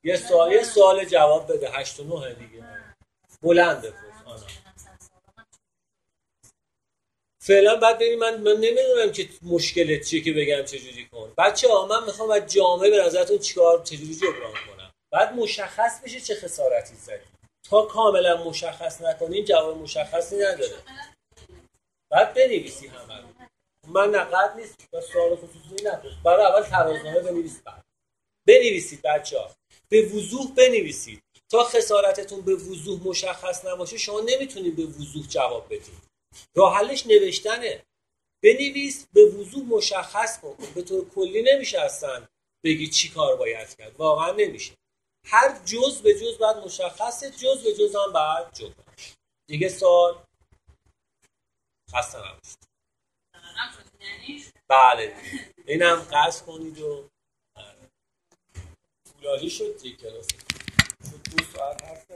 یه سوال یه سوال جواب بده. هشت و نه دیگه. بلند بپرس. آنا. فعلا بعد ببین من من نمی‌دونم که مشکلت چیه که بگم چجوری کن. بچه ها من می‌خوام از جامعه به نظرتون چیکار چجوری جبران کنم؟ بعد مشخص بشه چه خسارتی زدی. تا کاملا مشخص نکنین جواب مشخصی نداره. بعد بنویسی همه رو. من نقد نیست. و سوال خصوصی نپرس برای اول ترازنامه بنویس بعد. بنویسید بچه ها. به وضوح بنویسید. تا خسارتتون به وضوح مشخص نباشه شما نمی‌تونید به وضوح جواب بدید. راه حلش نوشتنه. بنویس به وضوح مشخص کن. به طور کلی نمیشه اصلا بگی چی کار باید کرد. واقعا نمیشه. هر جز به جز باید مشخصه جز به جز هم باید جبرانش دیگه سوال خسته نباشید. بله. اینم قصد کنید و آره. طولانی شد یک کلاس. شد دو ساعت حرف